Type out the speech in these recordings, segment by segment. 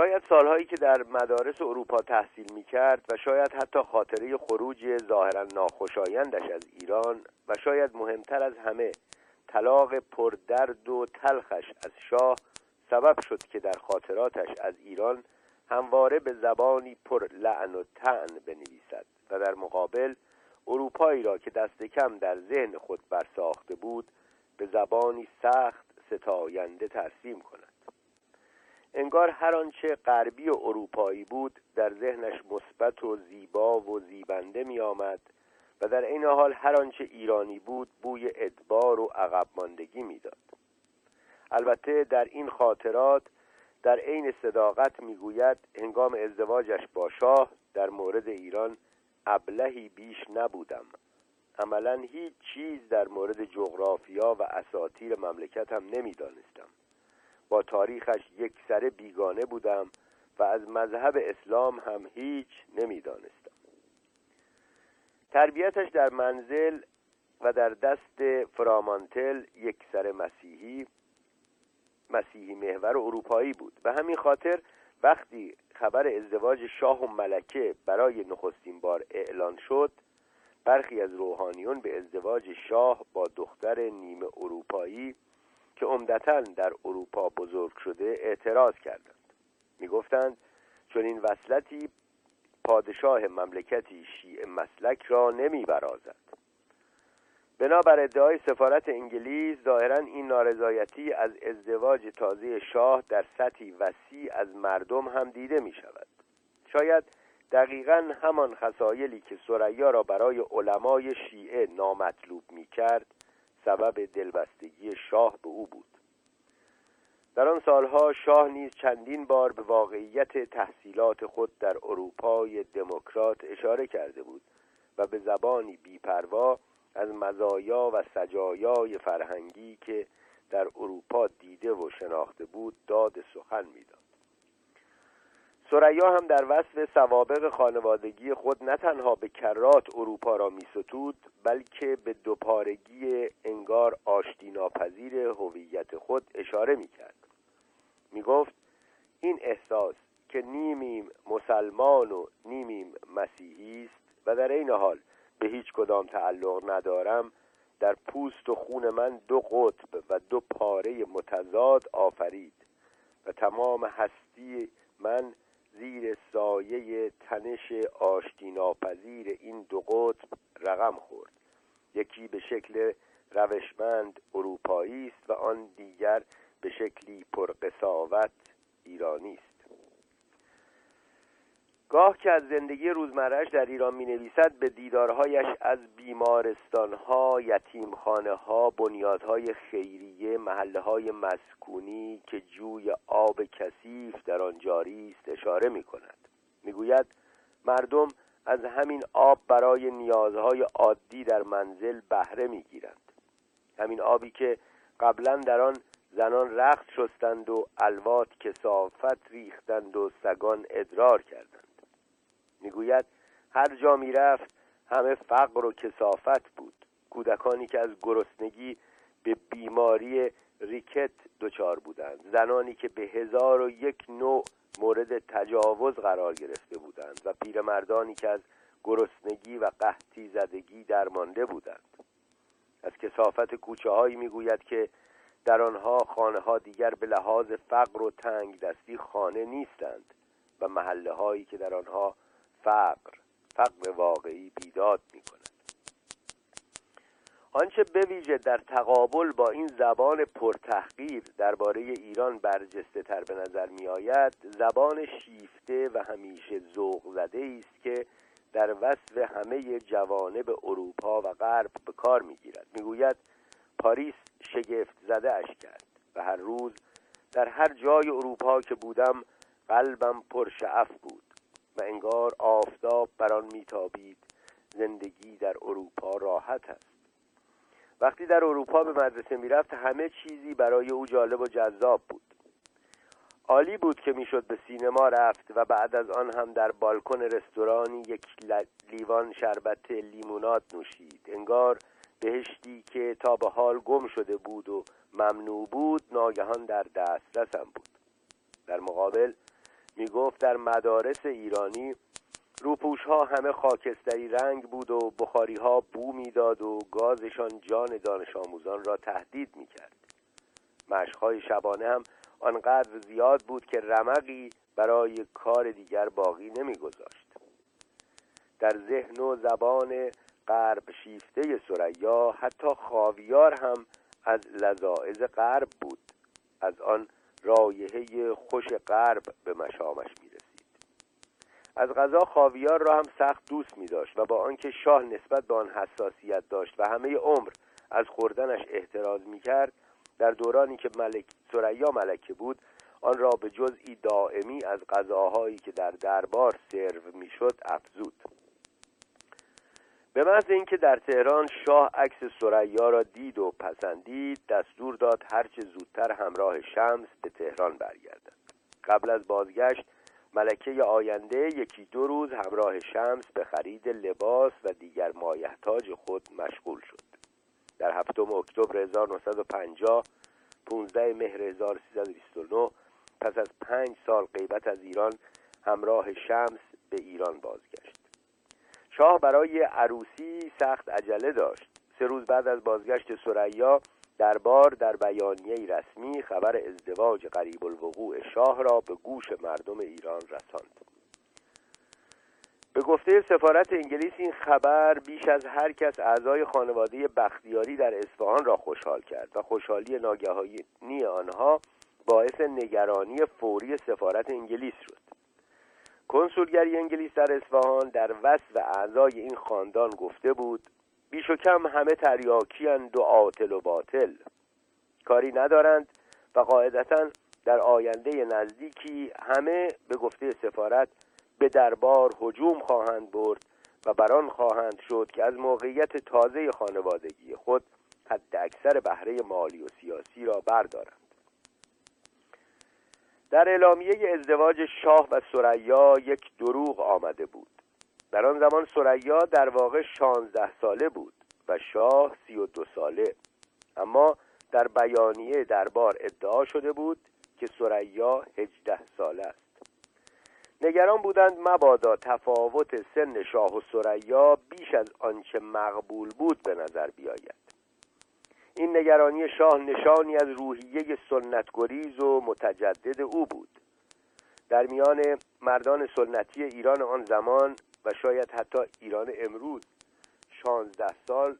شاید سالهایی که در مدارس اروپا تحصیل می کرد و شاید حتی خاطره خروج ظاهرا ناخوشایندش از ایران و شاید مهمتر از همه طلاق پردرد و تلخش از شاه سبب شد که در خاطراتش از ایران همواره به زبانی پر لعن و تعن بنویسد و در مقابل اروپایی را که دست کم در ذهن خود برساخته بود به زبانی سخت ستاینده ترسیم کند. انگار هر آنچه غربی و اروپایی بود در ذهنش مثبت و زیبا و زیبنده می آمد و در این حال هر آنچه ایرانی بود بوی ادبار و عقب ماندگی می‌داد. البته در این خاطرات در عین صداقت می‌گوید هنگام ازدواجش با شاه در مورد ایران ابلهی بیش نبودم. عملا هیچ چیز در مورد جغرافیا و اساتیر مملکتم نمی‌دانستم. با تاریخش یک سره بیگانه بودم و از مذهب اسلام هم هیچ نمی‌دانستم. تربیتش در منزل و در دست فرامانتل یک سر مسیحی مسیحی محور اروپایی بود به همین خاطر وقتی خبر ازدواج شاه و ملکه برای نخستین بار اعلان شد برخی از روحانیون به ازدواج شاه با دختر نیمه اروپایی که عمدتا در اروپا بزرگ شده اعتراض کردند. می‌گفتند چون این وصلتی پادشاه مملکتی شیعه مسلک را نمیبرازد. بنابر ادعای سفارت انگلیس ظاهرا این نارضایتی از ازدواج تازه شاه در سطحی وسیع از مردم هم دیده می شود شاید دقیقا همان خسایلی که سریا را برای علمای شیعه نامطلوب می کرد سبب دلبستگی شاه به او بود. در آن سالها شاه نیز چندین بار به واقعیت تحصیلات خود در اروپای دموکرات اشاره کرده بود و به زبانی بیپروا از مزایا و سجایای فرهنگی که در اروپا دیده و شناخته بود داد سخن می‌داد. سریا هم در وصف سوابق خانوادگی خود نه تنها به کرات اروپا را میستود بلکه به دوپارگی انگار آشتی ناپذیر هویت خود اشاره می‌کرد. می‌گفت این احساس که نیمیم مسلمان و نیمیم مسیحی است و در این حال به هیچ کدام تعلق ندارم در پوست و خون من دو قطب و دو پاره متضاد آفرید و تمام هستی من زیر سایه تنش آشتی ناپذیر این دو قطب رقم خورد. یکی به شکل روشمند اروپایی است و آن دیگر به شکلی پرقصاوت ایرانی است. گاه که از زندگی روزمرهش در ایران می نویسد به دیدارهایش از بیمارستانها، یتیمخانه ها، بنیادهای خیریه، محله های مسکونی که جوی آب کثیف در آن جاری است اشاره می کند می گوید مردم از همین آب برای نیازهای عادی در منزل بهره می گیرند همین آبی که قبلا در آن زنان رخت شستند و الوات کسافت ریختند و سگان ادرار کردند. می‌گوید هر جا می‌رفت همه فقر و کسافت بود. کودکانی که از گرسنگی به بیماری ریکت دچار بودند. زنانی که به هزار و یک نوع مورد تجاوز قرار گرفته بودند و پیرمردانی که از گرسنگی و قحطی زدگی درمانده بودند. از کسافت کوچه هایی می‌گوید که در آنها خانه ها دیگر به لحاظ فقر و تنگ دستی خانه نیستند و محله هایی که در آنها فقر فقر واقعی بیداد می کند آنچه بویژه در تقابل با این زبان پرتحقیر درباره ایران برجسته تر به نظر می آید زبان شیفته و همیشه ذوق زده است که در وصف همه جوانب اروپا و غرب به کار می گیرد می گوید پاریس شگفت زده اش کرد و هر روز در هر جای اروپا که بودم قلبم پرشعف بود. انگار آفتاب بر آن میتابید. زندگی در اروپا راحت است. وقتی در اروپا به مدرسه می‌رفت همه چیزی برای او جالب و جذاب بود. عالی بود که می‌شد به سینما رفت و بعد از آن هم در بالکن رستورانی یک لیوان شربت لیموناد نوشید. انگار بهشتی که تا به حال گم شده بود و ممنوع بود ناگهان در دسترسم بود. در مقابل می گفت در مدارس ایرانی روپوش ها همه خاکستری رنگ بود و بخاری ها بو می‌داد و گازشان جان دانش آموزان را تهدید می کرد مشقهای شبانه هم آنقدر زیاد بود که رمقی برای کار دیگر باقی نمیگذاشت. در ذهن و زبان غرب شیفته سریا حتی خاویار هم از لذاعز غرب بود. از آن رایحه خوش غرب به مشامش می رسید از غذا خاویار را هم سخت دوست می داشت و با آنکه شاه نسبت به آن حساسیت داشت و همه عمر از خوردنش احتراز می کرد در دورانی که ملک سریا ملکه بود آن را به جزئی دائمی از غذاهایی که در دربار سرو می‌شد افزود. به محض اینکه در تهران شاه عکس سریا را دید و پسندید دستور داد هرچه زودتر همراه شمس به تهران برگردد. قبل از بازگشت ملکه آینده یکی دو روز همراه شمس به خرید لباس و دیگر مایحتاج خود مشغول شد. در هفتم اکتبر 1950 15 مهر 1329 پس از پنج سال غیبت از ایران همراه شمس به ایران بازگشت. شاه برای عروسی سخت عجله داشت. سه روز بعد از بازگشت سریا دربار در بیانیه رسمی خبر ازدواج قریب الوقوع شاه را به گوش مردم ایران رساند. به گفته سفارت انگلیس این خبر بیش از هر کس اعضای خانواده بختیاری در اصفهان را خوشحال کرد و خوشحالی ناگهانی آنها باعث نگرانی فوری سفارت انگلیس شد. کنسولگری انگلیس در اصفهان در وصف اعضای این خاندان گفته بود بیش و کم همه تریاکیاند و عاطل و باطل. کاری ندارند و قاعدتا در آینده نزدیکی همه به گفته سفارت به دربار هجوم خواهند برد و بران خواهند شد که از موقعیت تازه خانوادگی خود حد اکثر بهره مالی و سیاسی را بردارند. در اعلامیه ازدواج شاه و سریا یک دروغ آمده بود. در آن زمان سریا در واقع شانزده ساله بود و شاه سی و دو ساله. اما در بیانیه دربار ادعا شده بود که سریا هجده ساله است. نگران بودند مبادا تفاوت سن شاه و سریا بیش از آنچه مقبول بود به نظر بیاید. این نگرانی شاه نشانی از روحیه سنتگریز و متجدد او بود. در میان مردان سنتی ایران آن زمان و شاید حتی ایران امروز شانزده سال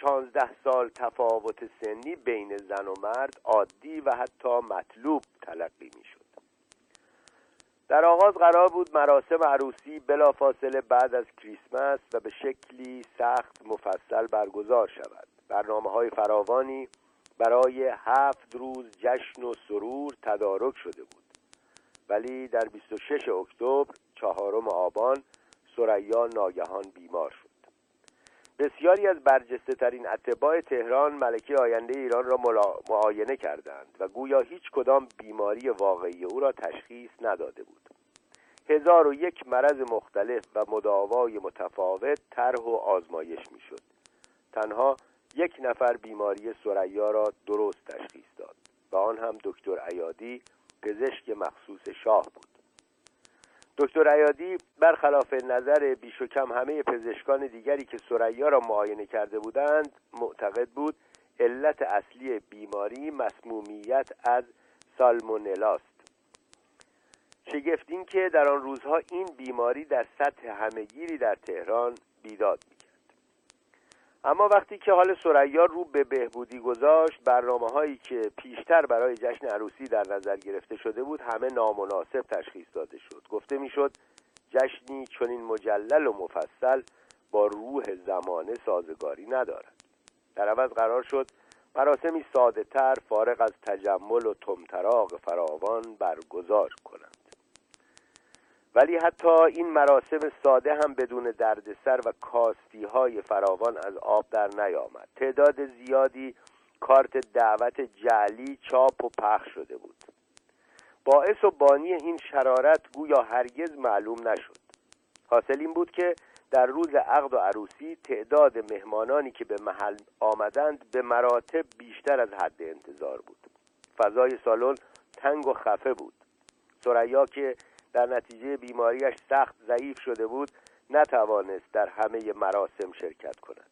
شانزده سال تفاوت سنی بین زن و مرد عادی و حتی مطلوب تلقی می شد در آغاز قرار بود مراسم عروسی بلافاصله بعد از کریسمس و به شکلی سخت مفصل برگزار شود. برنامه های فراوانی برای هفت روز جشن و سرور تدارک شده بود. ولی در 26 اکتبر چهارم آبان سریا ناگهان بیمار شد. بسیاری از برجسته ترین اتباع تهران ملکه آینده ایران را معاینه کردند و گویا هیچ کدام بیماری واقعی او را تشخیص نداده بود. هزار و یک مرض مختلف و مداوای متفاوت طرح و آزمایش می‌شد. تنها یک نفر بیماری سریا را درست تشخیص داد و آن هم دکتر عیادی پزشک مخصوص شاه بود. دکتر عیادی برخلاف نظر بیش و کم همه پزشکان دیگری که سریا را معاینه کرده بودند معتقد بود علت اصلی بیماری مسمومیت از سالمونلاست. شگفت این که در آن روزها این بیماری در سطح همهگیری در تهران بیداد می‌کرد. اما وقتی که حال سریا رو به بهبودی گذاشت برنامه هایی که پیشتر برای جشن عروسی در نظر گرفته شده بود همه نامناسب تشخیص داده شد. گفته می‌شد جشنی چنین مجلل و مفصل با روح زمانه سازگاری ندارد. در عوض قرار شد مراسمی ساده تر فارغ از تجمل و تمتراغ فراوان برگزار کنند ولی حتی این مراسم ساده هم بدون دردسر و کاستی های فراوان از آب در نیامد. تعداد زیادی کارت دعوت جعلی چاپ و پخش شده بود. باعث و بانی این شرارت گویا هرگز معلوم نشد. حاصل این بود که در روز عقد و عروسی تعداد مهمانانی که به محل آمدند به مراتب بیشتر از حد انتظار بود. فضای سالن تنگ و خفه بود. سریا که در نتیجه بیماریش سخت ضعیف شده بود نتوانست در همه مراسم شرکت کند.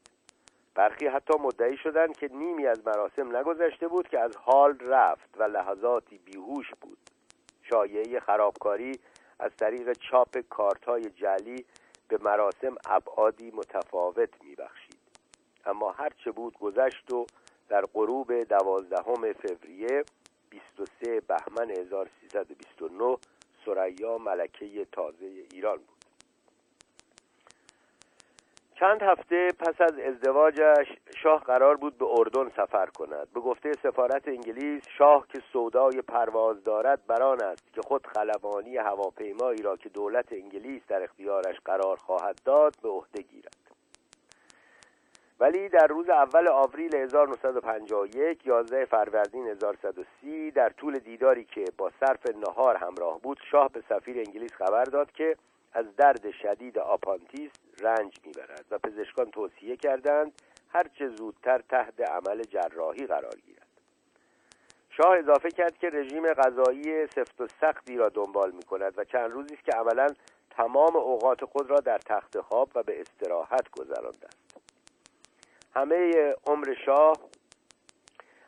برخی حتی مدعی شدند که نیمی از مراسم نگذشته بود که از حال رفت و لحظاتی بیهوش بود. شایعه خرابکاری از طریق چاپ کارتهای جلی به مراسم ابعادی متفاوت میبخشید. اما هرچه بود گذشت و در غروب دوازدهم فوریه 23 بهمن 1329 سریا ملکه تازه ایران بود. چند هفته پس از ازدواجش شاه قرار بود به اردن سفر کند. به گفته سفارت انگلیس شاه که سودای پرواز دارد بران است که خود خلبانی هواپیمایی را که دولت انگلیس در اختیارش قرار خواهد داد به عهده گیرد. ولی در روز اول آوریل 1951 11 فروردین 1130 در طول دیداری که با صرف نهار همراه بود شاه به سفیر انگلیس خبر داد که از درد شدید آپانتیس رنج می‌برد و پزشکان توصیه کردند هرچه زودتر تحت عمل جراحی قرار گیرد. شاه اضافه کرد که رژیم غذایی سفت و سختی را دنبال می کند و چند روزی است که عملا تمام اوقات خود را در تخت خواب و به استراحت گذرانده است همه عمر شاه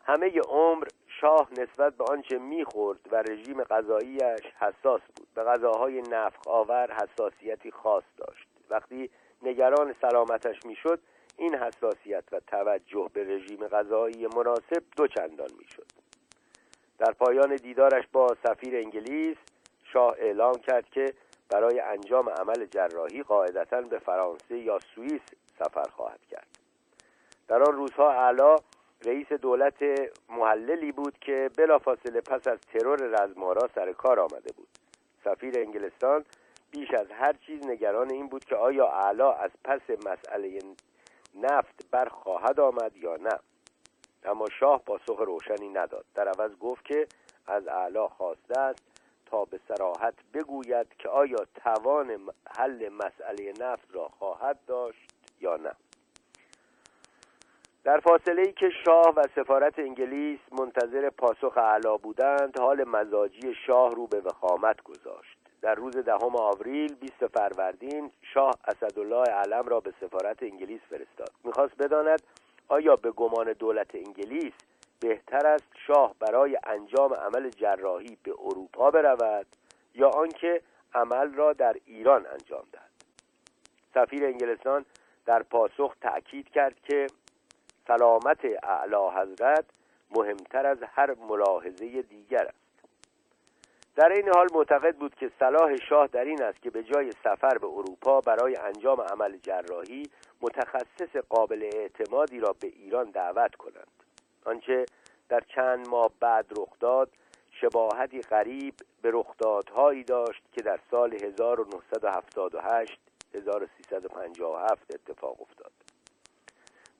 همه عمر شاه نسبت به آنچه می‌خورد و رژیم غذاییش حساس بود. به غذاهای نفخ آور حساسیتی خاص داشت. وقتی نگران سلامتش می‌شد این حساسیت و توجه به رژیم غذایی مناسب دو چندان می‌شد. در پایان دیدارش با سفیر انگلیس شاه اعلام کرد که برای انجام عمل جراحی قاعدتا به فرانسه یا سوئیس سفر خواهد کرد. در آن روزها اعلی رئیس دولت محللی بود که بلافاصله پس از ترور رزمارا سر کار آمده بود. سفیر انگلستان بیش از هر چیز نگران این بود که آیا اعلا از پس مسئله نفت بر خواهد آمد یا نه. اما شاه پاسخ روشنی نداد. در عوض گفت که از اعلا خواسته است تا به سراحت بگوید که آیا توان حل مسئله نفت را خواهد داشت یا نه. در فاصله ای که شاه و سفارت انگلیس منتظر پاسخ علا بودند حال مزاجی شاه رو به وخامت گذاشت. در روز دهم آوریل 20 فروردین شاه اسدالله علم را به سفارت انگلیس فرستاد. می‌خواست بداند آیا به گمان دولت انگلیس بهتر است شاه برای انجام عمل جراحی به اروپا برود یا آنکه عمل را در ایران انجام دهد؟ سفیر انگلستان در پاسخ تأکید کرد که سلامت اعلی حضرت مهمتر از هر ملاحظه دیگر است. در این حال معتقد بود که صلاح شاه در این است که به جای سفر به اروپا برای انجام عمل جراحی متخصص قابل اعتمادی را به ایران دعوت کنند. آنچه در چند ماه بعد رخ داد شباهتی غریب به رخدادهایی داشت که در سال 1978 1357 اتفاق افتاد.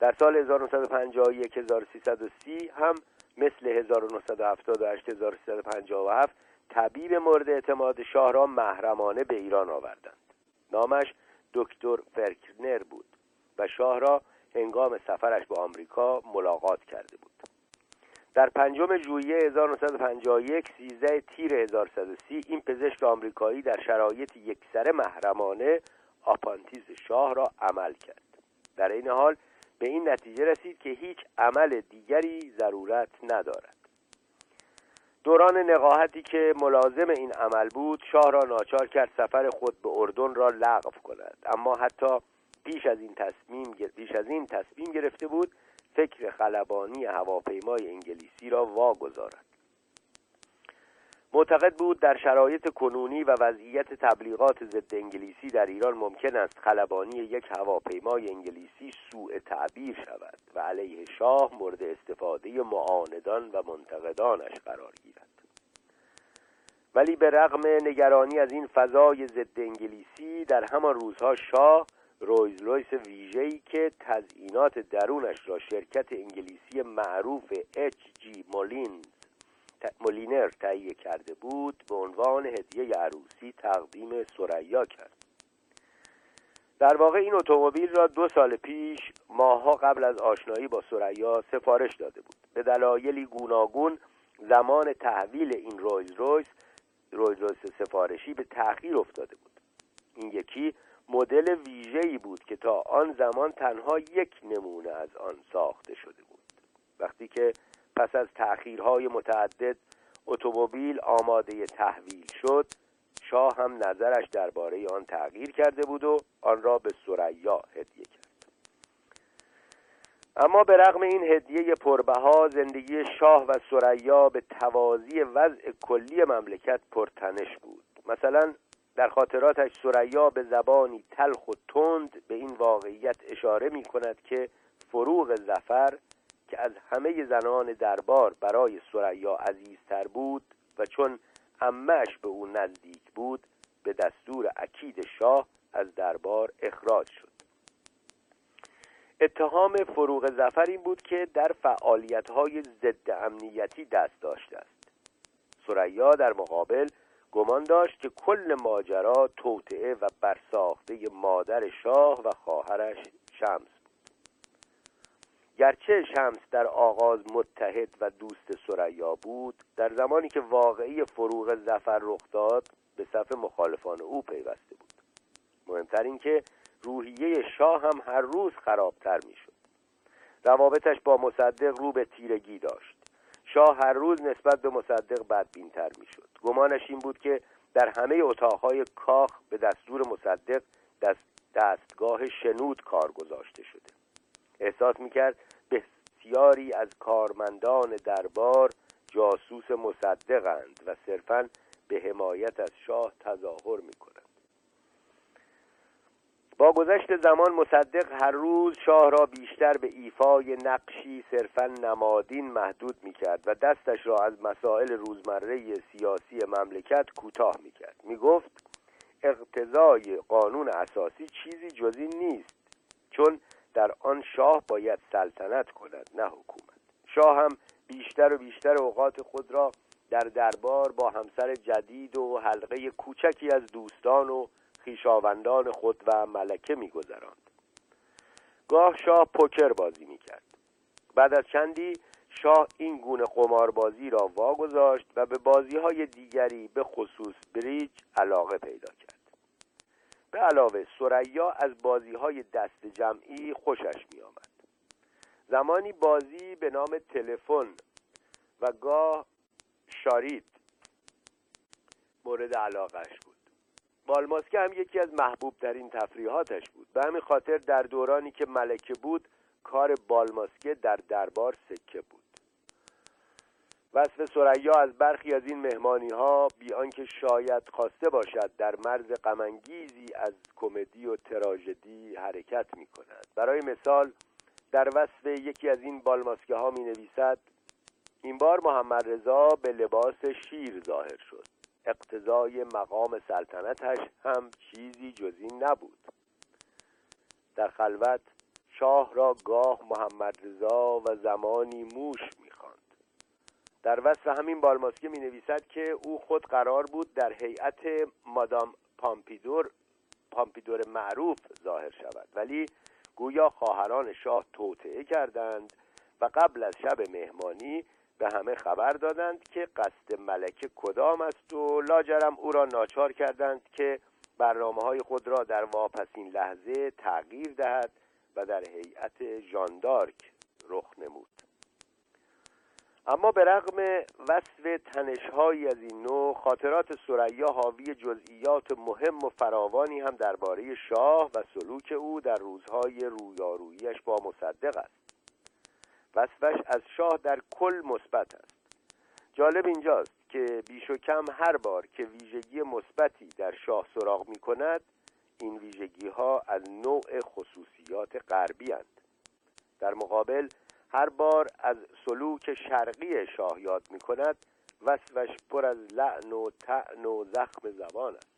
در سال 1951 1330 هم مثل 1978 1357 طبیب مورد اعتماد شاه را محرمانه به ایران آوردند. نامش دکتر فرکنر بود و شاه را هنگام سفرش به آمریکا ملاقات کرده بود. در پنجم ژوئیه 1951 13 تیر 1130 این پزشک آمریکایی در شرایط یکسره محرمانه آپانتیز شاه را عمل کرد. در این حال به این نتیجه رسید که هیچ عمل دیگری ضرورت ندارد. دوران نقاهتی که ملازم این عمل بود شاه را ناچار کرد سفر خود به اردن را لغو کند. اما حتی پیش از این تصمیم پیش از این تصمیم گرفته بود فکر خلبانی هواپیمای انگلیسی را واگذارد. معتقد بود در شرایط کنونی و وضعیت تبلیغات ضد انگلیسی در ایران ممکن است خلبانی یک هواپیمای انگلیسی سوء تعبیر شود و علیه شاه مورد استفاده معاندان و منتقدانش قرار گیرد. ولی به رغم نگرانی از این فضای ضد انگلیسی در همان روزها شاه رویز رویس ویژه‌ای که تزئینات درونش را شرکت انگلیسی معروف اچ جی مولین مولینر تهیه کرده بود به عنوان هدیه عروسی تقدیم سریا کرد. در واقع این اتومبیل را دو سال پیش ماهها قبل از آشنایی با سریا سفارش داده بود. به دلایلی گوناگون زمان تحویل این رویز رویس رولز سفارشی به تأخیر افتاده بود. این یکی مدل ویژه‌ای بود که تا آن زمان تنها یک نمونه از آن ساخته شده بود. وقتی که پس از تأخیرهای متعدد اتومبیل آماده تحویل شد. شاه هم نظرش درباره آن تغییر کرده بود و آن را به سریا هدیه کرد. اما به رغم این هدیه پربها زندگی شاه و سریا به توازی وضع کلی مملکت پرتنش بود. مثلا در خاطراتش سریا به زبانی تلخ و تند به این واقعیت اشاره می کند که فروغ زفر که از همه زنان دربار برای سریا عزیزتر بود و چون امش به او نزدیک بود به دستور اکید شاه از دربار اخراج شد. اتهام فروغ زفر این بود که در فعالیت‌های ضد امنیتی دست داشته است. سریا در مقابل گمان داشت که کل ماجرا توطعه و برساخته مادر شاه و خواهرش شمس گرچه شمس در آغاز متحد و دوست سریا بود در زمانی که واقعی فروغ زفر رخ داد به صف مخالفان او پیوسته بود. مهمتر این که روحیه شاه هم هر روز خرابتر می‌شد. روابطش با مصدق رو به تیرگی داشت. شاه هر روز نسبت به مصدق بدبینتر می‌شد. گمانش این بود که در همه اتاقهای کاخ به دستور مصدق دست دستگاه شنود کار گذاشته شده. احساس می‌کرد بسیاری از کارمندان دربار جاسوس مصدقند و صرفا به حمایت از شاه تظاهر می‌کنند. با گذشت زمان مصدق هر روز شاه را بیشتر به ایفای نقشی صرفا نمادین محدود می کرد و دستش را از مسائل روزمره سیاسی مملکت کوتاه می کرد می گفت اقتضای قانون اساسی چیزی جزی نیست چون در آن شاه باید سلطنت کند نه حکومت. شاه هم بیشتر و بیشتر اوقات خود را در دربار با همسر جدید و حلقه کوچکی از دوستان و خیشاوندان خود و ملکه میگذراند. گاه شاه پوکر بازی می‌کرد. بعد از چندی شاه این گونه قماربازی را واگذاشت و به بازی های دیگری به خصوص بریج علاقه پیدا کرد. به علاوه سریا از بازی های دست جمعی خوشش می آمد. زمانی بازی به نام تلفن و گاه شارید مورد علاقش بود. بالماسکه هم یکی از محبوب ترین تفریحاتش بود. به همین خاطر در دورانی که ملکه بود کار بالماسکه در دربار سکه بود. وصف سریا از برخی از این مهمانی ها بی آنکه شاید خواسته باشد در مرز غمانگیزی از کمدی و تراژدی حرکت می کند برای مثال در وصف یکی از این بالماسکه ها می نویسد این بار محمد رضا به لباس شیر ظاهر شد. اقتضای مقام سلطنتش هم چیزی جزی نبود. در خلوت شاه را گاه محمد رضا و زمانی موش می‌خواند در وصف همین بالماسکه می نویسد که او خود قرار بود در هیئت مادام پامپیدور پامپیدور معروف ظاهر شود. ولی گویا خواهران شاه توطعه کردند و قبل از شب مهمانی به همه خبر دادند که قصد ملکه کدام است و لاجرم او را ناچار کردند که برنامه های خود را در واپسین لحظه تغییر دهد و در هیئت ژاندارک رخ نمود. اما به رغم وصف تنشهایی از این نوع خاطرات سریا حاوی جزئیات مهم و فراوانی هم درباره شاه و سلوک او در روزهای رویاروییش با مصدق است وصفش از شاه در کل مثبت است جالب اینجاست که بیش و کم هر بار که ویژگی مثبتی در شاه سراغ می کند این ویژگی ها از نوع خصوصیات غربی. در مقابل هر بار از سلوک شرقی شاه یاد می کند وصفش پر از لعن و تعن و زخم زبان است.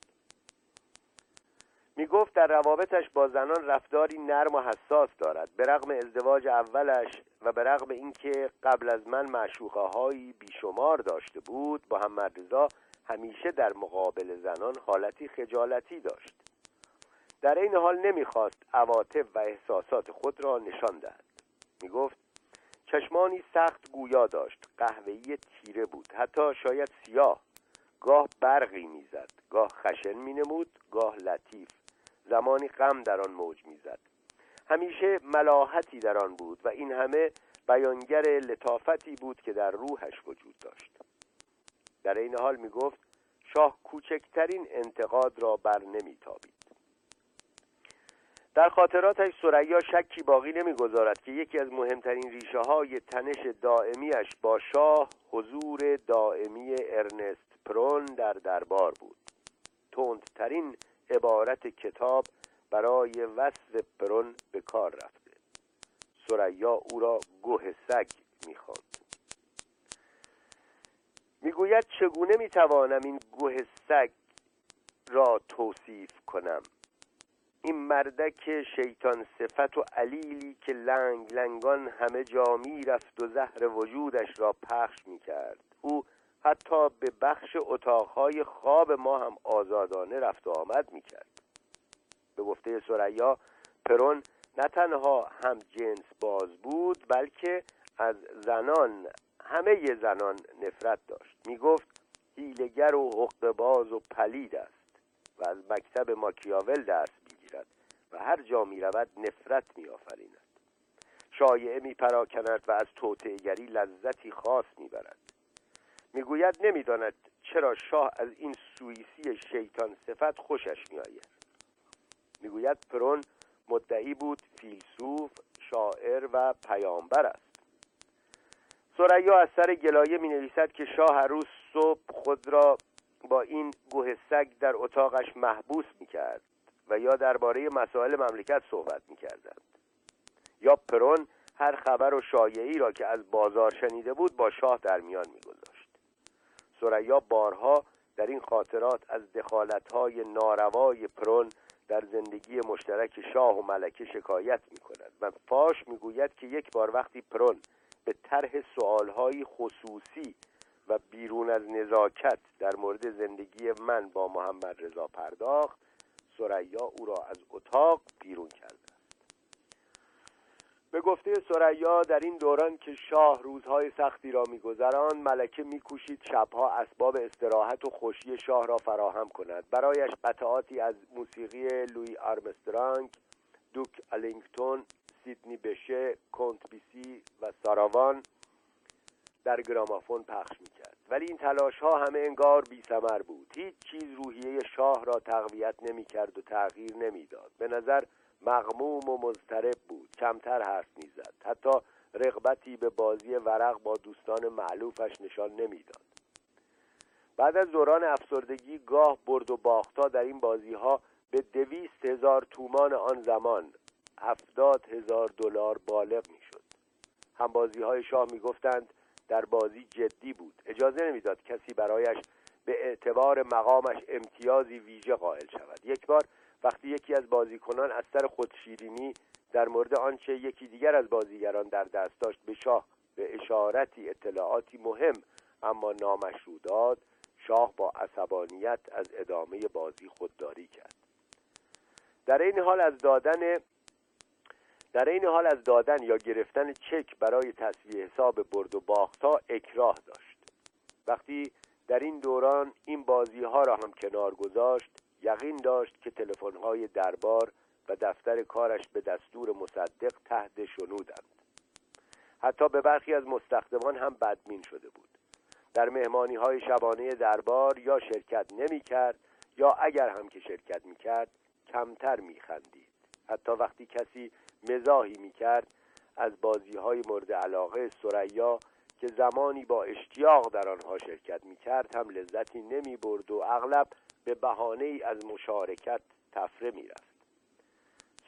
می گفت در روابطش با زنان رفتاری نرم و حساس دارد. به رغم ازدواج اولش و به رغم اینکه قبل از من معشوقه هایی بیشمار داشته بود محمد رضا همیشه در مقابل زنان حالتی خجالتی داشت. در این حال نمی‌خواست عواطف و احساسات خود را نشان دهد. می گفت چشمانی سخت گویا داشت. قهوه‌ای تیره بود. حتی شاید سیاه. گاه برقی می‌زد. گاه خشن مینمود. گاه لطیف. زمانی غم در آن موج می‌زد. همیشه ملاحتی در آن بود و این همه بیانگر لطافتی بود که در روحش وجود داشت. در این حال می گفت شاه کوچکترین انتقاد را بر نمیتابید. در خاطراتش سریا شکی باقی نمی‌گذارد که یکی از مهمترین ریشه های تنش دائمیش با شاه حضور دائمی ارنست پرون در دربار بود. تندترین عبارت کتاب برای وصف پرون به کار رفته. سریا او را گوه سگ می‌خواند. می‌گوید چگونه می‌توانم این گوه سگ را توصیف کنم؟ این مردک شیطان صفت و علیلی که لنگ لنگان همه جا می‌رفت و زهر وجودش را پخش می‌کرد. او حتی به بخش اتاقهای خواب ما هم آزادانه رفت و آمد می‌کرد. به گفته سریا پرون نه تنها هم جنس باز بود بلکه از زنان همه زنان نفرت داشت. می گفت هیلگر و حق باز و پلید است. و از مکتب ماکیاول می‌گیرد و هر جا می رود نفرت می آفریند شایعه می پراکند و از توطعهگری لذتی خاص می برد می‌گوید نمی‌داند چرا شاه از این سوئیسی شیطان صفت خوشش میآید. می‌گوید پرون مدعی بود فیلسوف شاعر و پیامبر است. سریا از سر گلایه می نویسد که شاه هر روز صبح خود را با این گوه سگ در اتاقش محبوس می کرد و یا درباره مسائل مملکت صحبت می کردند. یا پرون هر خبر و شایعی را که از بازار شنیده بود با شاه در میان گذاشت سریا بارها در این خاطرات از دخالتهای ناروای پرون در زندگی مشترک شاه و ملکه شکایت می کند و فاش می گوید که یک بار وقتی پرون به طرح سوالهای خصوصی و بیرون از نزاکت در مورد زندگی من با محمد رضا پرداخت سریا او را از اتاق بیرون کرده به گفته سریا در این دوران که شاه روزهای سختی را میگذراند ملکه میکوشید شبها اسباب استراحت و خوشی شاه را فراهم کند. برایش قطعاتی از موسیقی لوی آرمسترانگ دوک الینگتون سیدنی بشه کنت بیسی و ساراوان در گرامافون پخش می‌کرد. ولی این تلاش ها همه انگار بی سمر بود. هیچ چیز روحیه شاه را تقویت نمی‌کرد و تغییر نمی‌داد. به نظر مغموم و مضطرب بود. کمتر حرف می‌زد. حتی رغبتی به بازی ورق با دوستان معلوفش نشان نمی‌داد. بعد از دوران افسردگی گاه برد و باختا در این بازی ها به دویست هزار تومان آن زمان هفتاد هزار دلار بالغ می‌شد. همبازی های شاه می‌گفتند در بازی جدی بود. اجازه نمی‌داد کسی برایش به اعتبار مقامش امتیازی ویژه قائل شود. یک بار وقتی یکی از بازیکنان از سر خودشیرینی در مورد آنچه یکی دیگر از بازیگران در دست داشت به شاه به اشارتی اطلاعاتی مهم اما نامشروع داد شاه با عصبانیت از ادامه بازی خودداری کرد. در این حال از دادن در این حال از دادن یا گرفتن چک برای تصویه حساب برد و باختا اکراه داشت. وقتی در این دوران این بازی ها را هم کنار گذاشت یقین داشت که های دربار و دفتر کارش به دستور مصدق تحت شنودند. حتی به برخی از مستخدمان هم بدمین شده بود. در مهمانی های شبانه دربار یا شرکت نمی کرد یا اگر هم که شرکت می کرد کمتر می خندید حتی وقتی کسی مزاحی می کرد از بازی های مورد علاقه سریا که زمانی با اشتیاق در آنها شرکت می کرد هم لذتی نمی برد و اغلب به بهانه ای از مشارکت تفره می رفت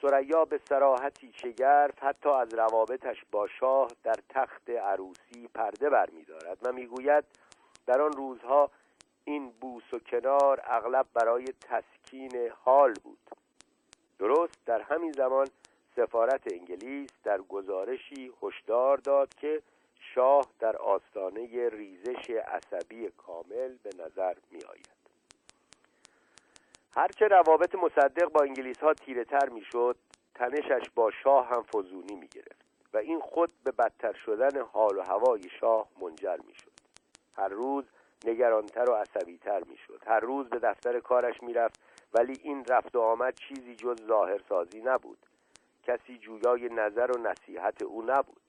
سریا به سراحتی شگرف حتی از روابطش با شاه در تخت عروسی پرده بر می دارد و می‌گوید در آن روزها این بوس و کنار اغلب برای تسکین حال بود. درست در همین زمان سفارت انگلیس در گزارشی هشدار داد که شاه در آستانه ریزش عصبی کامل به نظر می آید. هرچه روابط مصدق با انگلیس ها تیره تر می شد تنشش با شاه هم فزونی می گرفت و این خود به بدتر شدن حال و هوای شاه منجر می شد هر روز نگرانتر و عصبیتر می‌شد. هر روز به دفتر کارش می‌رفت ولی این رفت و آمد چیزی جز ظاهرسازی نبود. کسی جویای نظر و نصیحت او نبود.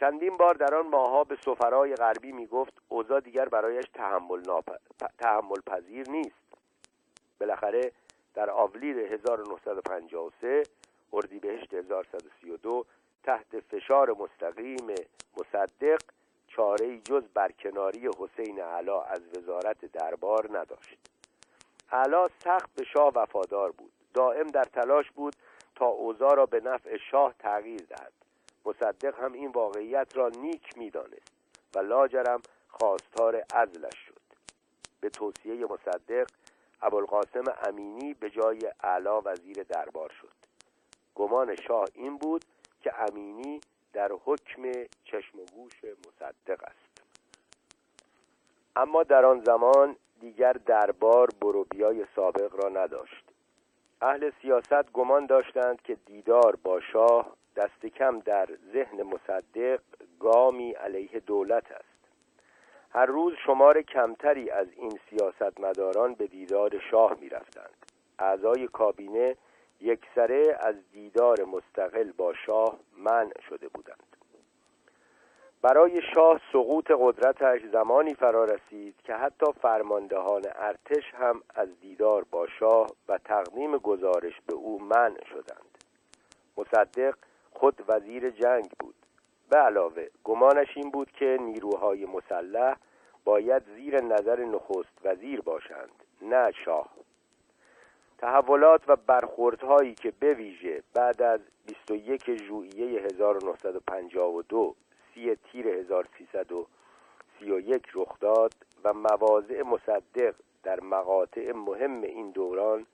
چندین بار در آن ماهها به سفرای غربی می‌گفت اوضاع دیگر برایش تحمل, ناپ... تحمل پذیر نیست. بالاخره در آولیل 1953 اردیبهشت 1132 تحت فشار مستقیم مصدق چاره جز برکناری حسین علا از وزارت دربار نداشت. علا سخت به شاه وفادار بود. دائم در تلاش بود تا اوضاع را به نفع شاه تغییر دهد. مصدق هم این واقعیت را نیک می‌دانست و لاجرم خواستار عزلش شد. به توصیه مصدق ابوالقاسم امینی به جای اعلا وزیر دربار شد. گمان شاه این بود که امینی در حکم چشم و گوش مصدق است. اما در آن زمان دیگر دربار بروبیای سابق را نداشت. اهل سیاست گمان داشتند که دیدار با شاه دست کم در ذهن مصدق گامی علیه دولت است هر روز شمار کمتری از این سیاستمداران به دیدار شاه می رفتند. اعضای کابینه یکسره از دیدار مستقل با شاه منع شده بودند برای شاه سقوط قدرتش زمانی فرا رسید که حتی فرماندهان ارتش هم از دیدار با شاه و تقدیم گزارش به او منع شدند. مصدق خود وزیر جنگ بود. به علاوه گمانش این بود که نیروهای مسلح باید زیر نظر نخست وزیر باشند نه شاه. تحولات و برخوردهایی که به ویژه بعد از 21 ژوئیه 1952 سی تیر 1331 رخ داد و مواضع مصدق در مقاطع مهم این دوران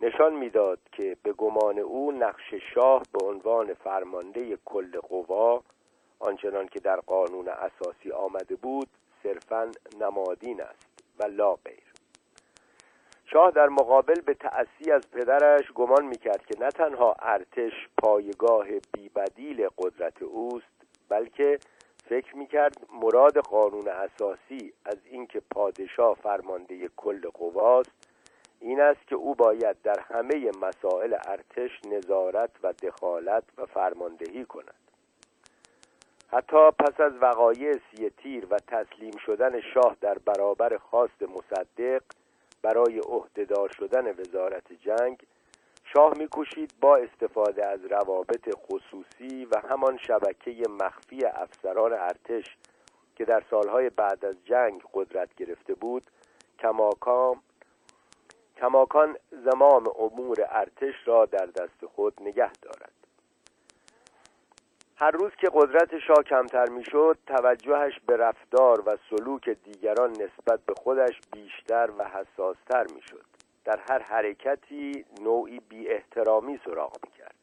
نشان می‌داد که به گمان او نقش شاه به عنوان فرمانده کل قوا آنچنان که در قانون اساسی آمده بود صرفا نمادین است و لا غیر شاه در مقابل به تأسی از پدرش گمان می‌کرد که نه تنها ارتش پایگاه بیبدیل قدرت اوست بلکه فکر می‌کرد مراد قانون اساسی از اینکه پادشاه فرمانده کل قواست این است که او باید در همه مسائل ارتش نظارت و دخالت و فرماندهی کند. حتی پس از وقایع سی تیر و تسلیم شدن شاه در برابر خواست مصدق برای عهدهدار شدن وزارت جنگ شاه میکوشید با استفاده از روابط خصوصی و همان شبکه مخفی افسران ارتش که در سالهای بعد از جنگ قدرت گرفته بود کماکان کماکان زمام امور ارتش را در دست خود نگه دارد. هر روز که قدرت شاه کمتر می‌شد توجهش به رفتار و سلوک دیگران نسبت به خودش بیشتر و حساستر می‌شد. در هر حرکتی نوعی بی احترامی سراغ می‌کرد.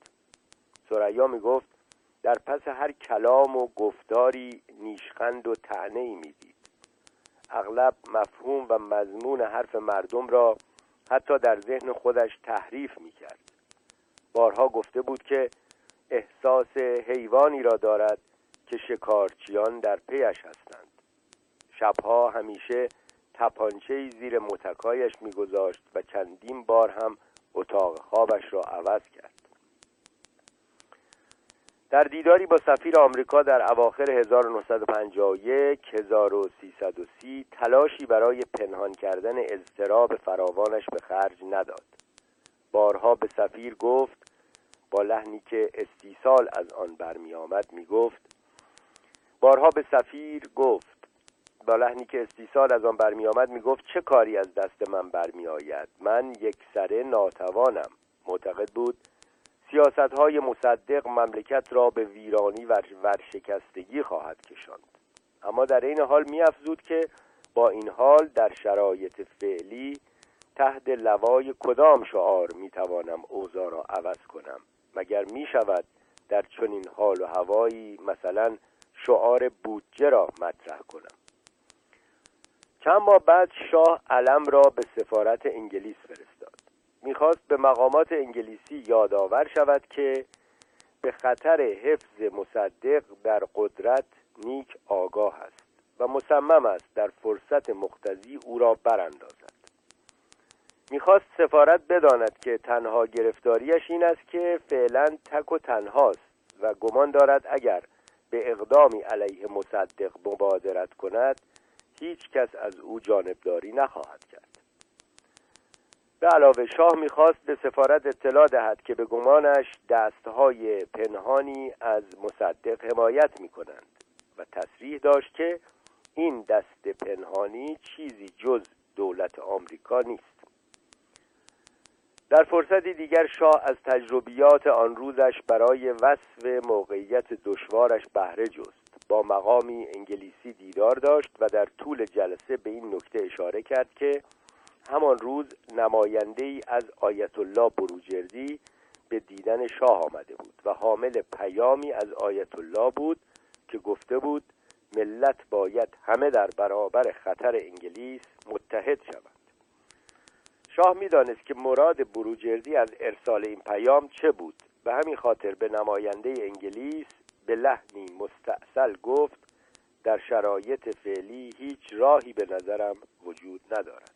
سریا می‌گفت در پس هر کلام و گفتاری نیشخند و تعنه ای می‌دید. اغلب مفهوم و مضمون حرف مردم را حتی در ذهن خودش تحریف می‌کرد. بارها گفته بود که احساس حیوانی را دارد که شکارچیان در پیش هستند. شبها همیشه تپانچه زیر متکایش میگذاشت و چندین بار هم اتاق خوابش را عوض کرد. در دیداری با سفیر آمریکا در اواخر 1951 1330 تلاشی برای پنهان کردن اضطراب فراوانش به خرج نداد. بارها به سفیر گفت با لحنی که استیصال از آن برمی آمد می بارها به سفیر گفت با لحنی که استیصال از آن برمی آمد می گفت چه کاری از دست من برمی آید من یک سره ناتوانم. معتقد بود سیاست های مصدق مملکت را به ویرانی و ورشکستگی خواهد کشاند. اما در این حال می افزود که با این حال در شرایط فعلی تحت لوای کدام شعار می توانم اوضاع را عوض کنم. مگر می شود در چنین حال و هوایی مثلا شعار بودجه را مطرح کنم؟ چند ماه بعد شاه علم را به سفارت انگلیس فرستاد. می‌خواست به مقامات انگلیسی یادآور شود که به خطر حفظ مصدق در قدرت نیک آگاه است و مصمم است در فرصت مختزی او را براندازد. می‌خواست سفارت بداند که تنها گرفتاریش این است که فعلا تک و تنهاست و گمان دارد اگر به اقدامی علیه مصدق مبادرت کند هیچ کس از او جانبداری نخواهد کرد. به علاوه شاه می‌خواست به سفارت اطلاع دهد که به گمانش دستهای پنهانی از مصدق حمایت می‌کنند و تصریح داشت که این دست پنهانی چیزی جز دولت آمریکا نیست. در فرصتی دیگر شاه از تجربیات آن روزش برای وصف موقعیت دشوارش بهره جست. با مقامی انگلیسی دیدار داشت و در طول جلسه به این نکته اشاره کرد که همان روز نماینده ای از آیت الله بروجردی به دیدن شاه آمده بود و حامل پیامی از آیت الله بود که گفته بود ملت باید همه در برابر خطر انگلیس متحد شوند شاه می‌دانست که مراد بروجردی از ارسال این پیام چه بود به همین خاطر به نماینده انگلیس به لحنی مستاصل گفت در شرایط فعلی هیچ راهی به نظرم وجود ندارد.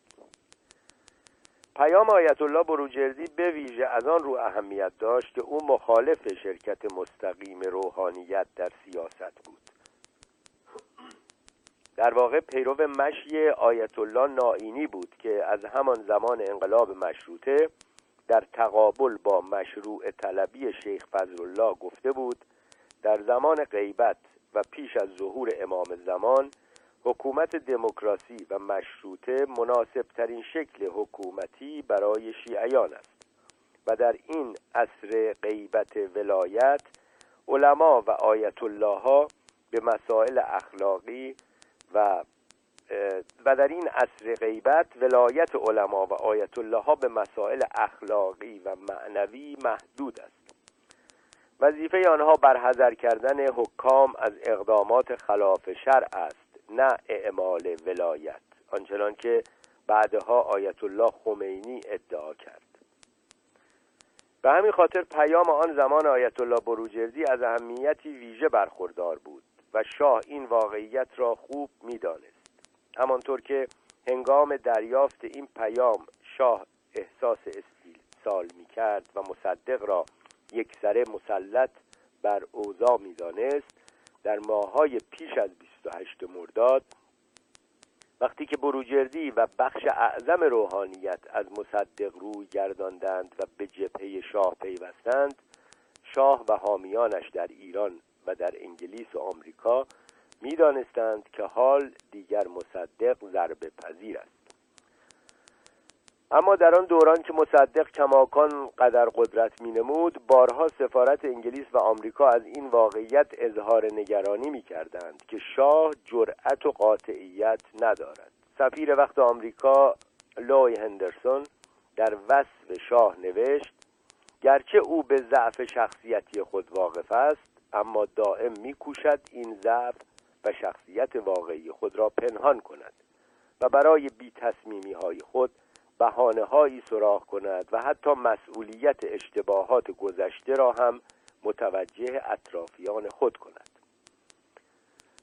پیام آیت الله بروجردی به ویژه از آن رو اهمیت داشت که او مخالف شرکت مستقیم روحانیت در سیاست بود. در واقع پیرو مشی آیت الله نائینی بود که از همان زمان انقلاب مشروطه در تقابل با مشروع طلبی شیخ فضلالله گفته بود در زمان غیبت و پیش از ظهور امام زمان حکومت دموکراسی و مشروطه مناسب ترین شکل حکومتی برای شیعیان است و در این عصر غیبت ولایت علما و آیت الله ها به مسائل اخلاقی و و در این عصر غیبت ولایت علما و آیت الله ها به مسائل اخلاقی و معنوی محدود است. وظیفه آنها برحضر کردن حکام از اقدامات خلاف شرع است نه اعمال ولایت. آنچنان که بعدها آیت الله خمینی ادعا کرد. به همین خاطر پیام آن زمان آیت الله بروجردی از اهمیتی ویژه برخوردار بود و شاه این واقعیت را خوب می‌دانست. همانطور که هنگام دریافت این پیام شاه احساس استیصال می کرد و مصدق را یک سره مسلط بر اوضاع می‌دانست. در ماهای پیش از 28 مرداد وقتی که بروجردی و بخش اعظم روحانیت از مصدق روی گرداندند و به جبهه شاه پیوستند شاه و حامیانش در ایران و در انگلیس و آمریکا می‌دانستند که حال دیگر مصدق ضربه پذیر است. اما در آن دوران که مصدق کماکان قدر قدرت می نمود بارها سفارت انگلیس و آمریکا از این واقعیت اظهار نگرانی می کردند که شاه جرأت و قاطعیت ندارد. سفیر وقت آمریکا لوی هندرسون در وصف شاه نوشت گرچه او به ضعف شخصیتی خود واقف است اما دائم میکوشد این ضعف و شخصیت واقعی خود را پنهان کند و برای بی تصمیمی های خود بحانه هایی سراغ کند و حتی مسئولیت اشتباهات گذشته را هم متوجه اطرافیان خود کند.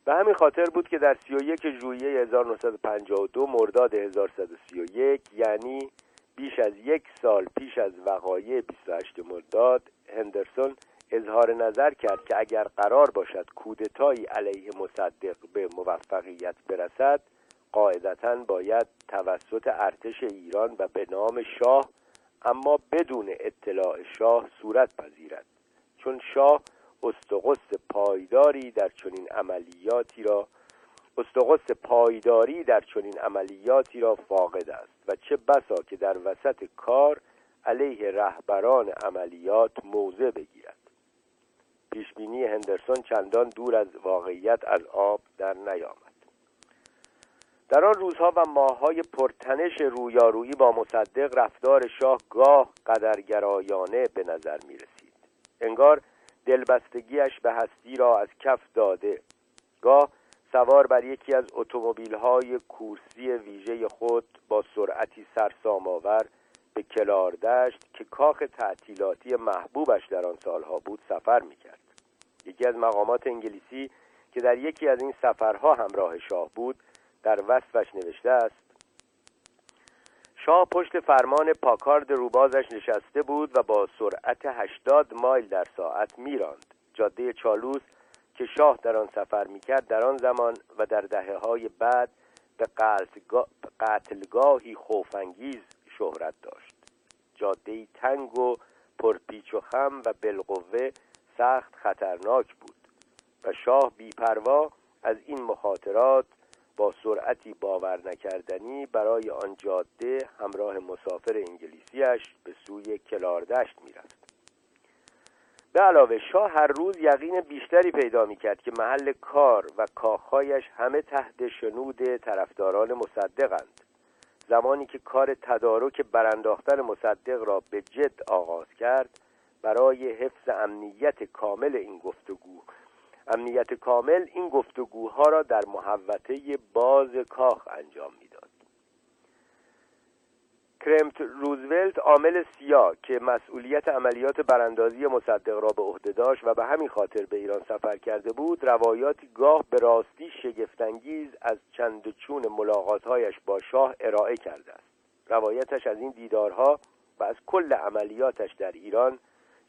به همین خاطر بود که در 31 ژوئیه 1952 مرداد 1131 یعنی بیش از یک سال پیش از وقایع 28 مرداد هندرسون اظهار نظر کرد که اگر قرار باشد کودتایی علیه مصدق به موفقیت برسد قاعدتا باید توسط ارتش ایران و به نام شاه اما بدون اطلاع شاه صورت پذیرد. چون شاه استقص پایداری در چنین عملیاتی را استقص پایداری در چنین عملیاتی را فاقد است. و چه بسا که در وسط کار علیه رهبران عملیات موضع بگیرد. پیشبینی هندرسون چندان دور از واقعیت از آب در نیامد. در آن روزها و ماههای پرتنش رویارویی با مصدق رفتار شاه گاه قدرگرایانه به نظر می رسید انگار دلبستگیش به هستی را از کف داده. گاه سوار بر یکی از اتومبیل‌های کورسی ویژه خود با سرعتی سرسام آور به کلاردشت که کاخ تعطیلاتی محبوبش در آن سالها بود سفر می‌کرد. یکی از مقامات انگلیسی که در یکی از این سفرها همراه شاه بود در وصفش نوشته است. شاه پشت فرمان پاکارد روبازش نشسته بود و با سرعت 80 مایل در ساعت میراند. جاده چالوس که شاه در آن سفر می‌کرد در آن زمان و در دهه های بعد به قتلگاهی خوفانگیز شهرت داشت. جاده تنگ و پرپیچ و خم و بالقوه سخت خطرناک بود و شاه بیپروا از این مخاطرات با سرعتی باور نکردنی برای آن جاده همراه مسافر انگلیسیش به سوی کلاردشت می‌رفت. به علاوه شاه هر روز یقین بیشتری پیدا می‌کرد که محل کار و کاخهایش همه تحت شنود طرفداران مصدقند زمانی که کار تدارک برانداختن مصدق را به جد آغاز کرد برای حفظ امنیت کامل این گفتگو امنیت کامل این گفتگوها را در محوطه باز کاخ انجام می‌داد. کرمت روزولت عامل سیا که مسئولیت عملیات براندازی مصدق را به عهده داشت و به همین خاطر به ایران سفر کرده بود روایاتی گاه به راستی شگفتانگیز از چند چون ملاقاتهایش با شاه ارائه کرده است. روایتش از این دیدارها و از کل عملیاتش در ایران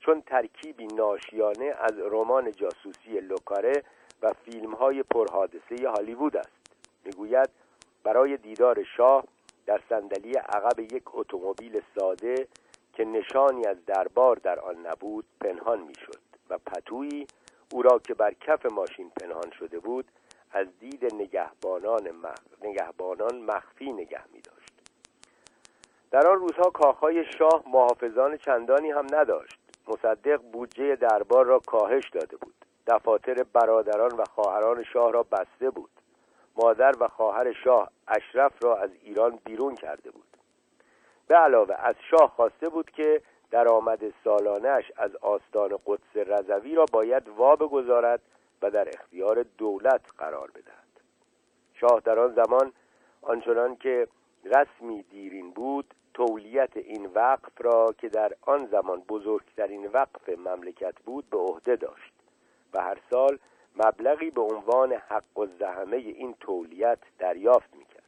چون ترکیبی ناشیانه از رمان جاسوسی لوکاره و فیلم های پرحادثه هالیوود است می‌گوید برای دیدار شاه در صندلی عقب یک اتومبیل ساده که نشانی از دربار در آن نبود پنهان می‌شد و پتویی او را که بر کف ماشین پنهان شده بود از دید نگهبانان, مخ... نگهبانان مخفی نگه می داشت. در آن روزها کاخهای شاه محافظان چندانی هم نداشت مصدق بودجه دربار را کاهش داده بود. دفاتر برادران و خواهران شاه را بسته بود. مادر و خواهر شاه اشرف را از ایران بیرون کرده بود. به علاوه از شاه خواسته بود که درآمد سالانش از آستان قدس رضوی را باید وا بگذارد و در اختیار دولت قرار بدهد. شاه در آن زمان آنچنان که رسمی دیرین بود تولیت این وقف را که در آن زمان بزرگترین وقف مملکت بود به عهده داشت و هر سال مبلغی به عنوان حق و زحمه این تولیت دریافت می‌کرد.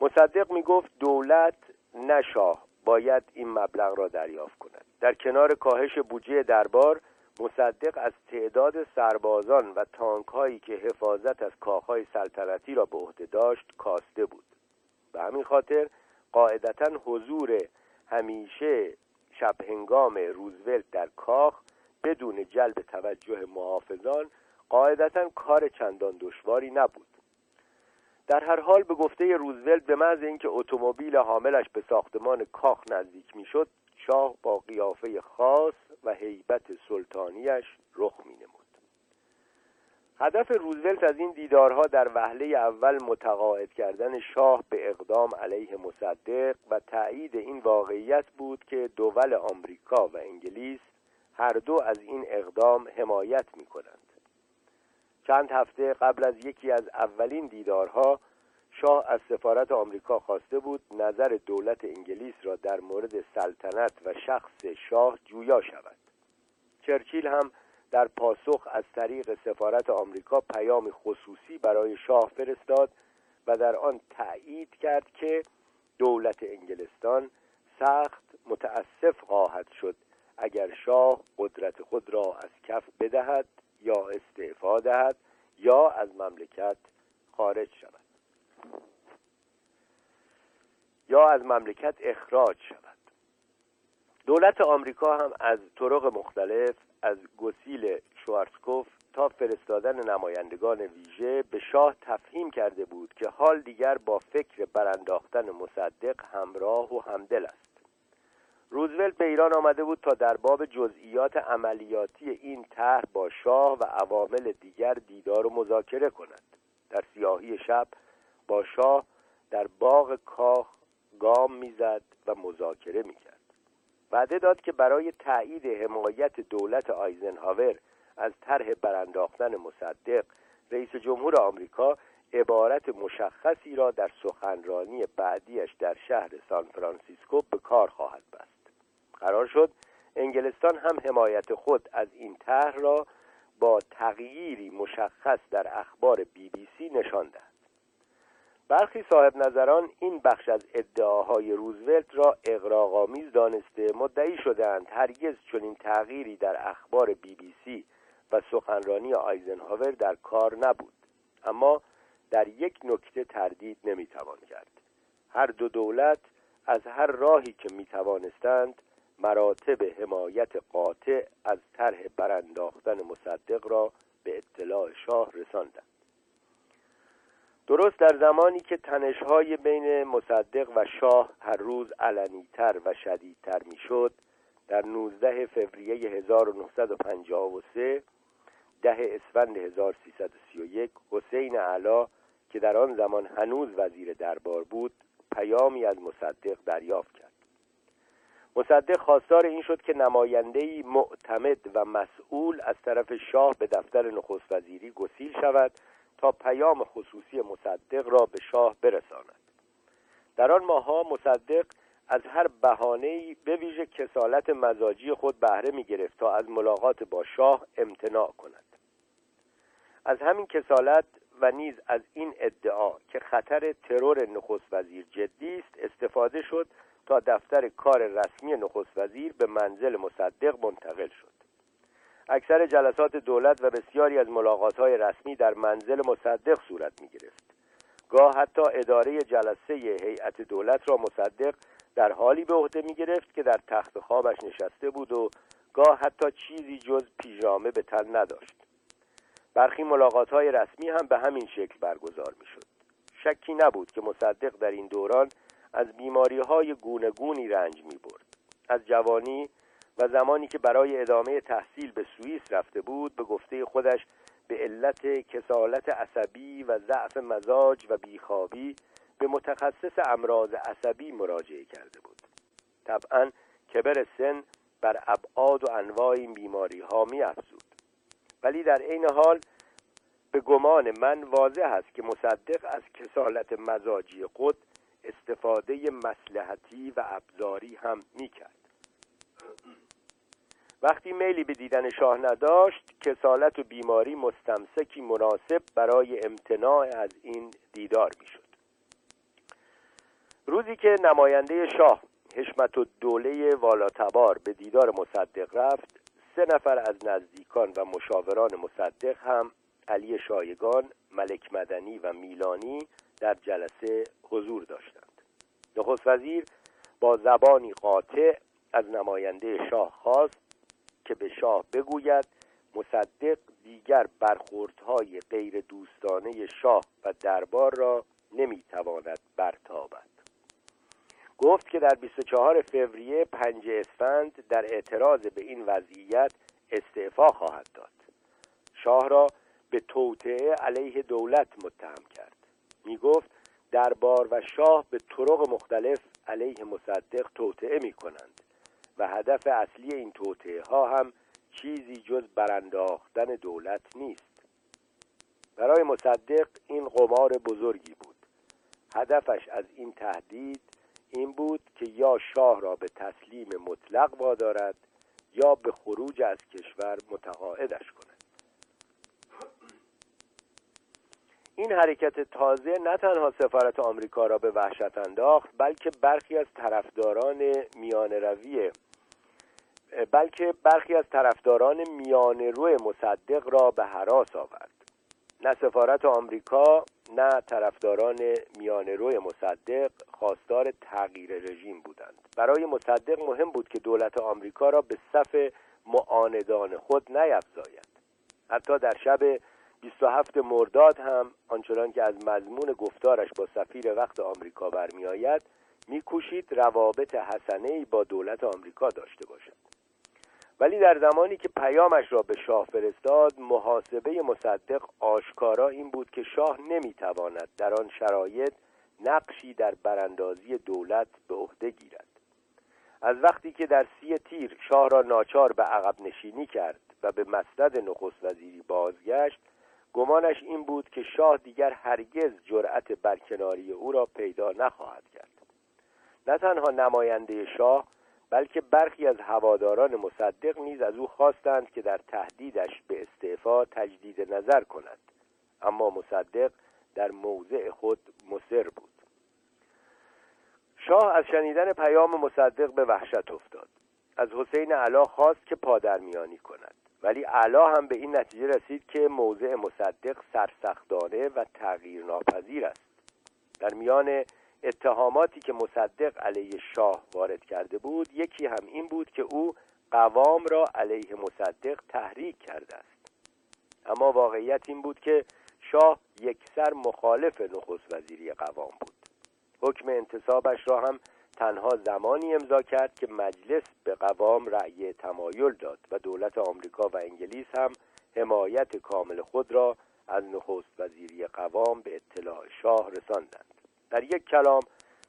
مصدق می‌گفت دولت نه شاه باید این مبلغ را دریافت کند. در کنار کاهش بودجه دربار مصدق از تعداد سربازان و تانک هایی که حفاظت از کاخهای سلطنتی را به عهده داشت کاسته بود. به همین خاطر قاعدتا حضور همیشه شب هنگام روزولت در کاخ بدون جلب توجه محافظان قاعدتا کار چندان دشواری نبود در هر حال به گفته روزولت به محض اینکه اتومبیل حاملش به ساختمان کاخ نزدیک می‌شد شاه با قیافه خاص و هیبت سلطانیش رخ می نمود. هدف روزولت از این دیدارها در وهله اول متقاعد کردن شاه به اقدام علیه مصدق و تایید این واقعیت بود که دول آمریکا و انگلیس هر دو از این اقدام حمایت می کنند. چند هفته قبل از یکی از اولین دیدارها شاه از سفارت آمریکا خواسته بود نظر دولت انگلیس را در مورد سلطنت و شخص شاه جویا شود چرچیل هم در پاسخ از طریق سفارت آمریکا پیام خصوصی برای شاه فرستاد و در آن تأیید کرد که دولت انگلستان سخت متاسف خواهد شد اگر شاه قدرت خود را از کف بدهد یا استعفا دهد یا از مملکت خارج شود. یا از مملکت اخراج شود. دولت آمریکا هم از طرق مختلف از گسیل شوارتسکوف تا فرستادن نمایندگان ویژه به شاه تفهیم کرده بود که حال دیگر با فکر برانداختن مصدق همراه و همدل است. روزولت به ایران آمده بود تا در باب جزئیات عملیاتی این طرح با شاه و عوامل دیگر دیدار و مذاکره کند. در سیاهی شب با شاه در باغ کاخ گام می‌زد و مذاکره می‌کرد. وعده داد که برای تایید حمایت دولت آیزنهاور از طرح برانداختن مصدق رئیس جمهور آمریکا عبارت مشخصی را در سخنرانی بعدیش در شهر سان فرانسیسکو به کار خواهد بست. قرار شد انگلستان هم حمایت خود از این طرح را با تغییری مشخص در اخبار بی بی سی نشان دهد. برخی صاحب نظران این بخش از ادعاهای روزولت را اقراغامیز دانسته مدعی شدهاند. هرگز چنین تغییری در اخبار بی بی سی و سخنرانی آیزنهاور در کار نبود. اما در یک نکته تردید نمی‌توان کرد. هر دو دولت از هر راهی که می‌توانستند مراتب حمایت قاطع از طرح برانداختن مصدق را به اطلاع شاه رساندند. درست در زمانی که تنشهای بین مصدق و شاه هر روز علنیتر و شدیدتر می‌شد در 19 فوریه 1953 ده اسفند 1331 حسین علا که در آن زمان هنوز وزیر دربار بود پیامی از مصدق دریافت کرد. مصدق خواستار این شد که نمایندهی معتمد و مسئول از طرف شاه به دفتر نخست وزیری گسیل شود تا پیام خصوصی مصدق را به شاه برساند. در آن ماها مصدق از هر بهانه‌ای به ویژه کسالت مزاجی خود بهره می گرفت تا از ملاقات با شاه امتناع کند. از همین کسالت و نیز از این ادعا که خطر ترور نخست وزیر جدی است استفاده شد تا دفتر کار رسمی نخست وزیر به منزل مصدق منتقل شد. اکثر جلسات دولت و بسیاری از ملاقات رسمی در منزل مصدق صورت می گرفت گاه حتی اداره جلسه هیئت دولت را مصدق در حالی به عهده می گرفت که در تخت خوابش نشسته بود و گاه حتی چیزی جز پیژامه به تن نداشت. برخی ملاقات های رسمی هم به همین شکل برگزار می شد شکی نبود که مصدق در این دوران از بیماری های گونگونی رنج می برد از جوانی و زمانی که برای ادامه تحصیل به سوئیس رفته بود به گفته خودش به علت کسالت عصبی و ضعف مزاج و بیخوابی به متخصص امراض عصبی مراجعه کرده بود. طبعا کبر سن بر ابعاد و انواع این بیماری ها می افزود ولی در عین حال به گمان من واضح است که مصدق از کسالت مزاجی خود استفاده مسلحتی و ابزاری هم می‌کرد. وقتی میلی به دیدن شاه نداشت کسالت و بیماری مستمسکی مناسب برای امتناع از این دیدار می‌شد. روزی که نماینده شاه حشمت و دوله والاتبار به دیدار مصدق رفت سه نفر از نزدیکان و مشاوران مصدق هم علی شایگان، ملک مدنی و میلانی در جلسه حضور داشتند. نخست وزیر با زبانی قاطع از نماینده شاه خواست که به شاه بگوید مصدق دیگر برخوردهای غیر دوستانه شاه و دربار را نمی‌تواند برتابد. گفت که در 24 فوریه پنج اسفند در اعتراض به این وضعیت استعفا خواهد داد. شاه را به توطعه علیه دولت متهم کرد. می گفت دربار و شاه به طرق مختلف علیه مصدق توطعه می کنند و هدف اصلی این توطعه ها هم چیزی جز برانداختن دولت نیست. برای مصدق این قمار بزرگی بود. هدفش از این تهدید این بود که یا شاه را به تسلیم مطلق وادارد یا به خروج از کشور متقاعدش کند. این حرکت تازه نه تنها سفارت آمریکا را به وحشت انداخت بلکه برخی از طرفداران میان روی بلکه برخی از طرفداران میان روی مصدق را به حراس آورد. نه سفارت آمریکا نه طرفداران میان روی مصدق خواستار تغییر رژیم بودند. برای مصدق مهم بود که دولت آمریکا را به صف معاندان خود نیفزاید حتی در شب 27 مرداد هم آنچنان که از مضمون گفتارش با سفیر وقت آمریکا برمیآید میکوشید روابط حسنه با دولت آمریکا داشته باشد. ولی در زمانی که پیامش را به شاه فرستاد محاسبه مصدق آشکارا این بود که شاه نمی‌تواند در آن شرایط نقشی در براندازی دولت به عهده گیرد. از وقتی که در سی تیر شاه را ناچار به عقب نشینی کرد و به مسند نخست وزیری بازگشت گمانش این بود که شاه دیگر هرگز جرأت برکناری او را پیدا نخواهد کرد. نه تنها نماینده شاه بلکه برخی از هواداران مصدق نیز از او خواستند که در تهدیدش به استعفا تجدید نظر کند. اما مصدق در موضع خود مصر بود. شاه از شنیدن پیام مصدق به وحشت افتاد. از حسین علا خواست که پادرمیانی کند. ولی علا هم به این نتیجه رسید که موضع مصدق سرسختانه و تغییر ناپذیر است. در میان اتهاماتی که مصدق علیه شاه وارد کرده بود یکی هم این بود که او قوام را علیه مصدق تحریک کرده است. اما واقعیت این بود که شاه یکسر مخالف نخست وزیری قوام بود. حکم انتصابش را هم تنها زمانی امضا کرد که مجلس به قوام رأی تمایل داد و دولت آمریکا و انگلیس هم حمایت کامل خود را از نخست وزیری قوام به اطلاع شاه رساندند. در یک کلام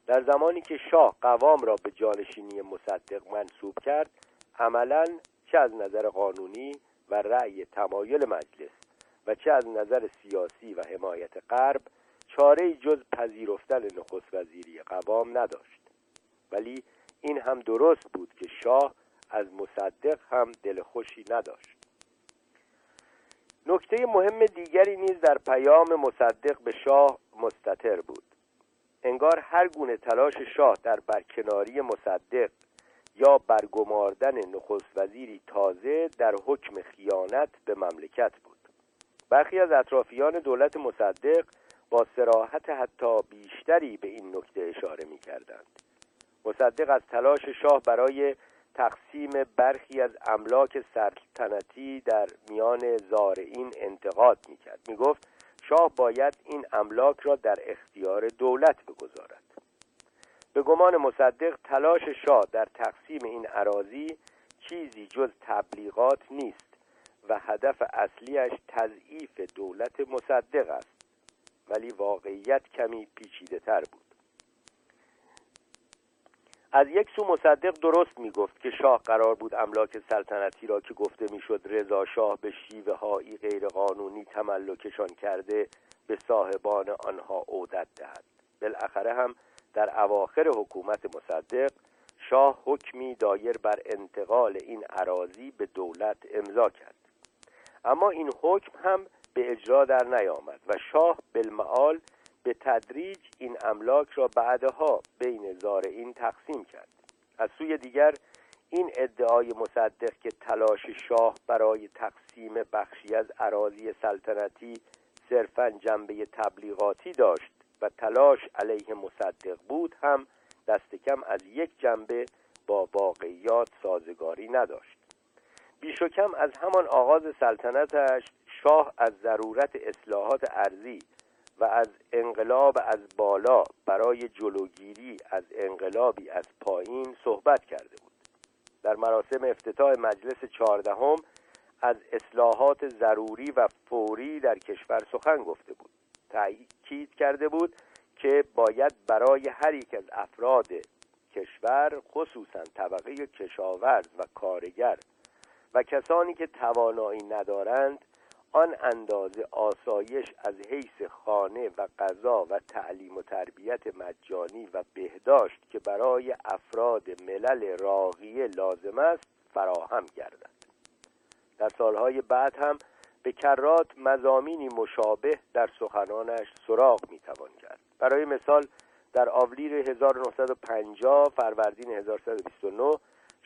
در زمانی که شاه قوام را به جانشینی مصدق منصوب کرد عملا چه از نظر قانونی و رأی تمایل مجلس و چه از نظر سیاسی و حمایت غرب چاره جز پذیرفتن نخست وزیری قوام نداشت. ولی این هم درست بود که شاه از مصدق هم دل خوشی نداشت. نکته مهم دیگری نیز در پیام مصدق به شاه مستطر بود. انگار هر گونه تلاش شاه در برکناری مصدق یا برگماردن نخست وزیری تازه در حکم خیانت به مملکت بود. برخی از اطرافیان دولت مصدق با سراحت حتی بیشتری به این نکته اشاره می کردند مصدق از تلاش شاه برای تقسیم برخی از املاک سلطنتی در میان زارعین انتقاد می کرد می گفت شاه باید این املاک را در اختیار دولت بگذارد. به گمان مصدق تلاش شاه در تقسیم این عراضی چیزی جز تبلیغات نیست و هدف اصلیش تضعیف دولت مصدق است. ولی واقعیت کمی پیچیده تر بود. از یک سو مصدق درست می گفت که شاه قرار بود املاک سلطنتی را که گفته می‌شد رضا شاه به شیوه هایی غیر قانونی تملکشان کرده به صاحبان آنها عودت دهد. بالاخره هم در اواخر حکومت مصدق شاه حکمی دایر بر انتقال این عراضی به دولت امضا کرد. اما این حکم هم به اجرا در نیامد و شاه بالمعال به تدریج این املاک را بعدها بین زارعین تقسیم کرد. از سوی دیگر این ادعای مصدق که تلاش شاه برای تقسیم بخشی از عراضی سلطنتی صرفا جنبه تبلیغاتی داشت و تلاش علیه مصدق بود هم دست کم از یک جنبه با واقعیات سازگاری نداشت. بیش و کم از همان آغاز سلطنتش شاه از ضرورت اصلاحات ارزی و از انقلاب از بالا برای جلوگیری از انقلابی از پایین صحبت کرده بود. در مراسم افتتاح مجلس چهاردهم از اصلاحات ضروری و فوری در کشور سخن گفته بود. تأکید کرده بود که باید برای هر یک از افراد کشور خصوصا طبقه کشاورز و کارگر و کسانی که توانایی ندارند آن اندازه آسایش از حیث خانه و غذا و تعلیم و تربیت مجانی و بهداشت که برای افراد ملل راقیه لازم است فراهم گردد. در سالهای بعد هم به کرات مزامینی مشابه در سخنانش سراغ می‌توان کرد. برای مثال در آوریل 1950 فروردین 1129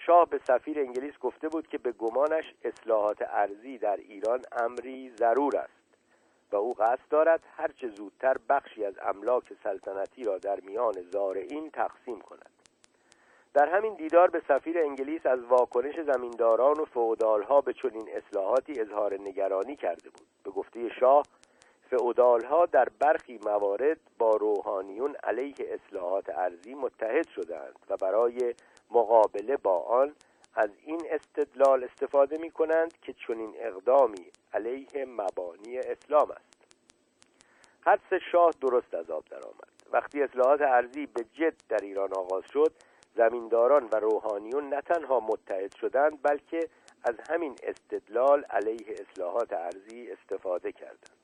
شاه به سفیر انگلیس گفته بود که به گمانش اصلاحات ارزی در ایران امری ضرور است و او قصد دارد هرچه زودتر بخشی از املاک سلطنتی را در میان زارعین تقسیم کند. در همین دیدار به سفیر انگلیس از واکنش زمینداران و فعودالها به چنین اصلاحاتی اظهار نگرانی کرده بود. به گفته شاه فعودالها در برخی موارد با روحانیون علیه اصلاحات ارزی متحد شدند و برای مقابله با آن از این استدلال استفاده می کنند که چنین اقدامی علیه مبانی اسلام است. حدس شاه درست از آب درآمد. وقتی اصلاحات ارزی به جد در ایران آغاز شد زمینداران و روحانیون نه تنها متحد شدند بلکه از همین استدلال علیه اصلاحات ارزی استفاده کردند.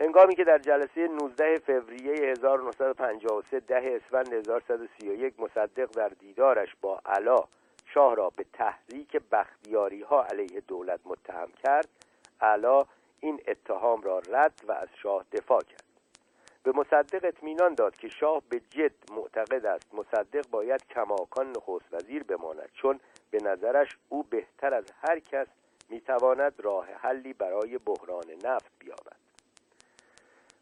هنگامی که در جلسه 19 فوریه 1953 ده اسفند 1131 مصدق در دیدارش با علا شاه را به تحریک بختیاری ها علیه دولت متهم کرد علا این اتهام را رد و از شاه دفاع کرد. به مصدق اطمینان داد که شاه به جد معتقد است. مصدق باید کماکان نخست وزیر بماند چون به نظرش او بهتر از هر کس می‌تواند راه حلی برای بحران نفت بیابد.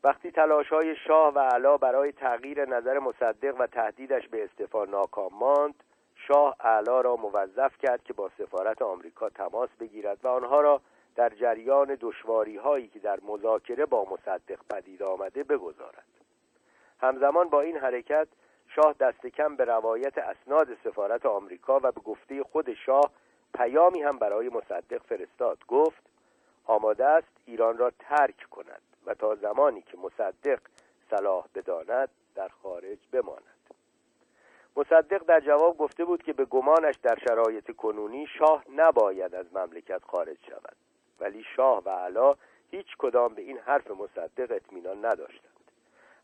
وقتی تلاش های شاه و علا برای تغییر نظر مصدق و تهدیدش به استعفا ناکام ماند شاه علا را موظف کرد که با سفارت آمریکا تماس بگیرد و آنها را در جریان دشواری هایی که در مذاکره با مصدق پدید آمده بگذارد. همزمان با این حرکت شاه دست کم به روایت اسناد سفارت آمریکا و به گفته خود شاه پیامی هم برای مصدق فرستاد گفت آماده است ایران را ترک کند. تا زمانی که مصدق صلاح بداند در خارج بماند. مصدق در جواب گفته بود که به گمانش در شرایط کنونی شاه نباید از مملکت خارج شود. ولی شاه و علا هیچ کدام به این حرف مصدق اطمینان نداشتند.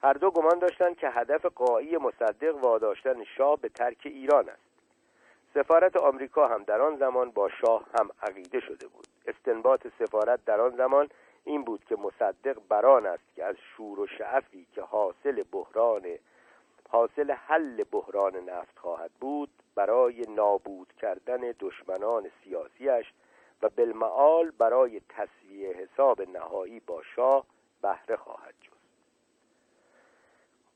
هر دو گمان داشتند که هدف قایی مصدق واداشتن شاه به ترک ایران است. سفارت آمریکا هم در آن زمان با شاه هم عقیده شده بود. استنباط سفارت در آن زمان این بود که مصدق بران است که از شور و شعفی که حاصل بحران حاصل حل بحران نفت خواهد بود برای نابود کردن دشمنان سیاسیش و بالمعال برای تصویه حساب نهایی با شاه بهره خواهد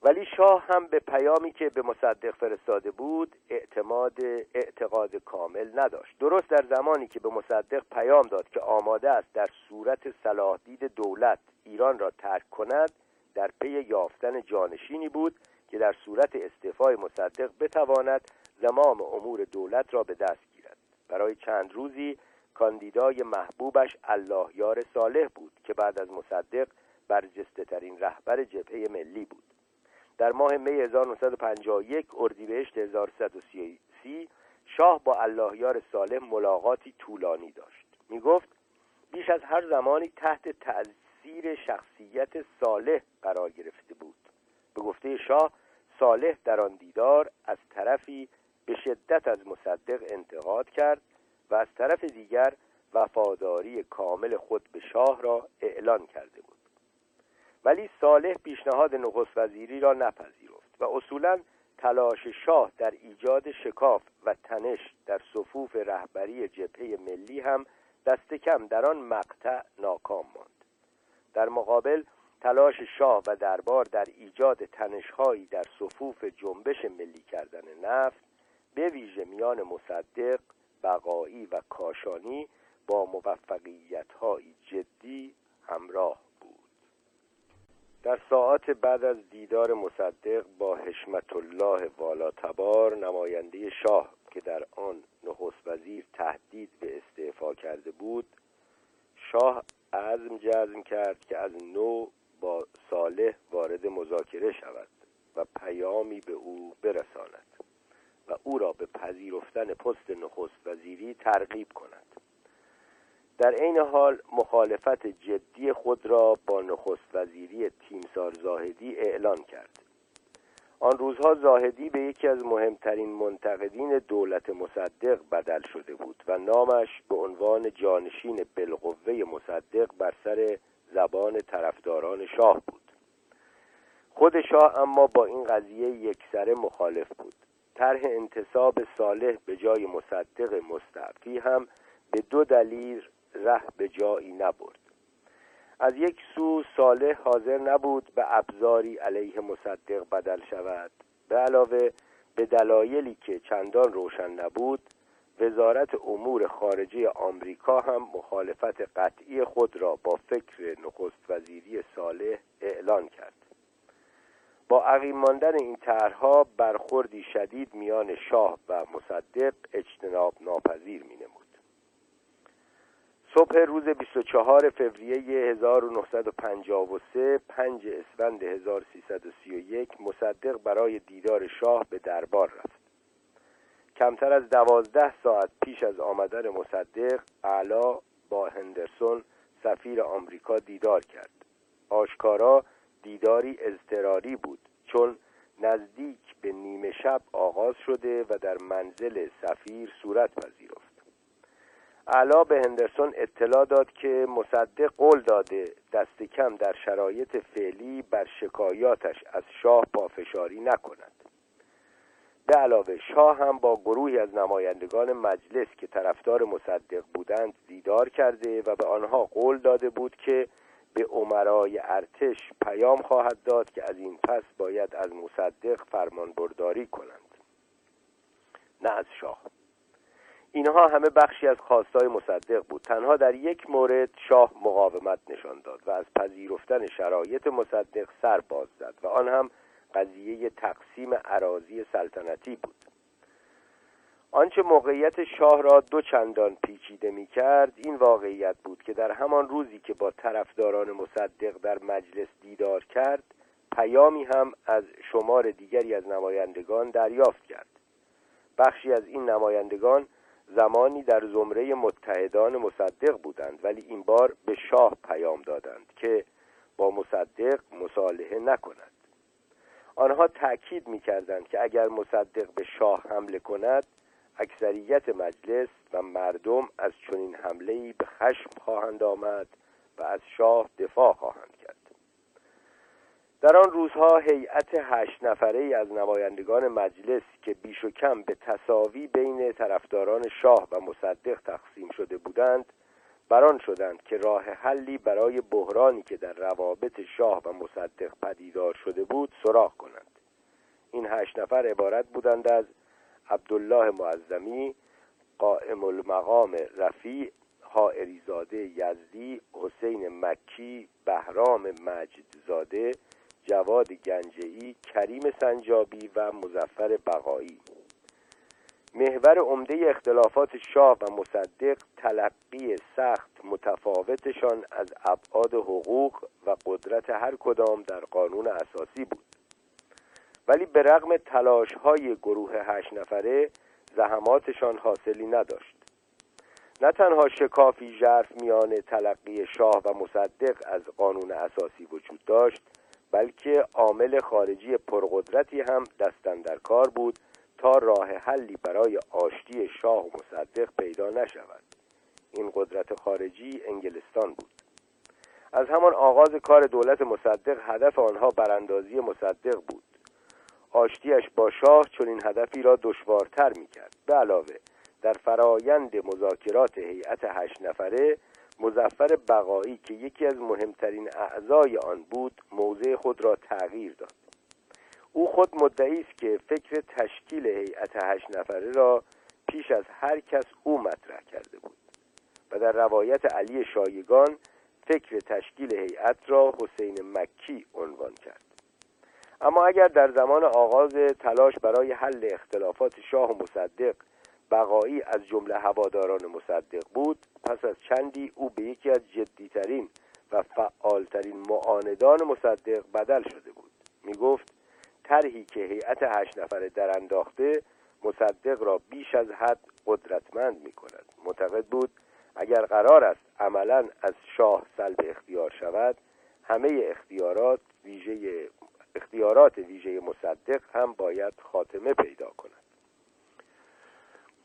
ولی شاه هم به پیامی که به مصدق فرستاده بود اعتماد اعتقاد کامل نداشت. درست در زمانی که به مصدق پیام داد که آماده است در صورت صلاح دید دولت ایران را ترک کند در پی یافتن جانشینی بود که در صورت استعفای مصدق بتواند زمام امور دولت را به دست گیرد. برای چند روزی کاندیدای محبوبش الله یار صالح بود که بعد از مصدق برجسته ترین رهبر جبهه ملی بود. در ماه می 1951 اردیبهشت 1130 شاه با الله یار صالح ملاقاتی طولانی داشت. می گفت بیش از هر زمانی تحت تأثیر شخصیت صالح قرار گرفته بود. به گفته شاه صالح در آن دیدار از طرفی به شدت از مصدق انتقاد کرد و از طرف دیگر وفاداری کامل خود به شاه را اعلان کرده بود. ولی صالح پیشنهاد نخست وزیری را نپذیرفت و اصولا تلاش شاه در ایجاد شکاف و تنش در صفوف رهبری جبهه ملی هم دست کم در آن مقطع ناکام ماند. در مقابل تلاش شاه و دربار در ایجاد تنشهایی در صفوف جنبش ملی کردن نفت به ویژه میان مصدق بقایی و کاشانی با موفقیت جدی همراه در ساعات بعد از دیدار مصدق با حشمت الله والا تبار نماینده شاه که در آن نخست وزیر تهدید به استعفا کرده بود شاه عزم جزم کرد که از نو با صالح وارد مذاکره شود و پیامی به او برساند و او را به پذیرفتن پست نخست وزیری ترغیب کند. در عین حال مخالفت جدی خود را با نخست وزیری تیمسار زاهدی اعلان کرد. آن روزها زاهدی به یکی از مهمترین منتقدین دولت مصدق بدل شده بود و نامش به عنوان جانشین بالقوه مصدق بر سر زبان طرفداران شاه بود. خود شاه اما با این قضیه یکسره مخالف بود. طرح انتصاب صالح به جای مصدق مستعفی هم به دو دلیل ره به جایی نبرد. از یک سو صالح حاضر نبود به ابزاری علیه مصدق بدل شود. به علاوه به دلایلی که چندان روشن نبود وزارت امور خارجه آمریکا هم مخالفت قطعی خود را با فکر نخست وزیری صالح اعلان کرد. با عقیم ماندن این طرحها برخوردی شدید میان شاه و مصدق اجتناب ناپذیر می نمود. صبح روز 24 فوریه 1953 5 اسفند 1331 مصدق برای دیدار شاه به دربار رفت. کمتر از دوازده ساعت پیش از آمدن مصدق علا با هندرسون سفیر آمریکا دیدار کرد. آشکارا دیداری اضطراری بود چون نزدیک به نیمه شب آغاز شده و در منزل سفیر صورت پذیرفت. علا به هندرسون اطلاع داد که مصدق قول داده دست کم در شرایط فعلی بر شکایاتش از شاه پافشاری نکند. به علاوه شاه هم با گروهی از نمایندگان مجلس که طرفدار مصدق بودند دیدار کرده و به آنها قول داده بود که به عمرای ارتش پیام خواهد داد که از این پس باید از مصدق فرمان برداری کنند. نه از شاه. اینها همه بخشی از خواستای مصدق بود. تنها در یک مورد شاه مقاومت نشان داد و از پذیرفتن شرایط مصدق سر باز زد و آن هم قضیه تقسیم عراضی سلطنتی بود. آنچه موقعیت شاه را دو چندان پیچیده می کرد این واقعیت بود که در همان روزی که با طرفداران مصدق در مجلس دیدار کرد پیامی هم از شمار دیگری از نمایندگان دریافت کرد. بخشی از این نمایندگان زمانی در زمره متحدان مصدق بودند ولی این بار به شاه پیام دادند که با مصدق مصالحه نکند. آنها تأکید می کردند که اگر مصدق به شاه حمله کند اکثریت مجلس و مردم از چنین حمله به خشم خواهند آمد و از شاه دفاع خواهند کرد. در آن روزها هیئت هشت نفره از نمایندگان مجلس که بیش و کم به تصاوی بین طرفداران شاه و مصدق تقسیم شده بودند بران شدند که راه حلی برای بحرانی که در روابط شاه و مصدق پدیدار شده بود سراغ کنند. این هشت نفر عبارت بودند از عبدالله معظمی قائم المقام رفیع حائریزاده یزدی حسین مکی بهرام مجدزاده جواد گنجهی کریم سنجابی و مزفر بقایی. محور عمده اختلافات شاه و مصدق تلقی سخت متفاوتشان از ابعاد حقوق و قدرت هر کدام در قانون اساسی بود. ولی به رغم تلاش های گروه هشت نفره زحماتشان حاصلی نداشت. نه تنها شکافی ژرف میان تلقی شاه و مصدق از قانون اساسی وجود داشت بلکه عامل خارجی پرقدرتی هم دستن در کار بود تا راه حلی برای آشتی شاه و مصدق پیدا نشود. این قدرت خارجی انگلستان بود. از همان آغاز کار دولت مصدق هدف آنها براندازی مصدق بود. آشتیش با شاه چون این هدفی را دشوارتر می‌کرد. به علاوه در فرایند مذاکرات هیئت هشت نفره مزفر بقایی که یکی از مهمترین اعضای آن بود موضع خود را تغییر داد. او خود مدعی است که فکر تشکیل هیئت هشت نفره را پیش از هر کس او مطرح کرده بود و در روایت علی شایگان فکر تشکیل هیئت را حسین مکی عنوان کرد. اما اگر در زمان آغاز تلاش برای حل اختلافات شاه و مصدق بقایی از جمله هواداران مصدق بود پس از چندی او به یکی از جدیترین و فعالترین معاندان مصدق بدل شده بود. می گفت طرحی که هیئت هشت نفره در انداخته مصدق را بیش از حد قدرتمند می کند معتقد بود اگر قرار است عملا از شاه سلب اختیار شود همه اختیارات ویژه اختیارات ویژه مصدق هم باید خاتمه پیدا کند.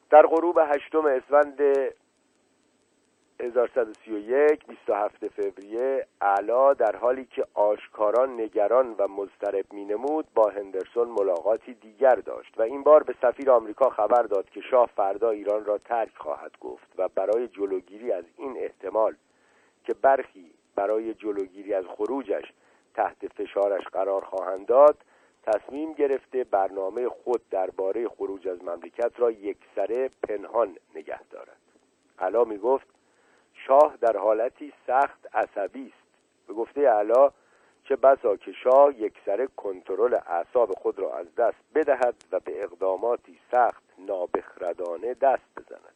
در غروب هشتم اسفند 1131 27 فوریه علا در حالی که آشکاران نگران و مضطرب مینمود با هندرسون ملاقاتی دیگر داشت و این بار به سفیر آمریکا خبر داد که شاه فردا ایران را ترک خواهد گفت و برای جلوگیری از این احتمال که برخی برای جلوگیری از خروجش تحت فشارش قرار خواهند داد تصمیم گرفته برنامه خود درباره خروج از مملکت را یکسره پنهان نگه دارد. علا می گفت شاه در حالتی سخت عصبی است. به گفته علا چه بسا که شاه یکسره کنترل اعصاب خود را از دست بدهد و به اقداماتی سخت نابخردانه دست بزند.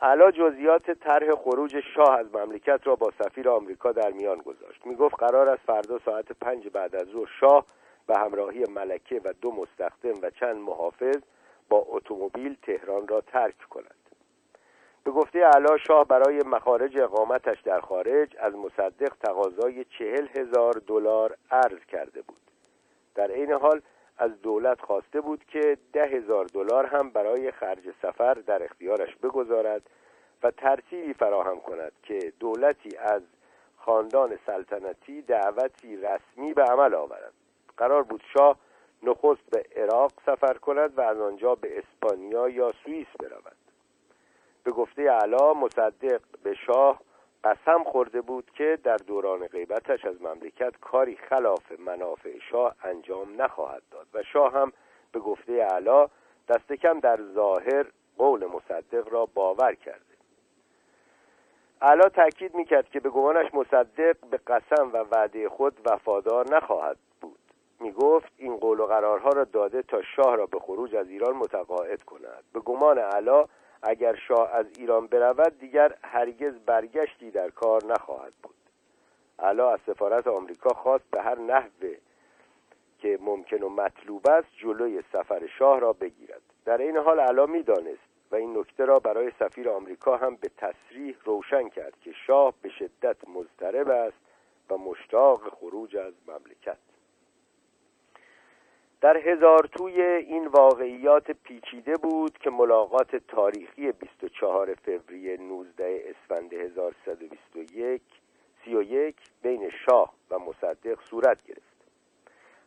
علا جزئیات طرح خروج شاه از مملکت را با سفیر آمریکا در میان گذاشت. می‌گفت قرار است فردا ساعت پنج بعد از ظهر شاه به همراهی ملکه و دو مستخدم و چند محافظ با اتومبیل تهران را ترک کند. به گفته علا شاه برای مخارج اقامتش در خارج از مصدق تقاضای چهل هزار دلار عرض کرده بود. در عین حال از دولت خواسته بود که ده هزار دلار هم برای خرج سفر در اختیارش بگذارد و ترتیبی فراهم کند که دولتی از خاندان سلطنتی دعوتی رسمی به عمل آورد. قرار بود شاه نخست به عراق سفر کند و از آنجا به اسپانیا یا سوئیس برود. به گفته علا مصدق به شاه قسم خورده بود که در دوران غیبتش از مملکت کاری خلاف منافع شاه انجام نخواهد داد و شاه هم به گفته علا دست کم در ظاهر قول مصدق را باور کرده. علا تاکید می‌کرد که به گمانش مصدق به قسم و وعده خود وفادار نخواهد بود. می‌گفت این قول و قرارها را داده تا شاه را به خروج از ایران متقاعد کند. به گمان علا اگر شاه از ایران برود دیگر هرگز برگشتی در کار نخواهد بود. علا از سفارت آمریکا خواست به هر نحوه که ممکن و مطلوب است جلوی سفر شاه را بگیرد. در این حال علا می‌دانست و این نکته را برای سفیر آمریکا هم به تصریح روشن کرد که شاه به شدت مضطرب است و مشتاق خروج از مملکت. در هزار توی این واقعیات پیچیده بود که ملاقات تاریخی 24 فوریه 19 اسفند 1121 31 بین شاه و مصدق صورت گرفت.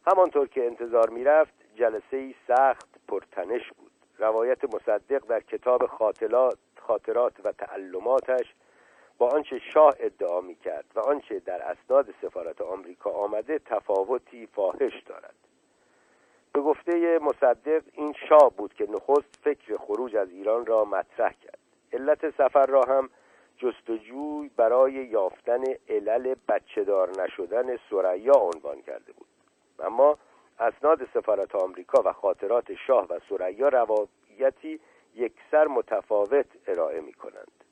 همانطور که انتظار می‌رفت جلسه ای سخت پرتنش بود. روایت مصدق در کتاب خاطرات, خاطرات و تعلماتش با آنچه شاه ادعا می کرد و آنچه در اسناد سفارت آمریکا آمده تفاوتی فاحش دارد. به گفته مصدق این شاه بود که نخست فکر خروج از ایران را مطرح کرد. علت سفر را هم جستجوی برای یافتن علل بچهدار نشدن سریا عنوان کرده بود. اما اسناد سفارت آمریکا و خاطرات شاه و سریا روایتی یکسر متفاوت ارائه می کنند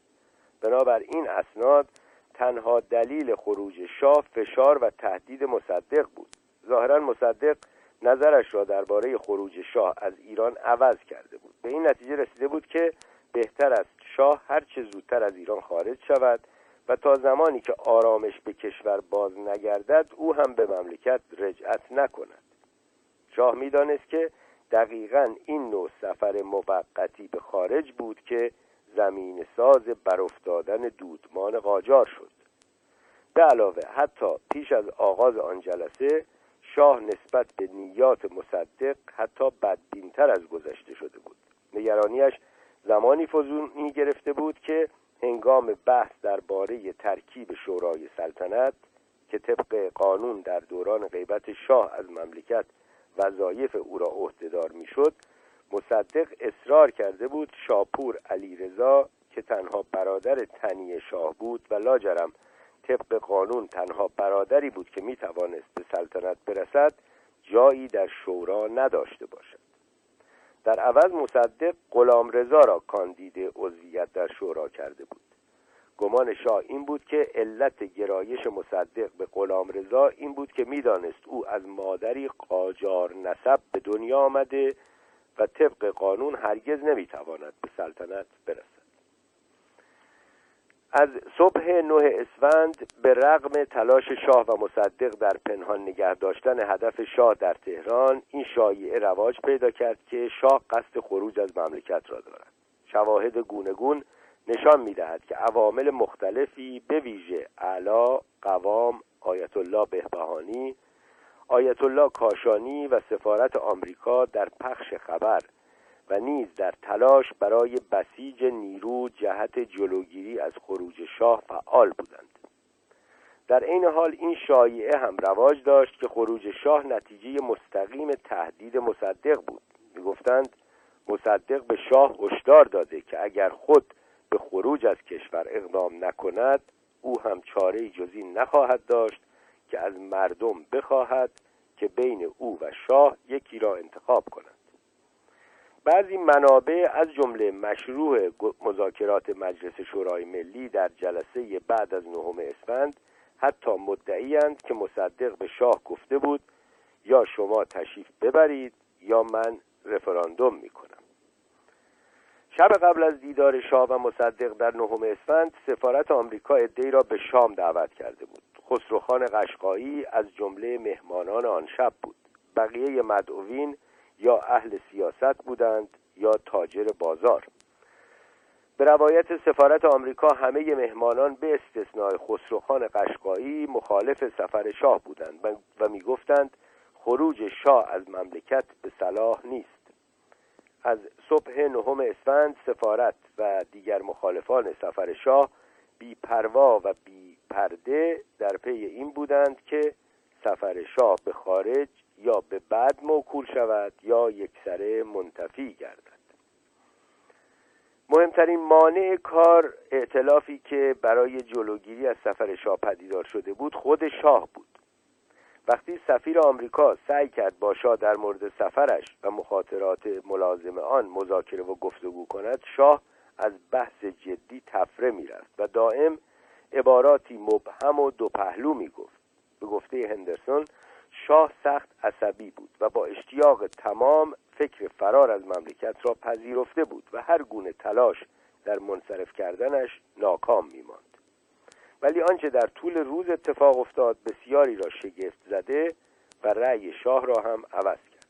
بنابر این اسناد تنها دلیل خروج شاه فشار و تهدید مصدق بود. ظاهرا مصدق نظرش را درباره خروج شاه از ایران عوض کرده بود. به این نتیجه رسیده بود که بهتر است شاه هرچه زودتر از ایران خارج شود و تا زمانی که آرامش به کشور باز نگردد او هم به مملکت رجعت نکند. شاه می‌دانست که دقیقا این نوع سفر موقتی به خارج بود که زمین ساز برافتادن دودمان قاجار شد. به علاوه حتی پیش از آغاز آن جلسه شاه نسبت به نیات مصدق حتی بدبینتر از گذشته شده بود. نگرانیش زمانی فزونی گرفته بود که هنگام بحث درباره ترکیب شورای سلطنت که طبق قانون در دوران غیبت شاه از مملکت وظایف او را عهدهدار می‌شد مصدق اصرار کرده بود شاپور علیرضا که تنها برادر تنی شاه بود و لاجرم طبق قانون تنها برادری بود که می‌توانست به سلطنت برسد جایی در شورا نداشته باشد. در عوض مصدق غلام رضا را کاندید عضویت در شورا کرده بود. گمان شاه این بود که علت گرایش مصدق به غلام رضا این بود که می‌دانست او از مادری قاجار نسب به دنیا آمده و طبق قانون هرگز نمی‌تواند به سلطنت برسد. از صبح نه اسفند به رغم تلاش شاه و مصدق در پنهان نگه داشتن هدف شاه در تهران این شایعه رواج پیدا کرد که شاه قصد خروج از مملکت را دارد. شواهد گونگون نشان می‌دهد که عوامل مختلفی به ویژه علا قوام آیت الله بهبهانی آیت الله کاشانی و سفارت آمریکا در پخش خبر و نیز در تلاش برای بسیج نیرو جهت جلوگیری از خروج شاه فعال بودند. در عین حال این شایعه هم رواج داشت که خروج شاه نتیجه مستقیم تهدید مصدق بود. می‌گفتند مصدق به شاه هشدار داده که اگر خود به خروج از کشور اقدام نکند او هم چاره جزی نخواهد داشت که از مردم بخواهد که بین او و شاه یکی را انتخاب کند. بعضی منابع از جمله مشروع مذاکرات مجلس شورای ملی در جلسه بعد از نهم اسفند حتی مدعیند که مصدق به شاه گفته بود یا شما تشریف ببرید یا من رفراندوم می‌کنم. شب قبل از دیدار شاه و مصدق در نهم اسفند سفارت آمریکا ادهی را به شام دعوت کرده بود. خسروخان قشقایی از جمله مهمانان آن شب بود. بقیه مدعوین یا اهل سیاست بودند یا تاجر بازار. به روایت سفارت آمریکا همه مهمانان به استثنای خسروخان قشقایی مخالف سفر شاه بودند و می‌گفتند خروج شاه از مملکت به صلاح نیست. از صبح نهم اسفند سفارت و دیگر مخالفان سفر شاه بی پروا و بی پرده در پی این بودند که سفر شاه به خارج یا به بعد موکول شود یا یکسره منتفی گردد. مهمترین مانع کار اعتلافی که برای جلوگیری از سفر شاه پدیدار شده بود خود شاه بود. وقتی سفیر آمریکا سعی کرد با شاه در مورد سفرش و مخاطرات ملازم آن مذاکره و گفتگو کند شاه از بحث جدی تفره می‌رفت و دائم عباراتی مبهم و دو پهلو می‌گفت. به گفته هندرسون شاه سخت عصبی بود و با اشتیاق تمام فکر فرار از مملکت را پذیرفته بود و هر گونه تلاش در منصرف کردنش ناکام میماند. ولی آنچه در طول روز اتفاق افتاد بسیاری را شگفت زده و رأی شاه را هم عوض کرد.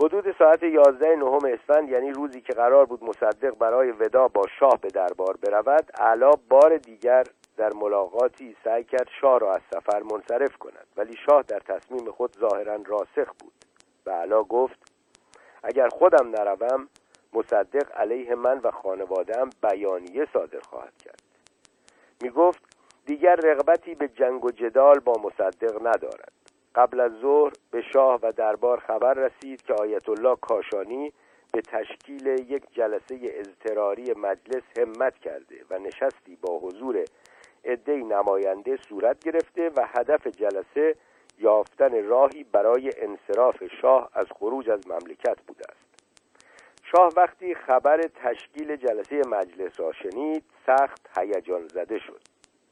حدود ساعت یازده نهم اسفند یعنی روزی که قرار بود مصدق برای ودا با شاه به دربار برود علا بار دیگر در ملاقاتی سعی کرد شاه را از سفر منصرف کند ولی شاه در تصمیم خود ظاهرا راسخ بود و علا گفت اگر خودم نروم مصدق علیه من و خانوادهام بیانیه صادر خواهد کرد. می گفت دیگر رغبتی به جنگ و جدال با مصدق ندارد. قبل از ظهر به شاه و دربار خبر رسید که آیت الله کاشانی به تشکیل یک جلسه اضطراری مجلس همت کرده و نشستی با حضور عدهای نماینده صورت گرفته و هدف جلسه یافتن راهی برای انصراف شاه از خروج از مملکت بوده است. شاه وقتی خبر تشکیل جلسه مجلس را شنید سخت هیجان زده شد.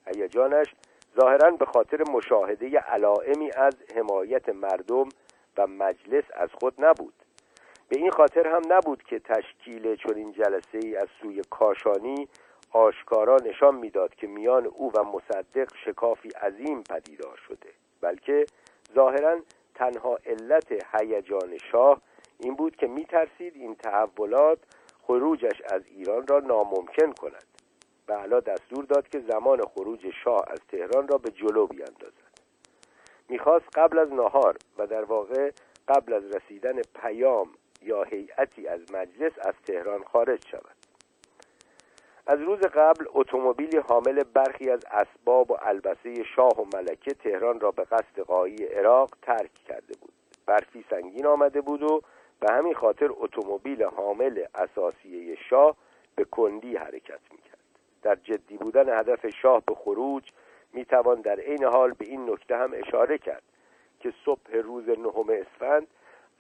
هیجانش ظاهرا به خاطر مشاهده علائمی از حمایت مردم و مجلس از خود نبود. به این خاطر هم نبود که تشکیل چنین جلسه ای از سوی کاشانی آشکارا نشان می‌داد که میان او و مصدق شکافی عظیم پدیدار شده بلکه ظاهرا تنها علت هیجان شاه این بود که میترسید این تحولات خروجش از ایران را ناممکن کند. علا دستور داد که زمان خروج شاه از تهران را به جلو بیاندازد. می‌خواست قبل از نهار و در واقع قبل از رسیدن پیام یا هیئتی از مجلس از تهران خارج شود. از روز قبل اتومبیلی حامل برخی از اسباب و البسه شاه و ملکه تهران را به قصد قایی عراق ترک کرده بود. برفی سنگین آمده بود و به همین خاطر اتومبیل حامل اساسیه شاه به کندی حرکت می‌کرد. در جدی بودن هدف شاه به خروج می‌توان در عین حال به این نکته هم اشاره کرد که صبح روز نهم اسفند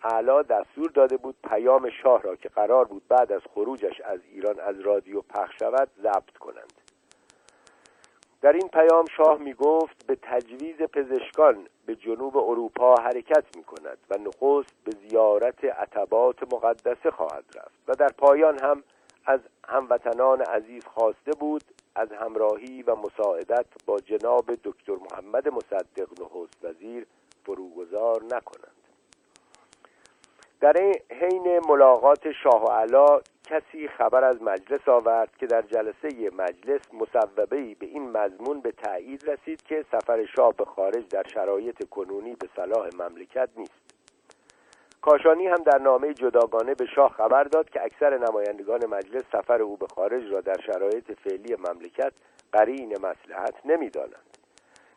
اعلا دستور داده بود پیام شاه را که قرار بود بعد از خروجش از ایران از رادیو پخش شود ضبط کنند. در این پیام شاه می گفت به تجویز پزشکان به جنوب اروپا حرکت می کند و نخست به زیارت عتبات مقدسه خواهد رفت. و در پایان هم از هموطنان عزیز خواسته بود از همراهی و مساعدت با جناب دکتر محمد مصدق نخست وزیر فروگذار نکنند. در حین ملاقات شاه و علا کسی خبر از مجلس آورد که در جلسه مجلس مصوبه به این مضمون به تایید رسید که سفر شاه به خارج در شرایط کنونی به صلاح مملکت نیست. کاشانی هم در نامه جداگانه به شاه خبر داد که اکثر نمایندگان مجلس سفر او به خارج را در شرایط فعلی مملکت قرین مسلحت نمی‌دانند.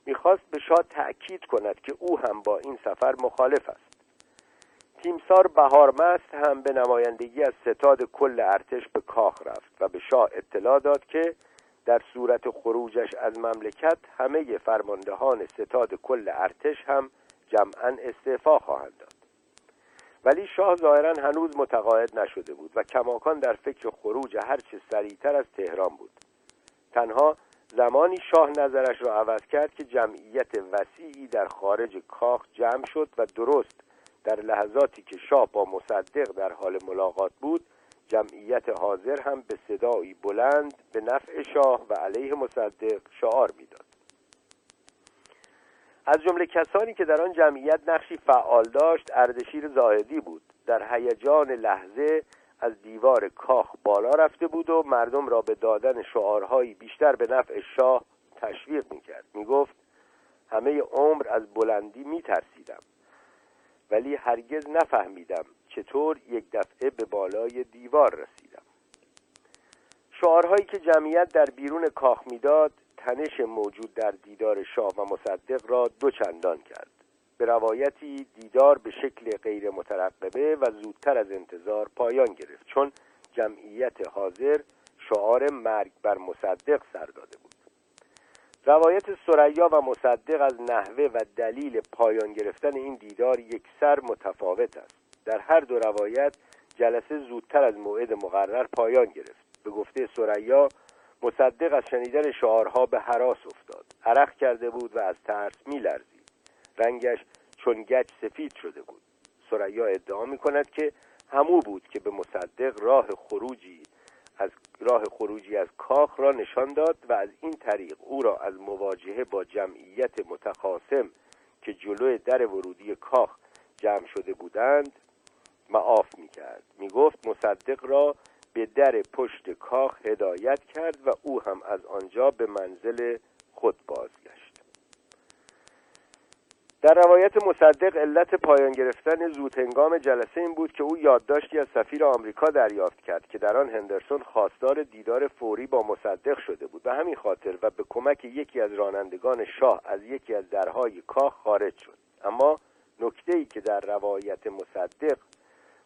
می‌خواست به شاه تأکید کند که او هم با این سفر مخالف است. تیمسار بهارمست هم به نمایندگی از ستاد کل ارتش به کاخ رفت و به شاه اطلاع داد که در صورت خروجش از مملکت همه فرماندهان ستاد کل ارتش هم جمعا استعفا خواهند داد. ولی شاه ظاهرا هنوز متقاعد نشده بود و کماکان در فکر خروج هرچه سریعتر از تهران بود. تنها زمانی شاه نظرش را عوض کرد که جمعیت وسیعی در خارج کاخ جمع شد و درست در لحظاتی که شاه با مصدق در حال ملاقات بود جمعیت حاضر هم به صدایی بلند به نفع شاه و علیه مصدق شعار می‌داد. از جمله کسانی که در آن جمعیت نقشی فعال داشت اردشیر زاهدی بود. در هیجان لحظه از دیوار کاخ بالا رفته بود و مردم را به دادن شعارهایی بیشتر به نفع شاه تشویق می‌کرد. می‌گفت همه عمر از بلندی میترسیدم. ولی هرگز نفهمیدم چطور یک دفعه به بالای دیوار رسیدم. شعارهایی که جمعیت در بیرون کاخ می‌داد تنش موجود در دیدار شاه و مصدق را دو چندان کرد. به روایتی دیدار به شکل غیر مترقبه و زودتر از انتظار پایان گرفت چون جمعیت حاضر شعار مرگ بر مصدق سر داده بود. روایت سریا و مصدق از نحوه و دلیل پایان گرفتن این دیدار یکسر متفاوت است. در هر دو روایت جلسه زودتر از موعد مقرر پایان گرفت. به گفته سریا مصدق از شنیدن شعارها به حراس افتاد. عرق کرده بود و از ترس میلرزید. رنگش چون گچ سفید شده بود. سریا ادعا می کند که همو بود که به مصدق راه خروجی از راه خروجی از کاخ را نشان داد و از این طریق او را از مواجهه با جمعیت متخاصم که جلوی در ورودی کاخ جمع شده بودند معاف می کرد می گفت مصدق را به در پشت کاخ هدایت کرد و او هم از آنجا به منزل خود بازگشت. در روایت مصدق علت پایان گرفتن زودهنگام جلسه این بود که او یادداشتی از سفیر آمریکا دریافت کرد که در آن هندرسون خواستار دیدار فوری با مصدق شده بود. به همین خاطر و به کمک یکی از رانندگان شاه از یکی از درهای کاخ خارج شد. اما نکته ای که در روایت مصدق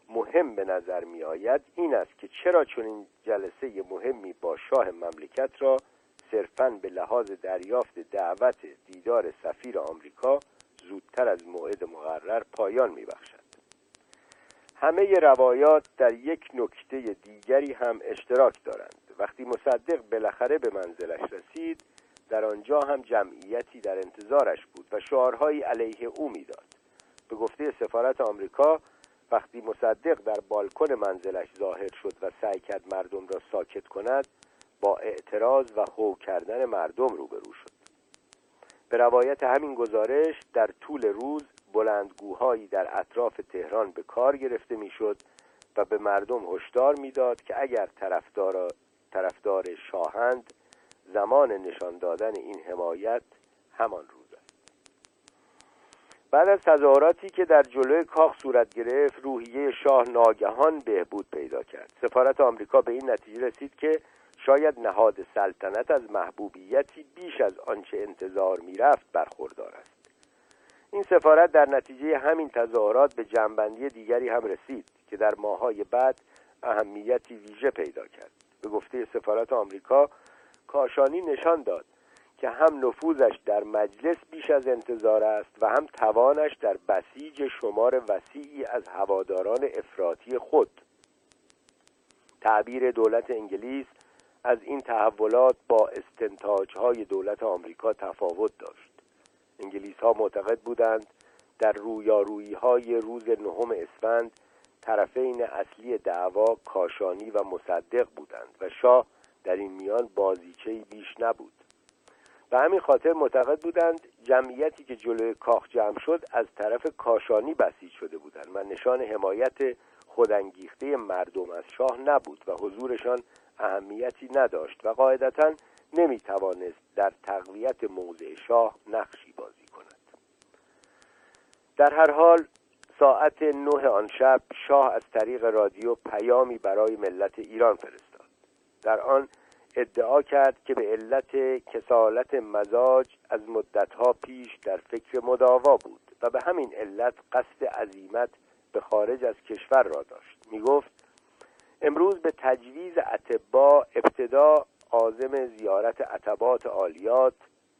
مهم به نظر می آید این است که چرا چون این جلسه مهمی با شاه مملکت را صرفا به لحاظ دریافت دعوت دیدار سفیر آمریکا زودتر از موعد مقرر پایان می بخشد. همه روایات در یک نکته دیگری هم اشتراک دارند. وقتی مصدق بالاخره به منزلش رسید در آنجا هم جمعیتی در انتظارش بود و شعارهایی علیه او می‌داد. به گفته سفارت آمریکا وقتی مصدق در بالکن منزلش ظاهر شد و سعی کرد مردم را ساکت کند با اعتراض و هو کردن مردم روبرو شد. به روایت همین گزارش در طول روز بلندگوهایی در اطراف تهران به کار گرفته می‌شد و به مردم هشدار می‌داد که اگر طرفدار طرفدار شاهند زمان نشان دادن این حمایت همان روز بعد از تظاهراتی که در جلوی کاخ صورت گرفت روحیه شاه ناگهان بهبود پیدا کرد. سفارت آمریکا به این نتیجه رسید که شاید نهاد سلطنت از محبوبیتی بیش از آنچه انتظار می‌رفت برخوردار است. این سفارت در نتیجه همین تظاهرات به جنبندی دیگری هم رسید که در ماهای بعد اهمیتی ویژه پیدا کرد. به گفته سفارت آمریکا کاشانی نشان داد که هم نفوذش در مجلس بیش از انتظار است و هم توانش در بسیج شمار وسیعی از هواداران افراطی خود. تعبیر دولت انگلیس از این تحولات با استنتاج های دولت آمریکا تفاوت داشت. انگلیس ها معتقد بودند در رویارویی های روز نهم اسفند طرفین اصلی دعوا کاشانی و مصدق بودند و شاه در این میان بازیچه بیش نبود. به همین خاطر معتقد بودند جمعیتی که جلوی کاخ جمع شد از طرف کاشانی بسیج شده بودند و نشان حمایت خودانگیخته مردم از شاه نبود و حضورشان اهمیتی نداشت و قاعدتا نمی توانست در تقویت موضع شاه نقشی بازی کند. در هر حال ساعت نه آن شب شاه از طریق رادیو پیامی برای ملت ایران فرستاد. در آن ادعا کرد که به علت کسالت مزاج از مدتها پیش در فکر مداوا بود و به همین علت قصد عزیمت به خارج از کشور را داشت. می گفت امروز به تجویز اتبا ابتدا عازم زیارت عتبات عالیات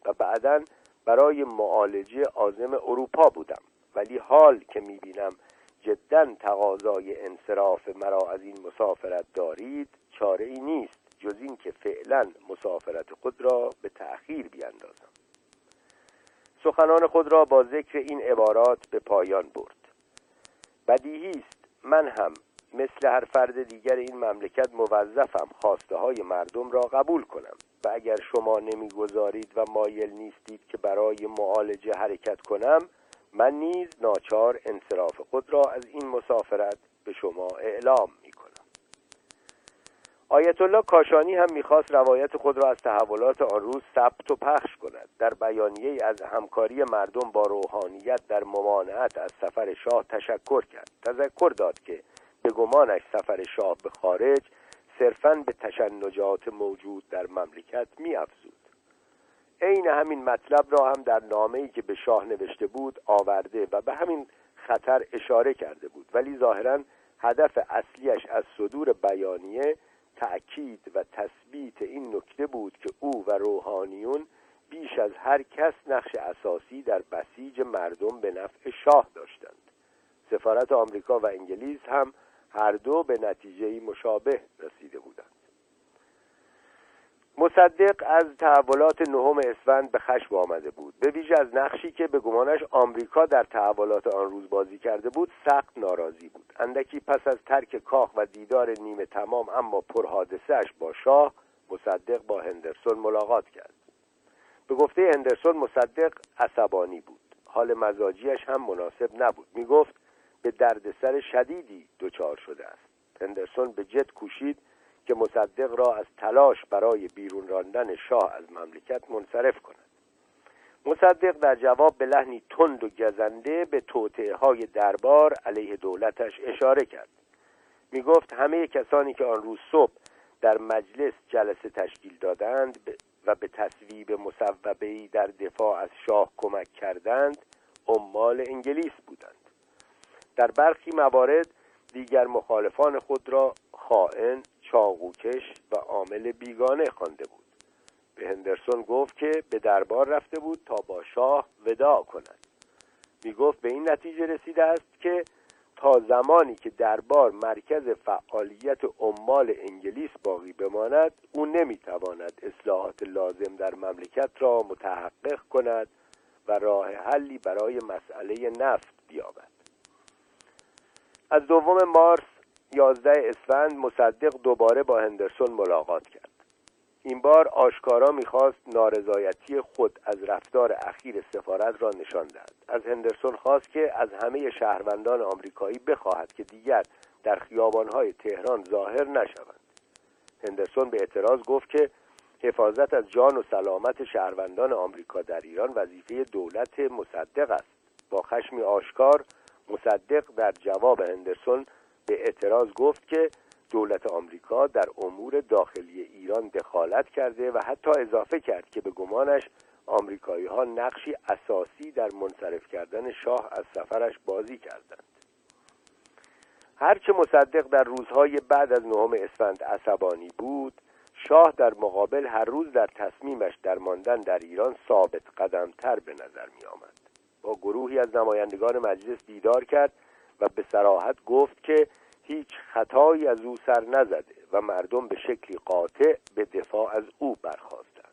و بعدا برای معالجه عازم اروپا بودم. ولی حال که می بینم جدا تقاضای انصراف مرا از این مسافرت دارید چاره ای نیست جز این که فعلا مسافرت خود را به تأخیر بیاندازم. سخنان خود را با ذکر این عبارات به پایان برد. بدیهی است من هم مثل هر فرد دیگر این مملکت موظفم خواسته های مردم را قبول کنم. و اگر شما نمی‌گذارید و مایل نیستید که برای معالجه حرکت کنم من نیز ناچار انصراف خود را از این مسافرت به شما اعلام می کنم آیت الله کاشانی هم می‌خواست روایت خود را از تحولات آن روز ثبت و پخش کند. در بیانیه از همکاری مردم با روحانیت در ممانعت از سفر شاه تشکر کرد. تذکر داد که به گمانش سفر شاه به خارج صرفا به تشنجات موجود در مملکت میافزود. عین همین مطلب را هم در نامه‌ای که به شاه نوشته بود آورده و به همین خطر اشاره کرده بود. ولی ظاهرا هدف اصلیش از صدور بیانیه تأکید و تثبیت این نکته بود که او و روحانیون بیش از هر کس نقش اساسی در بسیج مردم به نفع شاه داشتند. سفارت آمریکا و انگلیس هم هر دو به نتیجه مشابه رسیده بودند. مصدق از تحولات نهم اسفند به خشم آمده بود. به ویژه از نقشی که به گمانش آمریکا در تحولات آن روز بازی کرده بود سخت ناراضی بود. اندکی پس از ترک کاخ و دیدار نیمه تمام اما پرحادثهاش با شاه مصدق با هندرسون ملاقات کرد. به گفته هندرسون مصدق عصبانی بود. حال مزاجیش هم مناسب نبود. می گفت به دردسر شدیدی دچار شده است. هندرسون به جد کوشید که مصدق را از تلاش برای بیرون راندن شاه از مملکت منصرف کند. مصدق در جواب به لحنی تند و گزنده به توطعه های دربار علیه دولتش اشاره کرد. می گفت همه کسانی که آن روز صبح در مجلس جلسه تشکیل دادند و به تصویب مصوبه‌ای در دفاع از شاه کمک کردند عمال انگلیس بودند. در برخی موارد دیگر مخالفان خود را خائن چاقوکش و عامل بیگانه خوانده بود. به هندرسون گفت که به دربار رفته بود تا با شاه وداع کند. می گفت به این نتیجه رسیده است که تا زمانی که دربار مرکز فعالیت عمال انگلیس باقی بماند او نمی‌تواند اصلاحات لازم در مملکت را متحقق کند و راه حلی برای مسئله نفت بیابد. از دوم مارس یازده اسفند مصدق دوباره با هندرسون ملاقات کرد. این بار آشکارا می‌خواست نارضایتی خود از رفتار اخیر سفارت را نشان دهد. از هندرسون خواست که از همه شهروندان آمریکایی بخواهد که دیگر در خیابانهای تهران ظاهر نشوند. هندرسون به اعتراض گفت که حفاظت از جان و سلامت شهروندان آمریکا در ایران وظیفه دولت مصدق است. با خشمی آشکار مصدق در جواب هندرسون به اعتراض گفت که دولت آمریکا در امور داخلی ایران دخالت کرده و حتی اضافه کرد که به گمانش آمریکایی ها نقشی اساسی در منصرف کردن شاه از سفرش بازی کردند. هرچه مصدق در روزهای بعد از نهم اسفند عصبانی بود شاه در مقابل هر روز در تصمیمش در ماندن در ایران ثابت قدمتر به نظر می آمد با گروهی از نمایندگان مجلس دیدار کرد و به سراحت گفت که هیچ خطایی از او سر نزده و مردم به شکلی قاطع به دفاع از او برخواستند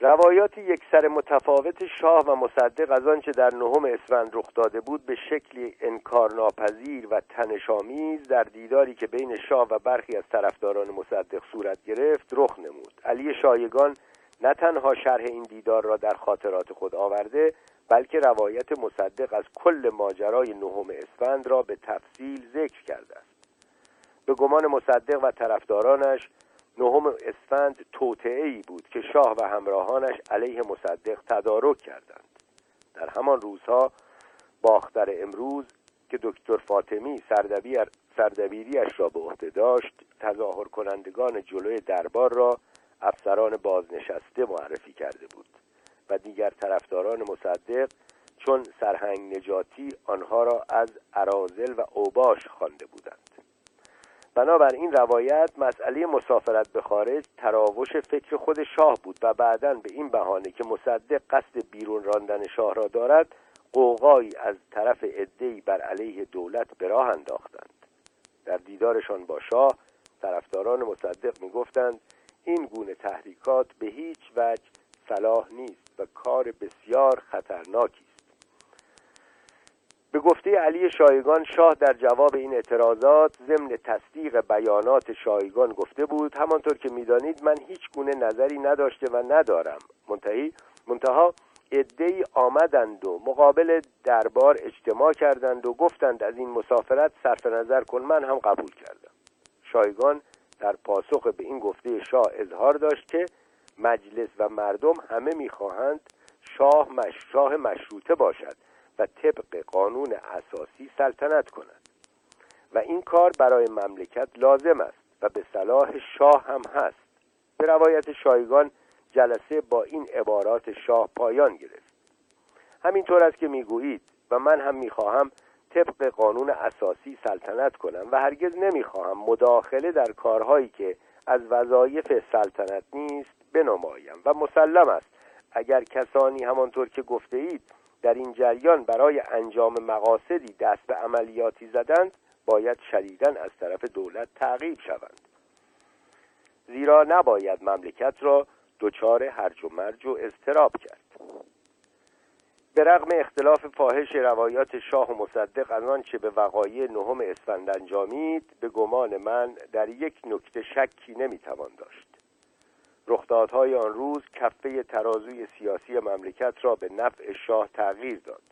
روایات یک سر متفاوت شاه و مصدق از آنچه در نهم اسفند رخ داده بود به شکلی انکارناپذیر و تنشامیز در دیداری که بین شاه و برخی از طرفداران مصدق صورت گرفت رخ نمود. علی شایگان نه تنها شرح این دیدار را در خاطرات خود آورده بلکه روایت مصدق از کل ماجرای نهم اسفند را به تفصیل ذکر کرده است. به گمان مصدق و طرفدارانش نهم اسفند توطعه بود که شاه و همراهانش علیه مصدق تدارک کردند. در همان روزها باختر امروز که دکتر فاطمی سردبیریش را به عهده داشت تظاهر کنندگان جلوی دربار را افسران بازنشسته معرفی کرده بود و دیگر طرفداران مصدق چون سرهنگ نجاتی آنها را از عرازل و اوباش خوانده بودند. بنابر این روایت مسئله مسافرت به خارج تراوش فکر خود شاه بود و بعدا به این بهانه که مصدق قصد بیرون راندن شاه را دارد قوقایی از طرف عدهای بر علیه دولت به راه انداختند. در دیدارشان با شاه طرفداران مصدق می‌گفتند این گونه تحریکات به هیچ وجه صلاح نیست و کار بسیار خطرناکی است. به گفته علی شایگان شاه در جواب این اعتراضات ضمن تصدیق بیانات شایگان گفته بود همانطور که می‌دانید من هیچ گونه نظری نداشته و ندارم. منتهی منتها عدهای آمدند و مقابل دربار اجتماع کردند و گفتند از این مسافرت صرف نظر کن من هم قبول کردم. شایگان در پاسخ به این گفته شاه اظهار داشت که مجلس و مردم همه می‌خواهند شاه مش شاه مشروطه باشد و طبق قانون اساسی سلطنت کند. و این کار برای مملکت لازم است و به صلاح شاه هم هست. به روایت شایگان جلسه با این عبارات شاه پایان گرفت. همینطور است که می‌گویید و من هم می‌خواهم طبق قانون اساسی سلطنت کنم و هرگز نمی‌خواهم مداخله در کارهایی که از وظایف سلطنت نیست بنمایم و مسلم است. اگر کسانی همانطور که گفته اید در این جریان برای انجام مقاصدی دست به عملیاتی زدند باید شدیدا از طرف دولت تعقیب شوند. زیرا نباید مملکت را دچار هرج و مرج و اضطراب کرد. به رغم اختلاف فاحش روایات شاه و مصدق از آنچه به وقایع نهم اسفند انجامید به گمان من در یک نکته شکی نمی‌توان داشت. رخدادهای آن روز کفه ترازوی سیاسی مملکت را به نفع شاه تغییر داد.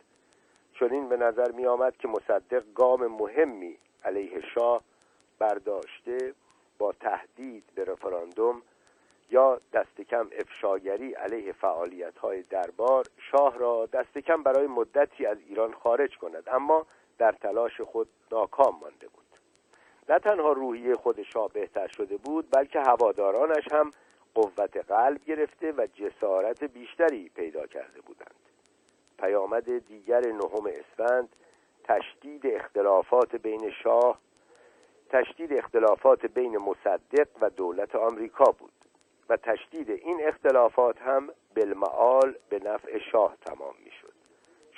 چون این به نظر می آمد که مصدق گام مهمی علیه شاه برداشته با تهدید به رفراندوم یا دست کم افشاگری علیه فعالیت های دربار شاه را دست کم برای مدتی از ایران خارج کند اما در تلاش خود ناکام مانده بود. نه تنها روحیه خود شاه بهتر شده بود بلکه هوادارانش هم قوت قلب گرفته و جسارت بیشتری پیدا کرده بودند. پیامد دیگر نهم اسفند تشدید اختلافات بین شاه تشدید اختلافات بین مصدق و دولت آمریکا بود. و تشدید این اختلافات هم بالمعال به نفع شاه تمام می‌شد.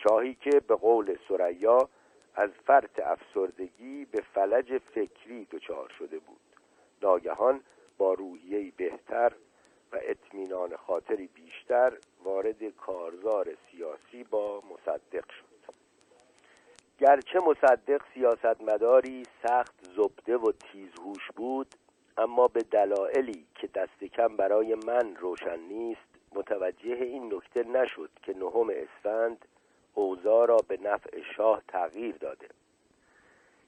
شاهی که به قول سریا از فرط افسردگی به فلج فکری دچار شده بود. ناگهان با روحیه بهتر و اطمینان خاطری بیشتر وارد کارزار سیاسی با مصدق شد. گرچه مصدق سیاستمداری سخت زبده و تیزهوش بود اما به دلایلی که دست کم برای من روشن نیست متوجه این نکته نشد که نهم اسفند اوضاع را به نفع شاه تغییر داده.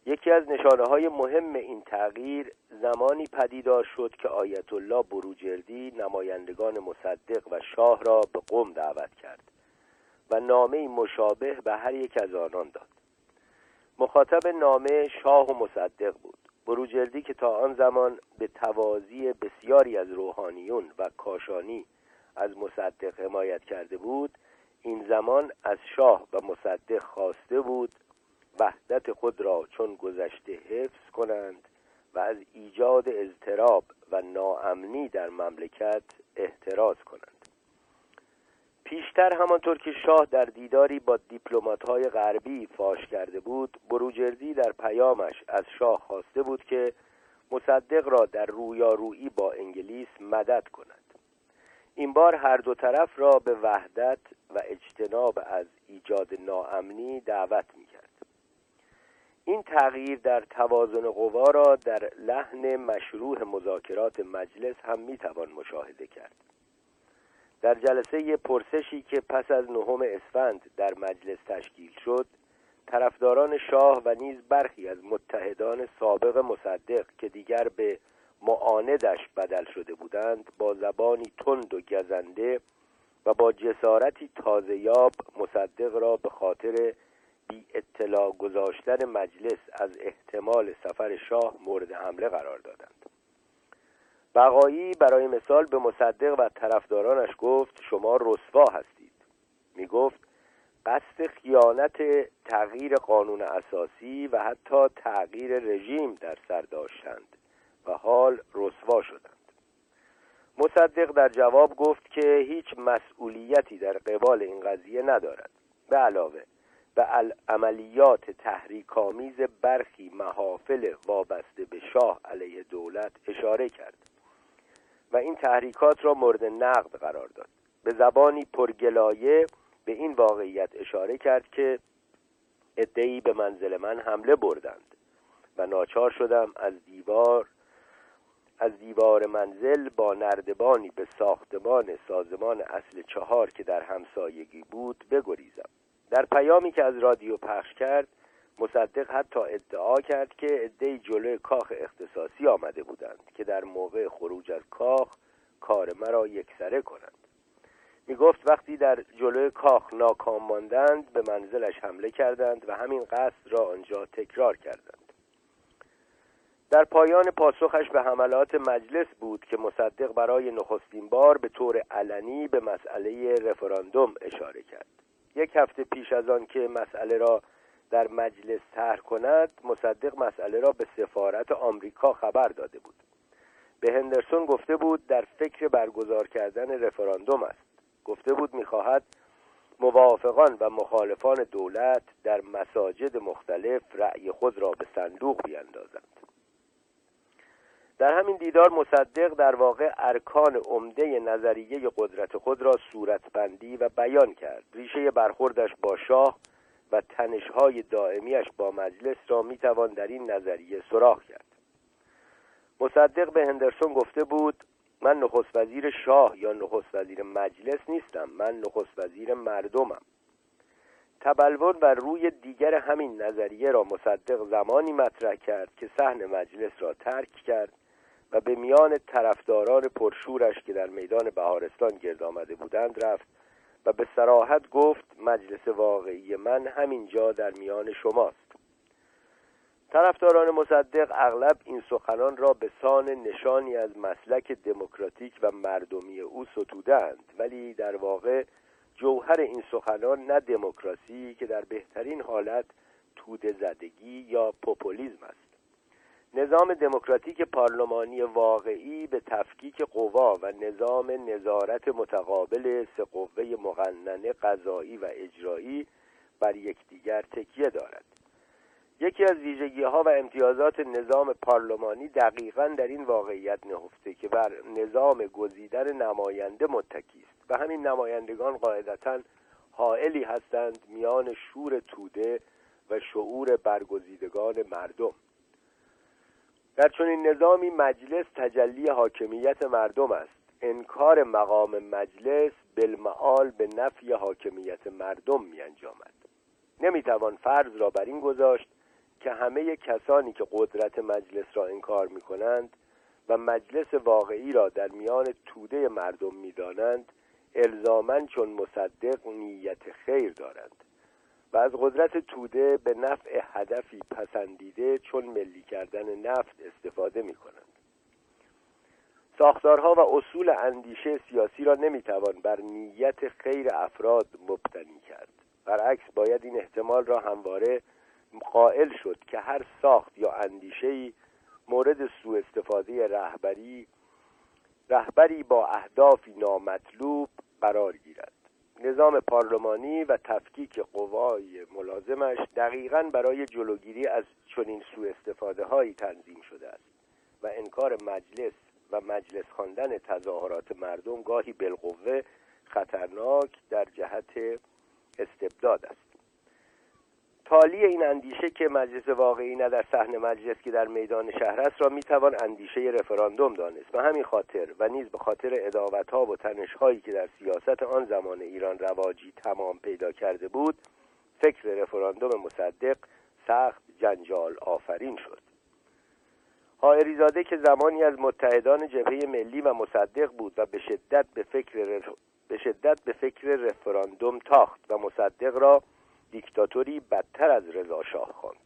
یکی از نشانه های مهم این تغییر زمانی پدیدار شد که آیت الله بروجردی نمایندگان مصدق و شاه را به قم دعوت کرد و نامه مشابه به هر یک از آنان داد. مخاطب نامه شاه و مصدق بود. بروجردی که تا آن زمان به توازی بسیاری از روحانیون و کاشانی از مصدق حمایت کرده بود این زمان از شاه و مصدق خواسته بود وحدت خود را چون گذشته حفظ کنند و از ایجاد اضطراب و ناامنی در مملکت احتراز کنند. پیشتر همانطور که شاه در دیداری با های غربی فاش کرده بود بروجردی در پیامش از شاه خواسته بود که مصدق را در رویارویی با انگلیس مدد کند این بار هر دو طرف را به وحدت و اجتناب از ایجاد ناامنی دعوت می کرد. این تغییر در توازن قوا را در لحن مشروع مذاکرات مجلس هم می توان مشاهده کرد در جلسه پرسشی که پس از نهم اسفند در مجلس تشکیل شد طرفداران شاه و نیز برخی از متحدان سابق مصدق که دیگر به معاندش بدل شده بودند با زبانی تند و گزنده و با جسارتی تازه یاب مصدق را به خاطر بی اطلاع گذاشتن مجلس از احتمال سفر شاه مورد حمله قرار دادند. بقایی برای مثال به مصدق و طرفدارانش گفت شما رسوا هستید. می گفت قصد خیانت تغییر قانون اساسی و حتی تغییر رژیم در سر داشتند و حال رسوا شدند. مصدق در جواب گفت که هیچ مسئولیتی در قبال این قضیه ندارد. به علاوه به عملیات تحریکامیز برخی محافل وابسته به شاه علیه دولت اشاره کرد. و این تحریکات را مورد نقد قرار داد. به زبانی پرگلایه به این واقعیت اشاره کرد که ادهی به منزل من حمله بردند و ناچار شدم از دیوار از دیوار منزل با نردبانی به ساختمان سازمان اصل چهار که در همسایگی بود بگریزم. در پیامی که از رادیو پخش کرد مصدق حتی ادعا کرد که عدهای جلوی کاخ اختصاصی آمده بودند که در موقع خروج از کاخ کار مرا یکسره کنند. می گفت وقتی در جلوی کاخ ناکام ماندند به منزلش حمله کردند و همین قصد را آنجا تکرار کردند. در پایان پاسخش به حملات مجلس بود که مصدق برای نخستین بار به طور علنی به مسئله رفراندوم اشاره کرد. یک هفته پیش از آن که مسئله را در مجلس طرح کند مصدق مسئله را به سفارت آمریکا خبر داده بود. به هندرسون گفته بود در فکر برگزار کردن رفراندوم است. گفته بود می‌خواهد موافقان و مخالفان دولت در مساجد مختلف رأی خود را به صندوق بیندازند در همین دیدار مصدق در واقع ارکان عمده نظریه قدرت خود را صورتبندی و بیان کرد. ریشه برخوردش با شاه و تنشهای دائمیش با مجلس را می‌توان در این نظریه سراغ کرد. مصدق به هندرسون گفته بود من نخست وزیر شاه یا نخست وزیر مجلس نیستم من نخست وزیر مردمم. تبلور و روی دیگر همین نظریه را مصدق زمانی مطرح کرد که صحن مجلس را ترک کرد و به میان طرفداران پرشورش که در میدان بهارستان گرد آمده بودند رفت و به سراحت گفت مجلس واقعی من همینجا در میان شماست. طرفداران مصدق اغلب این سخنان را به سان نشانی از مسلک دموکراتیک و مردمی او ستودند ولی در واقع جوهر این سخنان نه دموکراسی که در بهترین حالت توده زدگی یا پوپولیزم است. نظام دموکراتیک پارلمانی واقعی به تفکیک قوا و نظام نظارت متقابل سه قوه مقننه قضایی و اجرایی بر یکدیگر تکیه دارد. یکی از ویژگی ها و امتیازات نظام پارلمانی دقیقا در این واقعیت نهفته که بر نظام گزیدن نماینده متکی است و همین نمایندگان قاعدتا حائلی هستند میان شور توده و شعور برگزیدگان مردم. در چنین نظامی مجلس تجلی حاکمیت مردم است. انکار مقام مجلس بالمعال به نفی حاکمیت مردم می انجامد نمی توان فرض را بر این گذاشت که همه کسانی که قدرت مجلس را انکار می کنند و مجلس واقعی را در میان توده مردم می دانند الزامن چون مصدق نیت خیر دارند. و از قدرت توده به نفع هدفی پسندیده چون ملی کردن نفت استفاده می کنند ساختارها و اصول اندیشه سیاسی را نمی‌توان بر نیت خیر افراد مبتنی کرد. برعکس باید این احتمال را همواره قائل شد که هر ساخت یا اندیشهی مورد سوء استفاده رهبری رهبری با اهدافی نامطلوب قرار گیرد. نظام پارلمانی و تفکیک قوای ملازمش دقیقا برای جلوگیری از چنین سوء استفاده هایی تنظیم شده است و انکار مجلس و مجلس خواندن تظاهرات مردم گاهی بالقوه خطرناک در جهت استبداد است. تالی این اندیشه که مجلس واقعی نه در صحن مجلس که در میدان شهر است را می‌توان اندیشه رفراندوم دانست. و همین خاطر و نیز به خاطر اداوت ها و تنش هایی که در سیاست آن زمان ایران رواجی تمام پیدا کرده بود فکر رفراندوم مصدق سخت جنجال آفرین شد. حائریزاده که زمانی از متحدان جبهه ملی و مصدق بود و به شدت به فکر به شدت به فکر رفراندوم تاخت و مصدق را دیکتاتوری بدتر از رضا شاه خواند.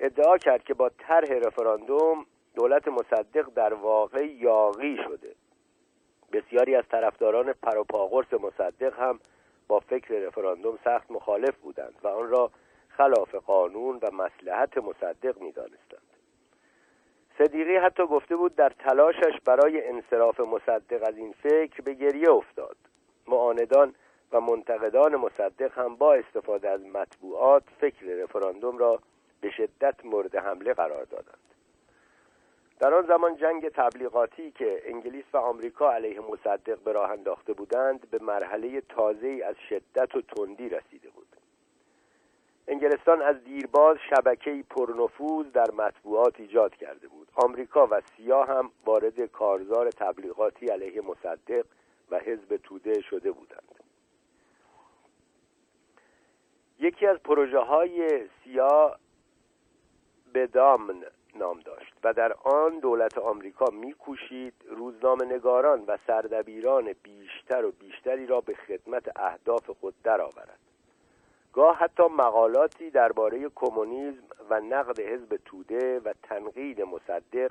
ادعا کرد که با طرح رفراندوم دولت مصدق در واقع یاغی شده. بسیاری از طرفداران پروپاگورس مصدق هم با فکر رفراندوم سخت مخالف بودند و آن را خلاف قانون و مسلحت مصدق می‌دانستند. صدیقی حتی گفته بود در تلاشش برای انصراف مصدق از این فکر به گریه افتاد. معاندان منتقدان مصدق هم با استفاده از مطبوعات فکر رفراندوم را به شدت مورد حمله قرار دادند. در آن زمان جنگ تبلیغاتی که انگلیس و آمریکا علیه مصدق به راه انداخته بودند به مرحله تازه از شدت و تندی رسیده بود. انگلستان از دیرباز شبکه‌ای پرنفوذ در مطبوعات ایجاد کرده بود. آمریکا و سیا هم وارد کارزار تبلیغاتی علیه مصدق و حزب توده شده بودند. یکی از پروژه های سیا بدامن نام داشت و در آن دولت آمریکا میکوشید روزنامه نگاران و سردبیران بیشتر و بیشتری را به خدمت اهداف خود درآورد. گاه حتی مقالاتی درباره کمونیسم و نقد حزب توده و تنقید مصدق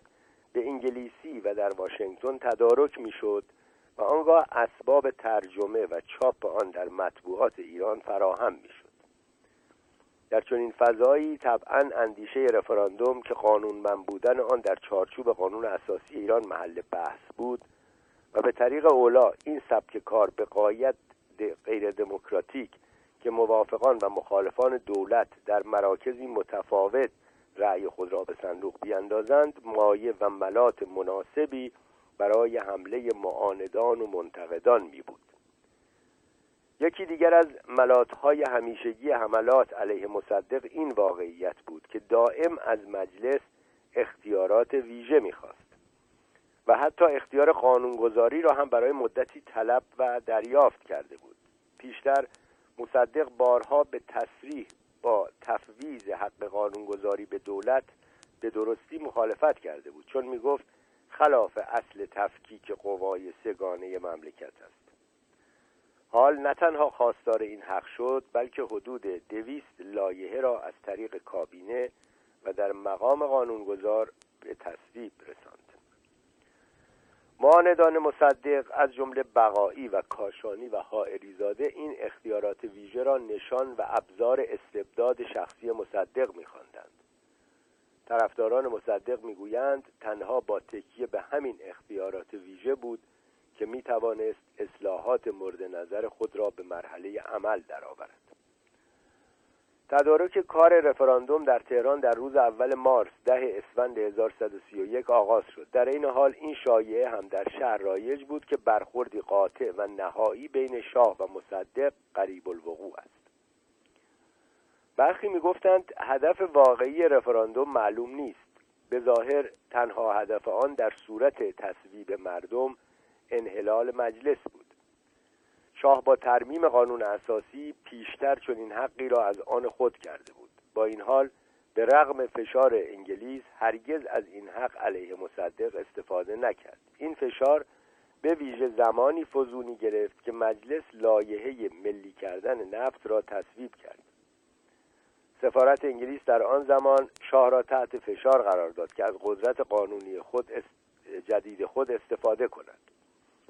به انگلیسی و در واشنگتن تدارک می‌شد و آنگاه اسباب ترجمه و چاپ آن در مطبوعات ایران فراهم می‌شد. در چنین فضایی طبعا اندیشه رفراندوم که قانونمند بودن آن در چارچوب قانون اساسی ایران محل بحث بود و به طریق اولا این سبک کار به قایت غیر دموکراتیک که موافقان و مخالفان دولت در مراکزی متفاوت رأی خود را به صندوق بیاندازند مایه و ملات مناسبی برای حمله معاندان و منتقدان می بود یکی دیگر از ملاتهای همیشگی حملات علیه مصدق این واقعیت بود که دائم از مجلس اختیارات ویژه می‌خواست و حتی اختیار قانونگذاری را هم برای مدتی طلب و دریافت کرده بود. پیشتر مصدق بارها به تصریح با تفویض حق قانونگذاری به دولت به درستی مخالفت کرده بود چون می‌گفت خلاف اصل تفکیک قوای سگانه مملکت است. حال نه تنها خواستار این حق شد بلکه حدود دویست لایحه را از طریق کابینه و در مقام قانونگذار به تصویب رساند. معاندان مصدق از جمله بقایی و کاشانی و حائریزاده این اختیارات ویژه را نشان و ابزار استبداد شخصی مصدق میخواندند. طرفداران مصدق می‌گویند تنها با تکیه به همین اختیارات ویژه بود که می توانست اصلاحات مورد نظر خود را به مرحله عمل درآورد. تدارک کار رفراندوم در تهران در روز اول مارس ده اسفند 1131 آغاز شد. در این حال این شایعه هم در شهر رایج بود که برخوردی قاطع و نهایی بین شاه و مصدق قریب الوقوع است. برخی می‌گفتند هدف واقعی رفراندوم معلوم نیست. به ظاهر تنها هدف آن در صورت تصویب مردم انحلال مجلس بود. شاه با ترمیم قانون اساسی پیشتر چنین حقی را از آن خود کرده بود. با این حال به رغم فشار انگلیس هرگز از این حق علیه مصدق استفاده نکرد. این فشار به ویژه زمانی فزونی گرفت که مجلس لایحه ملی کردن نفت را تصویب کرد. سفارت انگلیس در آن زمان شاه را تحت فشار قرار داد که از قدرت قانونی خود جدید خود استفاده کند.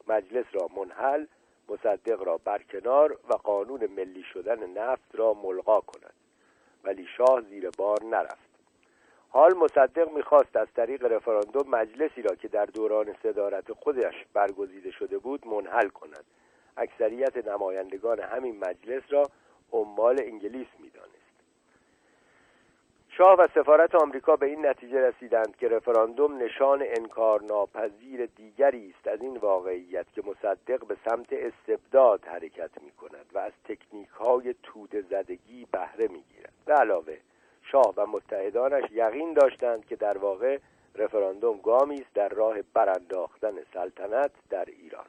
مجلس را منحل مصدق را برکنار و قانون ملی شدن نفت را ملغا کند. ولی شاه زیر بار نرفت. حال مصدق می‌خواست از طریق رفراندوم مجلسی را که در دوران صدارت خودش برگزیده شده بود منحل کند. اکثریت نمایندگان همین مجلس را عمال انگلیس می‌دانست شاه و سفارت آمریکا به این نتیجه رسیدند که رفراندوم نشان انکار ناپذیر دیگری است از این واقعیت که مصدق به سمت استبداد حرکت می کند و از تکنیک های توده زدگی بهره می گیرد به علاوه شاه و متحدانش یقین داشتند که در واقع رفراندوم گامی است در راه برانداختن سلطنت در ایران.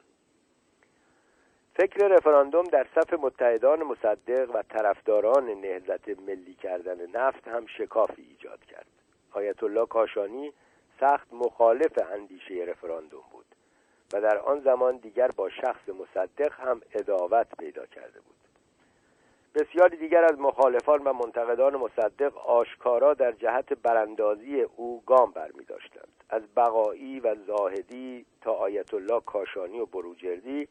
فکر رفراندوم در صف متحدان مصدق و طرفداران نهضت ملی کردن نفت هم شکافی ایجاد کرد. آیت الله کاشانی سخت مخالف اندیشه رفراندوم بود و در آن زمان دیگر با شخص مصدق هم اداوت پیدا کرده بود. بسیاری دیگر از مخالفان و منتقدان مصدق آشکارا در جهت براندازی او گام برمی داشتند. از بقایی و زاهدی تا آیت الله کاشانی و بروجردی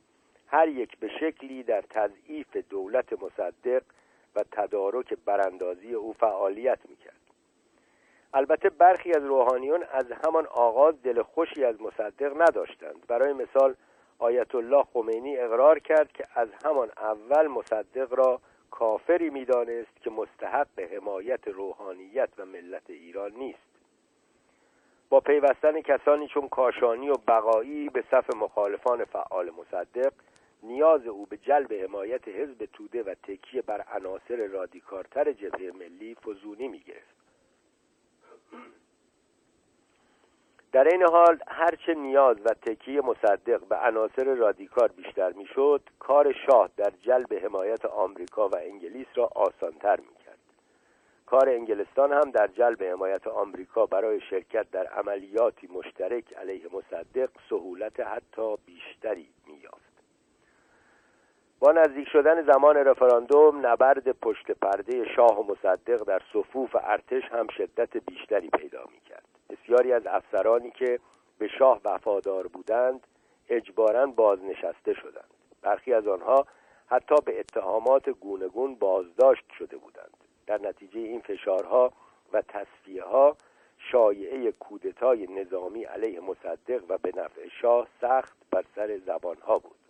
هر یک به شکلی در تضعیف دولت مصدق و تدارک براندازی او فعالیت می‌کرد. البته برخی از روحانیون از همان آغاز دل خوشی از مصدق نداشتند. برای مثال آیت الله خمینی اقرار کرد که از همان اول مصدق را کافری می‌دانست که مستحق حمایت روحانیت و ملت ایران نیست. با پیوستن کسانی چون کاشانی و بقایی به صف مخالفان فعال مصدق نیاز او به جلب حمایت حزب توده و تکیه بر عناصر رادیکارتر جبهه ملی فزونی می‌گرفت در این حال هرچه نیاز و تکیه مصدق به عناصر رادیکال بیشتر می‌شد کار شاه در جلب حمایت آمریکا و انگلیس را آسانتر می‌کرد کار انگلستان هم در جلب حمایت آمریکا برای شرکت در عملیاتی مشترک علیه مصدق سهولت حتی بیشتری مییافت. با نزدیک شدن زمان رفراندوم نبرد پشت پرده شاه و مصدق در صفوف ارتش هم شدت بیشتری پیدا می‌کرد. بسیاری از افسرانی که به شاه وفادار بودند اجبارا بازنشسته شدند. برخی از آنها حتی به اتهامات گونگون بازداشت شده بودند. در نتیجه این فشارها و تصفیه ها شایعه کودتای نظامی علیه مصدق و به نفع شاه سخت بر سر زبانها بود.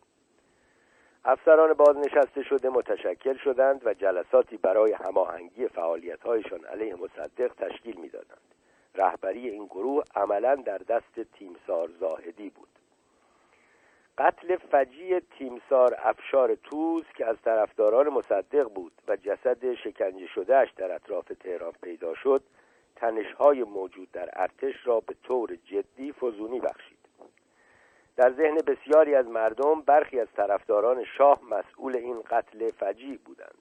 افسران بازنشسته شده متشکل شدند و جلساتی برای هماهنگی فعالیتهایشان علیه مصدق تشکیل می‌دادند. رهبری این گروه عملا در دست تیمسار زاهدی بود. قتل فجی تیمسار افشار توز که از طرفداران مصدق بود و جسد شکنجه شدهش در اطراف تهران پیدا شد تنشهای موجود در ارتش را به طور جدی فزونی بخشید. در ذهن بسیاری از مردم برخی از طرفداران شاه مسئول این قتل فجی بودند.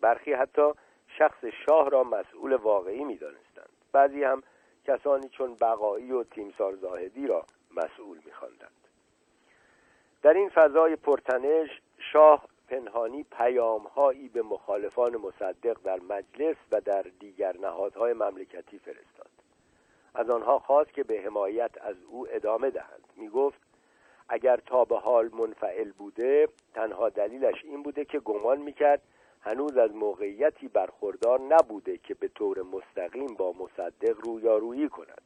برخی حتی شخص شاه را مسئول واقعی می‌دانستند. بعضی هم کسانی چون بقایی و تیمسار زاهدی را مسئول میخواندند. در این فضای پرتنش شاه پنهانی پیامهایی به مخالفان مصدق در مجلس و در دیگر نهادهای مملکتی فرستاد. از آنها خواست که به حمایت از او ادامه دهند. می‌گفت اگر تا به حال منفعل بوده تنها دلیلش این بوده که گمان می‌کرد هنوز از موقعیتی برخوردار نبوده که به طور مستقیم با مصدق رویارویی کند.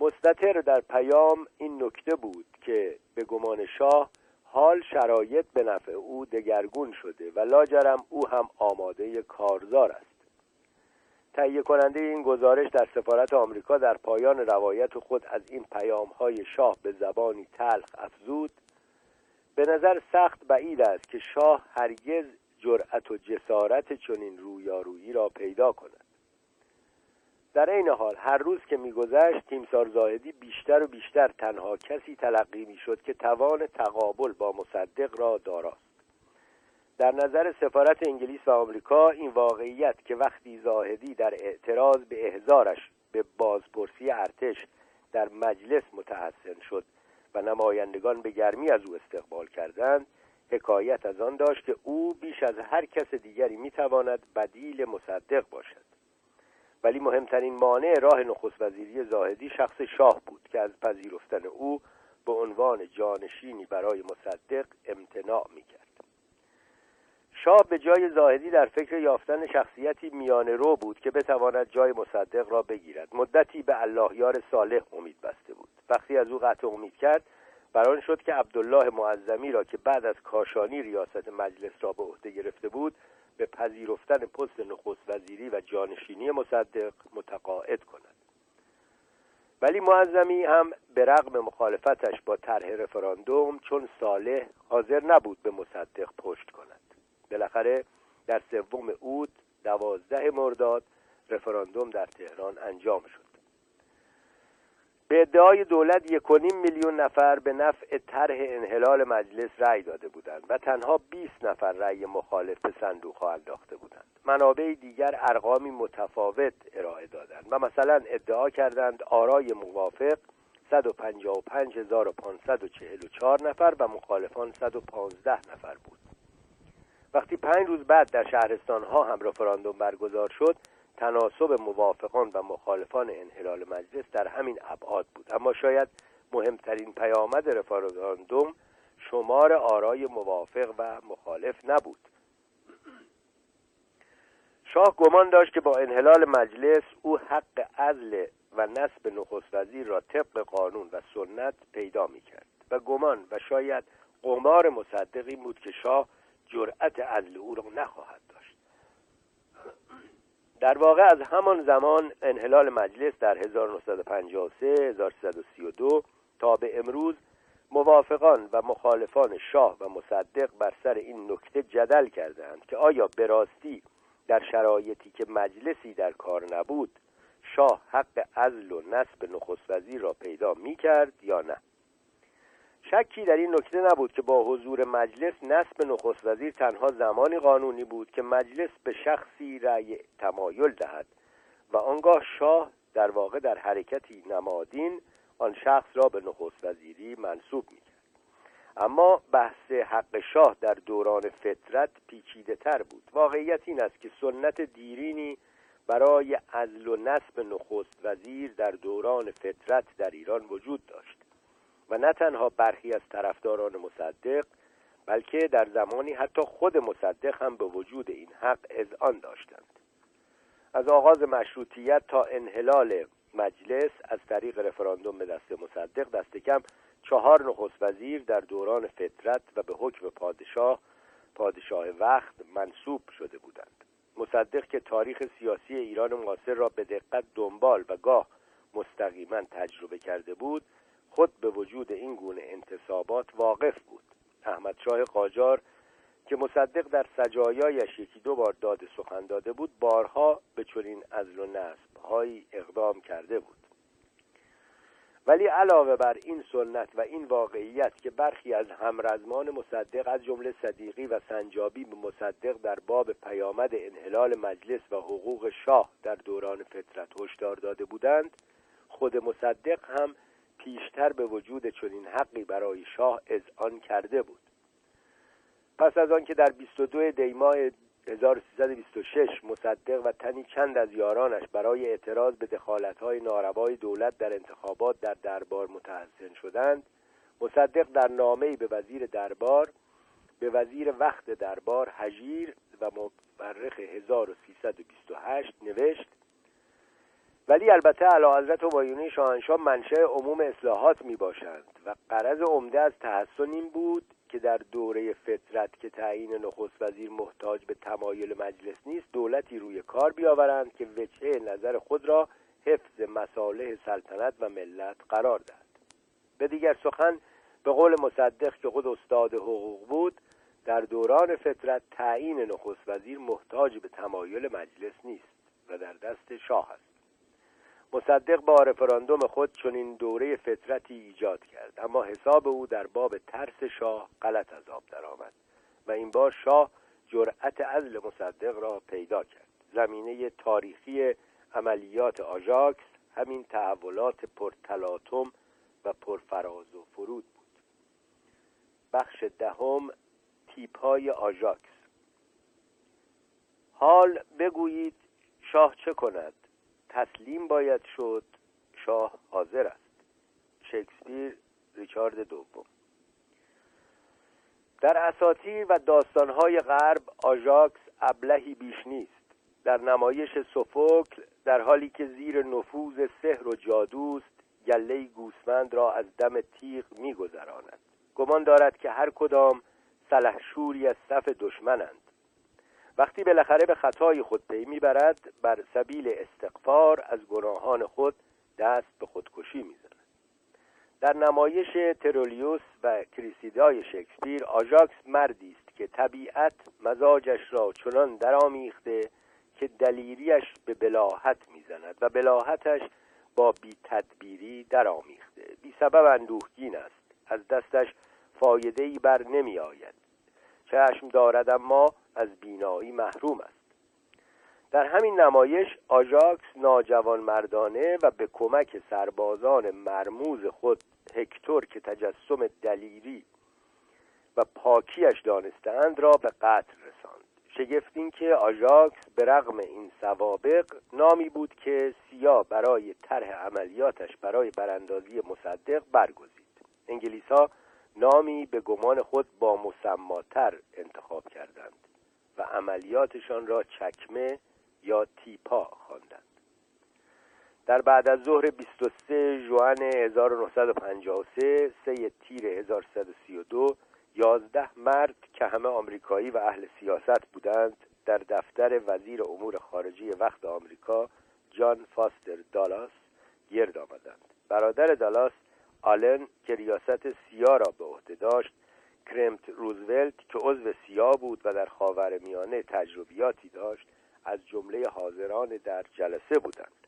مستطر در پیام این نکته بود که به گمان شاه حال شرایط به نفع او دگرگون شده و لاجرم او هم آماده کارزار است. تهیه کننده این گزارش در سفارت آمریکا در پایان روایت خود از این پیام های شاه به زبانی تلخ افزود به نظر سخت بعید است که شاه هرگز جرأت و جسارت چنین رویارویی را پیدا کند. در این حال هر روز که میگذشت تیمسار زاهدی بیشتر و بیشتر تنها کسی تلقی می‌شد که توان تقابل با مصدق را داراست. در نظر سفارت انگلیس و آمریکا این واقعیت که وقتی زاهدی در اعتراض به احزارش به بازپرسی ارتش در مجلس متحسن شد و نمایندگان به گرمی از او استقبال کردند حکایت از آن داشت که او بیش از هر کس دیگری می‌تواند بدیل مصدق باشد. ولی مهمترین مانع راه نخست وزیری زاهدی شخص شاه بود که از پذیرفتن او به عنوان جانشینی برای مصدق امتناع می‌کرد. شاه به جای زاهدی در فکر یافتن شخصیتی میانه رو بود که بتواند جای مصدق را بگیرد. مدتی به الله یار صالح امید بسته بود. وقتی از او قطع امید کرد بران شد که عبدالله معظمی را که بعد از کاشانی ریاست مجلس را به عهده گرفته بود به پذیرفتن پست نخست وزیری و جانشینی مصدق متقاعد کند. ولی معظمی هم به رغم مخالفتش با طرح رفراندوم چون صالح حاضر نبود به مصدق پشت کند. بالاخره در سوم اوت دوازده مرداد رفراندوم در تهران انجام شد. به ادعای دولت یک میلیون نفر به نفع طرح انحلال مجلس رأی داده بودند و تنها 20 نفر رأی مخالف به صندوق ها انداخته بودند. منابع دیگر ارقامی متفاوت ارائه دادند و مثلا ادعا کردند آرای موافق 155544 نفر و مخالفان 115 نفر بود. وقتی پنج روز بعد در شهرستان ها هم رفراندوم برگزار شد تناسب موافقان و مخالفان انحلال مجلس در همین ابعاد بود. اما شاید مهمترین پیامد رفراندوم شمار آرای موافق و مخالف نبود. شاه گمان داشت که با انحلال مجلس او حق عزل و نصب نخست وزیر را طبق قانون و سنت پیدا می کرد و گمان و شاید قمار مصدقی بود که شاه جرأت عزل او را نخواهد در واقع از همان زمان انحلال مجلس در 1953 1332 تا به امروز موافقان و مخالفان شاه و مصدق بر سر این نکته جدل کردند که آیا به راستی در شرایطی که مجلسی در کار نبود شاه حق ازل و نصب نخست وزیر را پیدا می کرد یا نه؟ شکی در این نکته نبود که با حضور مجلس نصب نخست وزیر تنها زمانی قانونی بود که مجلس به شخصی رأی تمایل دهد و آنگاه شاه در واقع در حرکتی نمادین آن شخص را به نخست وزیری منصوب می کرد اما بحث حق شاه در دوران فترت پیچیده تر بود. واقعیت این است که سنت دیرینی برای ازل و نصب نخست وزیر در دوران فترت در ایران وجود داشت. و نه تنها برخی از طرفداران مصدق بلکه در زمانی حتی خود مصدق هم به وجود این حق اذعان داشتند. از آغاز مشروطیت تا انحلال مجلس از طریق رفراندوم به دست مصدق دست کم چهار نخست وزیر در دوران فترت و به حکم پادشاه پادشاه وقت منصوب شده بودند. مصدق که تاریخ سیاسی ایران معاصر را به دقت دنبال و گاه مستقیما تجربه کرده بود خود به وجود این گونه انتصابات واقف بود. احمد شاه قاجار که مصدق در سجایایش یکی دو بار داد سخن داده بود بارها به چنین ازل و نصب هایی اقدام کرده بود. ولی علاوه بر این سنت و این واقعیت که برخی از همرزمان مصدق از جمله صدیقی و سنجابی به مصدق در باب پیامد انحلال مجلس و حقوق شاه در دوران فترت هشدار داده بودند خود مصدق هم پیشتر به وجود چنین حقی برای شاه اذعان کرده بود. پس از آنکه در 22 دیماه 1326 مصدق و تنی چند از یارانش برای اعتراض به دخالتهای ناروای دولت در انتخابات در دربار متحسن شدند مصدق در نامه‌ای به وزیر دربار به وزیر وقت دربار هجیر و مورخ 1328 نوشت ولی البته علا حضرت و شاهنشاه منشأ عموم اصلاحات می باشند و قرض عمده از تحسن این بود که در دوره فترت که تعیین نخست وزیر محتاج به تمایل مجلس نیست دولتی روی کار بیاورند که وجهه نظر خود را حفظ مصالح سلطنت و ملت قرار دهد. به دیگر سخن به قول مصدق که خود استاد حقوق بود در دوران فترت تعیین نخست وزیر محتاج به تمایل مجلس نیست و در دست شاه است. مصدق با رفراندوم خود چنین دوره فطرتی ایجاد کرد اما حساب او در باب ترس شاه غلط از آب درآمد و این بار شاه جرأت عزل مصدق را پیدا کرد. زمینه تاریخی عملیات آژاکس همین تحولات پرتلاتم و پرفراز و فرود بود. بخش دهم تیپ های آژاکس. حال بگویید شاه چه کند؟ تسلیم باید شد شاه حاضر است. شکسپیر ریچارد دوم. در اساطیر و داستانهای غرب آژاکس ابلهی بیش نیست. در نمایش سوفوکل در حالی که زیر نفوذ سحر و جادوست گله گوسفند را از دم تیغ میگذراند. گمان دارد که هر کدام سلحشوری از صف دشمنند. وقتی بالاخره به خطای خود پی می‌برد بر سبیل استغفار از گناهان خود دست به خودکشی می‌زند. در نمایش ترولیوس و کریسیدای شکسپیر آژاکس مردی است که طبیعت مزاجش را چنان درآمیخته که دلیریش به بلاهت می‌زند و بلاهتش با بی تدبیری درآمیخته. بی سبب اندوهگین است. از دستش فایده ای بر نمی آید چشم دارد اما از بینایی محروم است. در همین نمایش آژاکس ناجوان مردانه و به کمک سربازان مرموز خود هکتور که تجسم دلیری و پاکیش دانستند را به قتل رساند. شگفت این که آژاکس به رغم این سوابق نامی بود که سیا برای طرح عملیاتش برای براندازی مصدق برگزید. انگلیس ها نامی به گمان خود با مسماتر انتخاب کردند. عملیاتشان را چکمه یا تیپا خواندند. در بعد از ظهر 23 جوان 1953 سه تیر 1132 یازده مرد که همه آمریکایی و اهل سیاست بودند در دفتر وزیر امور خارجی وقت آمریکا جان فاستر دالاس گرد آمدند. برادر دالاس آلن که ریاست سیا را به عهده داشت کرمت روزولت که عضو سیا بود و در خاور میانه تجربیاتی داشت از جمله حاضران در جلسه بودند.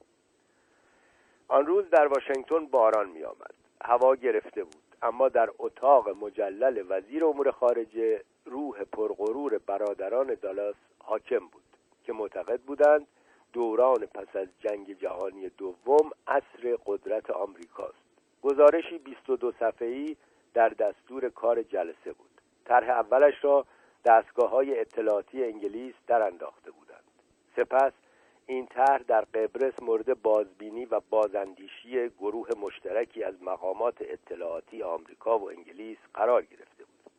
آن روز در واشنگتن باران می آمد هوا گرفته بود اما در اتاق مجلل وزیر امور خارجه روح پرغرور برادران دالاس حاکم بود که معتقد بودند دوران پس از جنگ جهانی دوم عصر قدرت آمریکاست. گزارشی 22 صفحه‌ای در دستور کار جلسه بود. طرح اولش را دستگاه های اطلاعاتی انگلیس در انداخته بودند. سپس این طرح در قبرس مورد بازبینی و بازاندیشی گروه مشترکی از مقامات اطلاعاتی آمریکا و انگلیس قرار گرفته بود.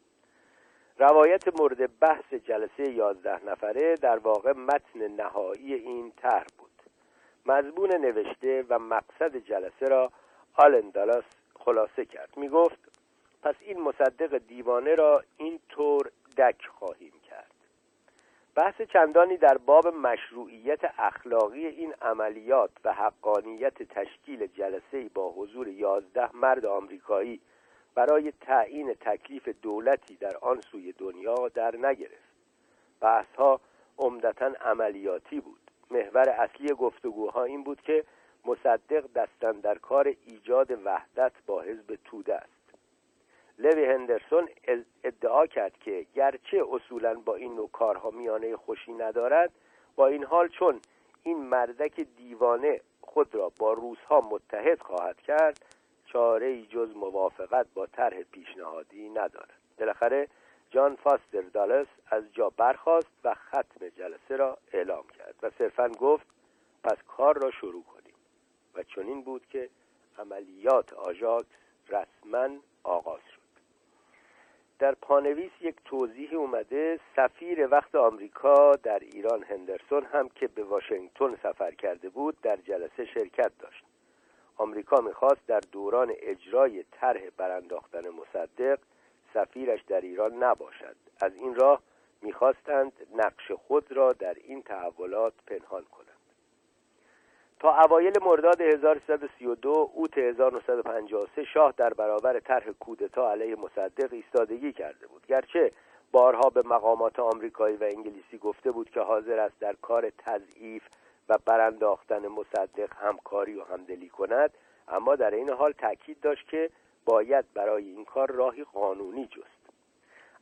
روایت مورد بحث جلسه یازده نفره در واقع متن نهایی این طرح بود. مضمون نوشته و مقصد جلسه را آلن دالاس خلاصه کرد. می گفت پس این مصدق دیوانه را این طور دک خواهیم کرد. بحث چندانی در باب مشروعیت اخلاقی این عملیات و حقانیت تشکیل جلسه با حضور یازده مرد آمریکایی برای تعیین تکلیف دولتی در آن سوی دنیا در نگرفت. بحثها عمدتا عملیاتی بود. محور اصلی گفتگوها این بود که مصدق دستن در کار ایجاد وحدت با حزب توده است. لوی هندرسون ادعا کرد که گرچه اصولا با این نوع کارها میانه خوشی ندارد با این حال چون این مردک دیوانه خود را با روزها متحد خواهد کرد چاره ای جز موافقت با طرح پیشنهادی ندارد. بالاخره جان فاستر دالس از جا برخاست و ختم جلسه را اعلام کرد و صرفا گفت پس کار را شروع کنیم. و چنین بود که عملیات آژاکس رسما آغاز شد. در پانویس یک توضیح اومده سفیر وقت آمریکا در ایران هندرسون هم که به واشنگتن سفر کرده بود در جلسه شرکت داشت. آمریکا می‌خواست در دوران اجرای طرح برانداختن مصدق سفیرش در ایران نباشد. از این راه می‌خواستند نقش خود را در این تحولات پنهان کنند. تا اوایل مرداد 1332 اوت 1953 شاه در برابر طرح کودتا علیه مصدق ایستادگی کرده بود. گرچه بارها به مقامات آمریکایی و انگلیسی گفته بود که حاضر است در کار تضعیف و برانداختن مصدق همکاری و همدلی کند اما در این حال تاکید داشت که باید برای این کار راهی قانونی جست.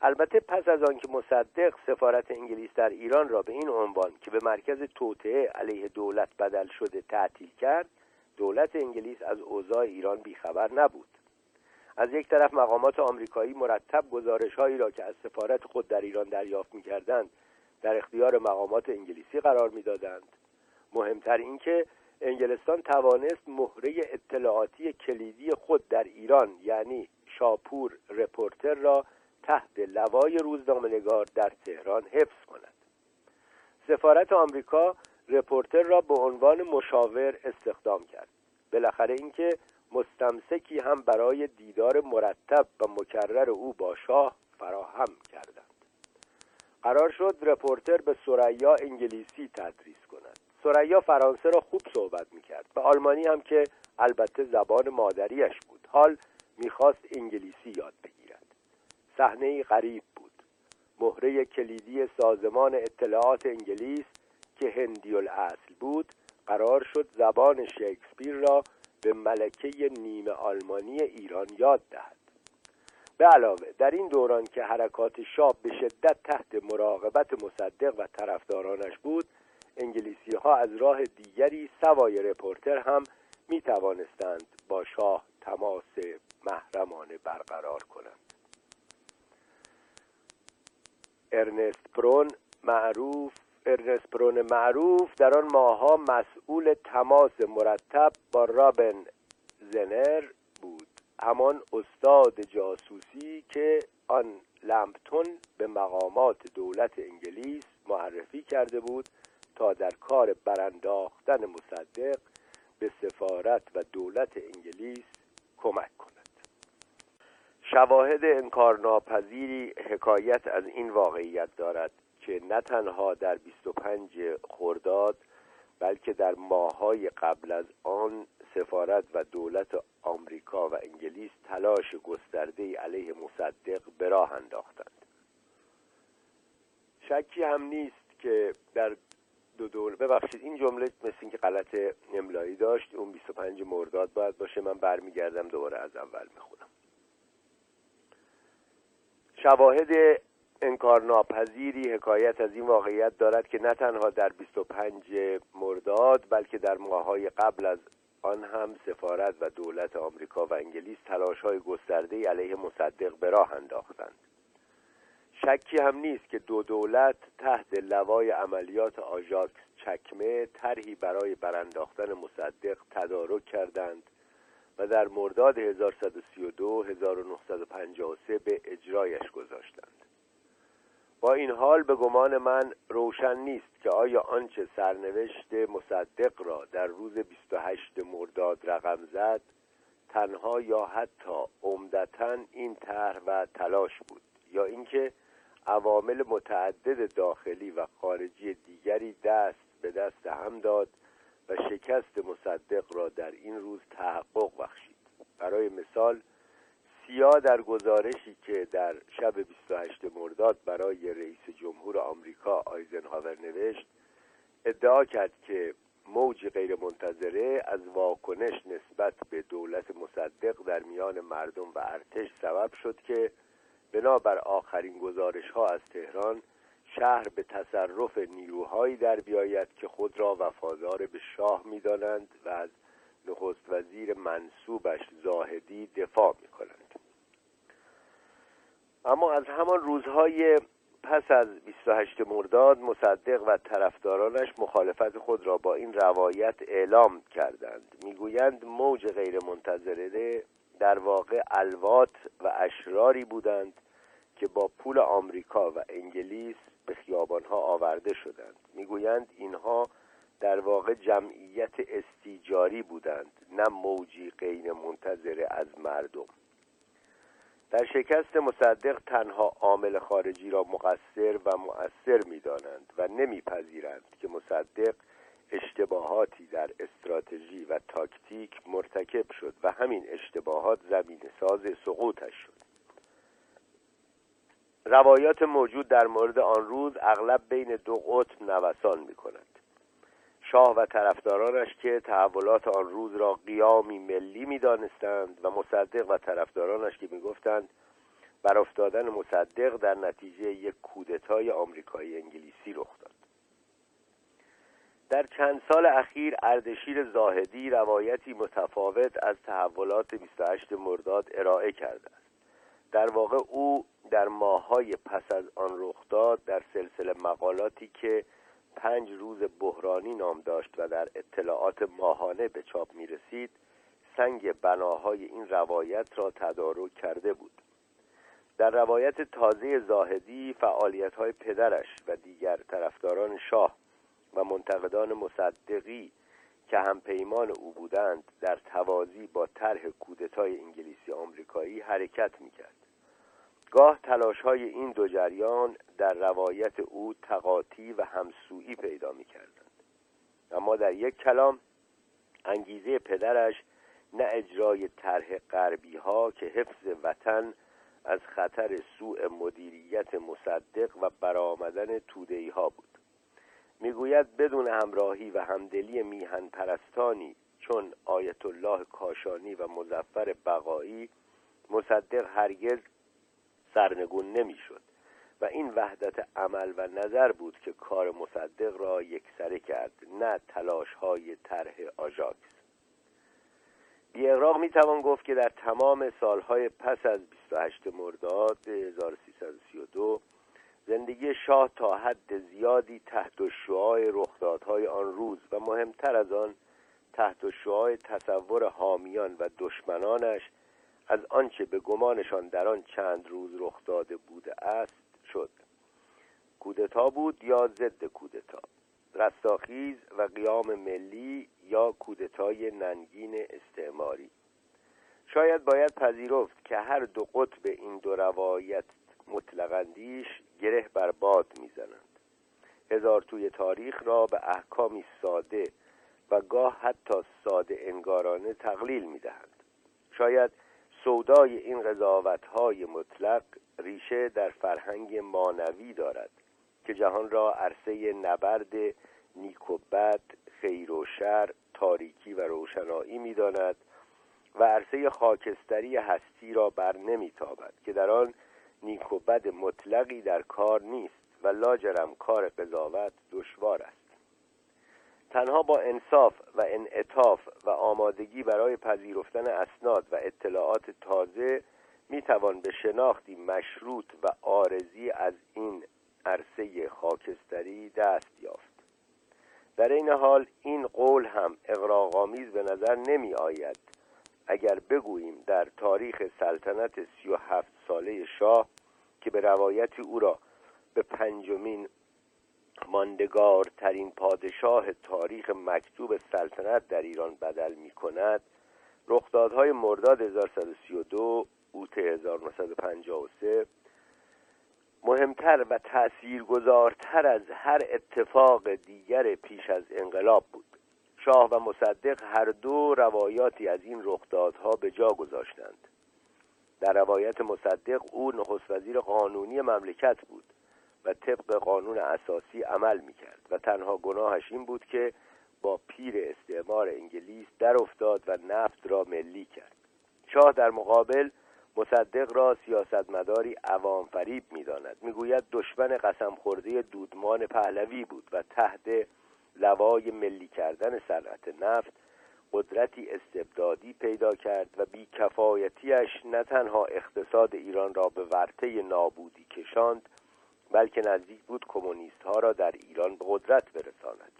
البته پس از آنکه مصدق سفارت انگلیس در ایران را به این عنوان که به مرکز توطعه علیه دولت بدل شده تعطیل کرد دولت انگلیس از اوضاع ایران بیخبر نبود. از یک طرف مقامات آمریکایی مرتب گزارش هایی را که از سفارت خود در ایران دریافت می‌کردند در اختیار مقامات انگلیسی قرار می‌دادند. مهمتر اینکه انگلستان توانست مهره اطلاعاتی کلیدی خود در ایران یعنی شاپور رپورتر را تحت لوای روزنامه‌نگار در تهران حفظ کند. سفارت آمریکا رپورتر را به عنوان مشاور استخدام کرد. بالاخره اینکه مستمسکی هم برای دیدار مرتب و مکرر او با شاه فراهم کردند. قرار شد رپورتر به سریا انگلیسی تدریس کند. سریا فرانسه را خوب صحبت می‌کرد. و آلمانی هم که البته زبان مادریش بود. حال می‌خواست انگلیسی یاد بگیرد. صحنه غریب بود. مهره کلیدی سازمان اطلاعات انگلیس که هندی الاصل بود قرار شد زبان شکسپیر را به ملکه نیمه آلمانی ایران یاد دهد. به علاوه در این دوران که حرکات شاه به شدت تحت مراقبت مصدق و طرفدارانش بود انگلیسی ها از راه دیگری سوای رپورتر هم می توانستند با شاه تماس محرمانه برقرار کنند. ارنست پرون معروف ارنست پرون معروف در آن ماهها مسئول تماس مرتب با رابن زنر بود. همان استاد جاسوسی که آن لمپتون به مقامات دولت انگلیس معرفی کرده بود تا در کار برانداختن مصدق به سفارت و دولت انگلیس کمک کند. شواهد انکارناپذیری حکایت از این واقعیت دارد که نه تنها در 25 خرداد بلکه در ماهای قبل از آن سفارت و دولت آمریکا و انگلیس تلاش گسترده علیه مصدق به راه انداختند. شکی هم نیست که در دو دور ببخشید این جمله مثل اینکه غلط املایی داشت اون 25 مرداد باید باشه من برمیگردم دوباره از اول می‌خونم. شواهد انکارناپذیری حکایت از این واقعیت دارد که نه تنها در 25 مرداد بلکه در ماههای قبل از آن هم سفارت و دولت آمریکا و انگلیس تلاش های گسترده علیه مصدق به راه انداختند. شکی هم نیست که دو دولت تحت لوای عملیات آژاکس چکمه طرحی برای برانداختن مصدق تدارک کردند و در مرداد 1132 1953 به اجرایش گذاشتند. با این حال به گمان من روشن نیست که آیا آنچه سرنوشت مصدق را در روز 28 مرداد رقم زد تنها یا حتی عمدتا این طرح و تلاش بود یا اینکه عوامل متعدد داخلی و خارجی دیگری دست به دست هم داد شکست مصدق را در این روز تحقق بخشید. برای مثال سیا در گزارشی که در شب 28 مرداد برای رئیس جمهور آمریکا آیزنهاور نوشت ادعا کرد که موج غیرمنتظره از واکنش نسبت به دولت مصدق در میان مردم و ارتش سبب شد که بنابر آخرین گزارش ها از تهران شهر به تصرف نیروهایی در بیاید که خود را وفادار به شاه می‌دانند و از نخست وزیر منصوبش زاهدی دفاع می کنند اما از همان روزهای پس از 28 مرداد مصدق و طرفدارانش مخالفت خود را با این روایت اعلام کردند. می‌گویند موج غیرمنتظره در واقع الوات و اشراری بودند که با پول آمریکا و انگلیس به خیابانها آورده شدند. می‌گویند اینها در واقع جمعیت استیجاری بودند نه موجی غیر منتظره از مردم. در شکست مصدق تنها عامل خارجی را مقصر و مؤثر می‌دانند و نمیپذیرند که مصدق اشتباهاتی در استراتژی و تاکتیک مرتکب شد و همین اشتباهات زمین ساز سقوطش شد. روایات موجود در مورد آن روز اغلب بین دو قطب نوسان می کند شاه و طرفدارانش که تحولات آن روز را قیامی ملی می دانستند و مصدق و طرفدارانش که می گفتند بر افتادن مصدق در نتیجه یک کودتای آمریکایی انگلیسی رخ داد. در چند سال اخیر اردشیر زاهدی روایتی متفاوت از تحولات 28 مرداد ارائه کرده است. در واقع او در ماههای پس از آن رخ داد در سلسله مقالاتی که پنج روز بحرانی نام داشت و در اطلاعات ماهانه به چاپ می رسید سنگ بناهای این روایت را تدارک کرده بود. در روایت تازه زاهدی فعالیت های پدرش و دیگر طرفداران شاه و منتقدان مصدقی که هم پیمان او بودند در توازی با طرح کودتای انگلیسی آمریکایی حرکت می‌کرد. گاه تلاش های این دو جریان در روایت او تقاطی و همسویی پیدا می کردند. اما در یک کلام انگیزه پدرش نه اجرای طرح غربی ها که حفظ وطن از خطر سوء مدیریت مصدق و برآمدن تودهی ها بود می‌گوید بدون همراهی و همدلی میهن پرستانی چون آیت الله کاشانی و مزفر بقایی مصدق هرگز سرنگون نمی‌شد و این وحدت عمل و نظر بود که کار مصدق را یکسره کرد نه تلاش های طرح آژاکس بی اغراق می توان گفت که در تمام سالهای پس از 28 مرداد 1332 زندگی شاه تا حد زیادی تحت شعاع رخدادهای آن روز و مهمتر از آن تحت شعاع تصور حامیان و دشمنانش از آنچه به گمانشان در آن چند روز رخ داده بوده است شد. کودتا بود یا ضد کودتا؟ رستاخیز و قیام ملی یا کودتای ننگین استعماری؟ شاید باید پذیرفت که هر دو قطب این دو روایت مطلقندیش گره بر باد می‌زنند. هزار توی تاریخ را به احکامی ساده و گاه حتی ساده انگارانه تقلیل می‌دهند. شاید سودای این قضاوت های مطلق ریشه در فرهنگ مانوی دارد که جهان را عرصه نبرد نیک و بد خیر و شر تاریکی و روشنایی می‌داند و عرصه خاکستری هستی را بر نمیتابد که در آن نیک و بد مطلقی در کار نیست و لاجرم کار قضاوت دشوار است. تنها با انصاف و انعطاف و آمادگی برای پذیرفتن اسناد و اطلاعات تازه می‌توان به شناختی مشروط و آرزی از این عرصه خاکستری دست یافت. در این حال این قول هم اقراغامیز به نظر نمی آید اگر بگوییم در تاریخ سلطنت سی و هفت ساله شاه که به روایت او را به پنجمین ماندگارترین پادشاه تاریخ مکتوب سلطنت در ایران بدل می کند رخدادهای مرداد 1132 اوت 1953 مهمتر و تأثیرگذارتر از هر اتفاق دیگر پیش از انقلاب بود. شاه و مصدق هر دو روایاتی از این رخدادها به جا گذاشتند. در روایت مصدق او نخست وزیر قانونی مملکت بود. و طبق قانون اساسی عمل می‌کرد. و تنها گناهش این بود که با پیر استعمار انگلیس در افتاد و نفت را ملی کرد. شاه در مقابل مصدق را سیاستمداری عوام فریب می‌داند. می‌گوید دشمن قسم خورده دودمان پهلوی بود و تحت لوای ملی کردن صنعت نفت قدرتی استبدادی پیدا کرد و بیکفایتیش نه تنها اقتصاد ایران را به ورطه نابودی کشاند بلکه نزدیک بود کمونیست ها را در ایران به قدرت برساند.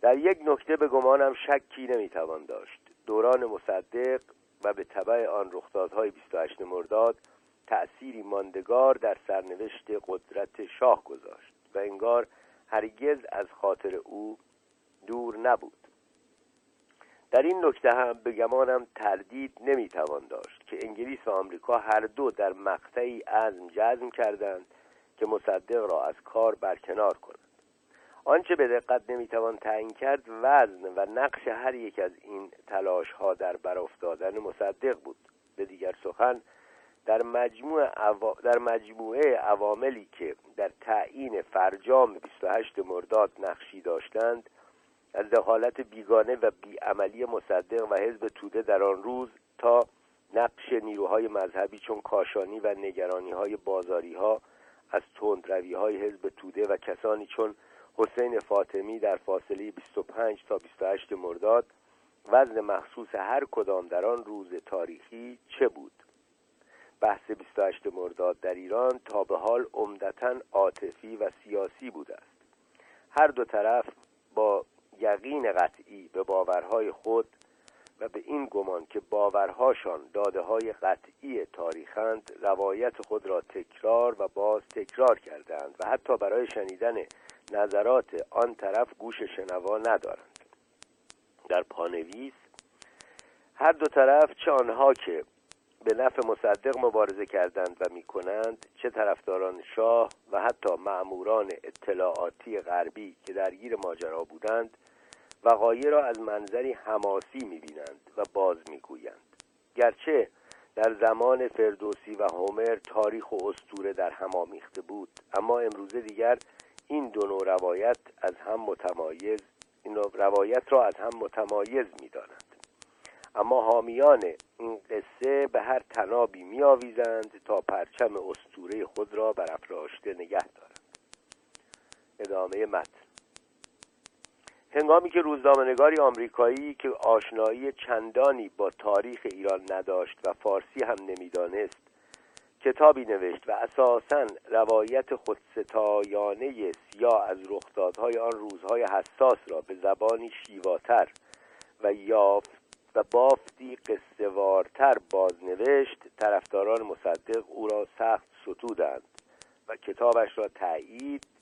در یک نکته به گمانم شکی نمی‌توان داشت. دوران مصدق و به طبع آن رخدادهای 28 مرداد تأثیری ماندگار در سرنوشت قدرت شاه گذاشت و انگار هرگز از خاطر او دور نبود. در این نکته هم به گمانم تردید نمی‌توان داشت که انگلیس و آمریکا هر دو در مقطعی عزم جزم کردند که مصدق را از کار برکنار کنند آنچه به دقت نمی‌توان تعیین کرد وزن و نقش هر یک از این تلاش ها در برافتادن مصدق بود. به دیگر سخن در مجموع در مجموعه عواملی که در تعیین فرجام 28 مرداد نقشی داشتند از دخالت بیگانه و بیعملی مصدق و حزب توده در آن روز تا نقش نیروهای مذهبی چون کاشانی و نگرانی های بازاری ها از تندروی های حزب توده و کسانی چون حسین فاطمی در فاصله 25 تا 28 مرداد وزن مخصوص هر کدام در آن روز تاریخی چه بود؟ بحث 28 مرداد در ایران تا به حال عمدتا عاطفی و سیاسی بوده است. هر دو طرف با یقین قطعی به باورهای خود و به این گمان که باورهاشان داده های قطعی تاریخند روایت خود را تکرار و باز تکرار کردند و حتی برای شنیدن نظرات آن طرف گوش شنوا ندارند. در پانویس هر دو طرف چه آنها که به نفع مصدق مبارزه کردند و می‌کنند چه طرفداران شاه و حتی معموران اطلاعاتی غربی که درگیر ماجرا بودند وقایع را از منظری حماسی می‌بینند و باز می‌گویند. گرچه در زمان فردوسی و هومر تاریخ و استوره در هم آمیخته بود اما امروزه دیگر این دو نوع روایت از هم متمایز این روایت را از هم متمایز می‌دانند. اما حامیان این قصه به هر تنابی میآویزند تا پرچم استوره خود را برافراشته نگه دارند. ادامه متن. هنگامی که روزنامهنگاری آمریکایی که آشنایی چندانی با تاریخ ایران نداشت و فارسی هم نمی‌دانست کتابی نوشت و اساسا روایت خودستایانه سیاه از رخدادهای آن روزهای حساس را به زبانی شیواتر و یافت و بافتی قصهوارتر بازنوشت طرفداران مصدق او را سخت ستودند و کتابش را تایید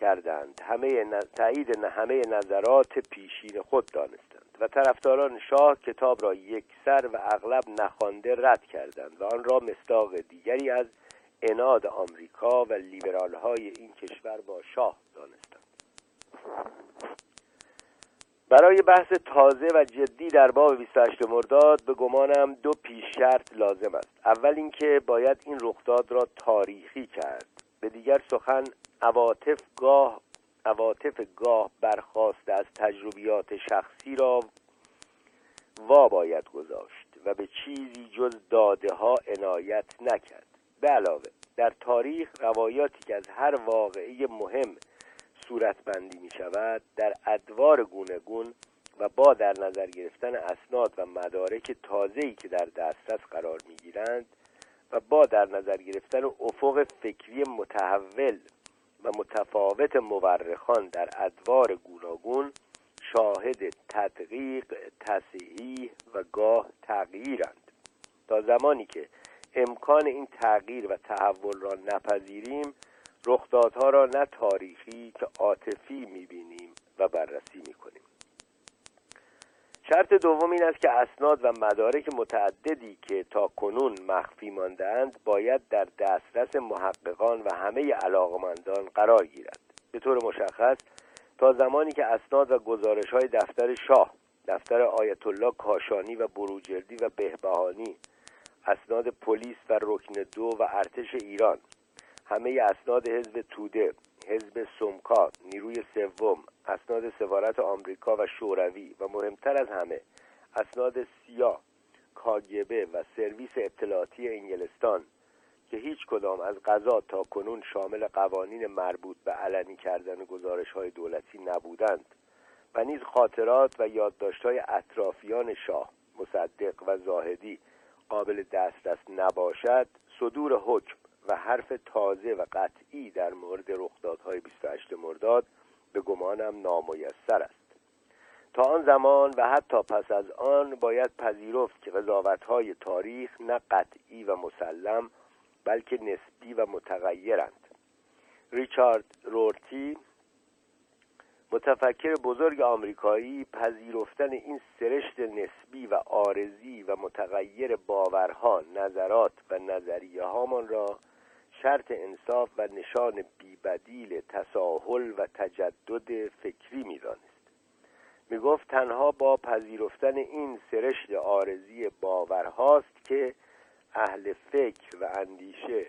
کردند. همه تایید همه نظرات پیشین خود دانستند. و طرفداران شاه کتاب را یک سر و اغلب نخوانده رد کردند و آن را مستاق دیگری از اناد آمریکا و لیبرال های این کشور با شاه دانستند. برای بحث تازه و جدی در باب 28 مرداد به گمانم دو پیش شرط لازم است. اول اینکه باید این رخداد را تاریخی کرد. به دیگر سخن عواطف گاه عواطف گاه برخواست از تجربیات شخصی را وا باید گذاشت و به چیزی جز داده ها عنایت نکرد. به علاوه در تاریخ روایاتی که از هر واقعی مهم صورتبندی می شود در ادوار گونگون و با در نظر گرفتن اسناد و مدارک تازه‌ای که در دسترس قرار می گیرند و با در نظر گرفتن افق فکری متحول و متفاوت مورخان در ادوار گوناگون شاهد تدقیق تصحیح و گاه تغییرند. تا زمانی که امکان این تغییر و تحول را نپذیریم رخدادها را نه تاریخی که عاطفی می‌بینیم و بررسی می‌کنیم. شرط دوم این است که اسناد و مدارک متعددی که تا کنون مخفی ماندهاند باید در دسترس محققان و همه علاقمندان قرار گیرد. به طور مشخص تا زمانی که اسناد و گزارش های دفتر شاه دفتر آیت الله کاشانی و بروجردی و بهبهانی اسناد پلیس و رکن دو و ارتش ایران همه اسناد حزب توده حزب سمکا نیروی سوم اسناد سفارت آمریکا و شوروی و مهمتر از همه اسناد سیا کاگبه و سرویس اطلاعاتی انگلستان که هیچ کدام از قضا تا کنون شامل قوانین مربوط به علنی کردن گزارش های دولتی نبودند و نیز خاطرات و یادداشت های اطرافیان شاه مصدق و زاهدی قابل دسترس نباشد صدور حکم و حرف تازه و قطعی در مورد رخدادهای 28 مرداد به گمانم نامیسر است. تا آن زمان و حتی پس از آن باید پذیرفت که قضاوتهای تاریخ نه قطعی و مسلم بلکه نسبی و متغیرند. ریچارد رورتی متفکر بزرگ آمریکایی پذیرفتن این سرشت نسبی و آرزی و متغیر باورها نظرات و نظریه هامان را شرط انصاف و نشان بیبدیل تساهل و تجدد فکری می‌دانست. می‌گفت تنها با پذیرفتن این سرشت آرزی باورهاست که اهل فکر و اندیشه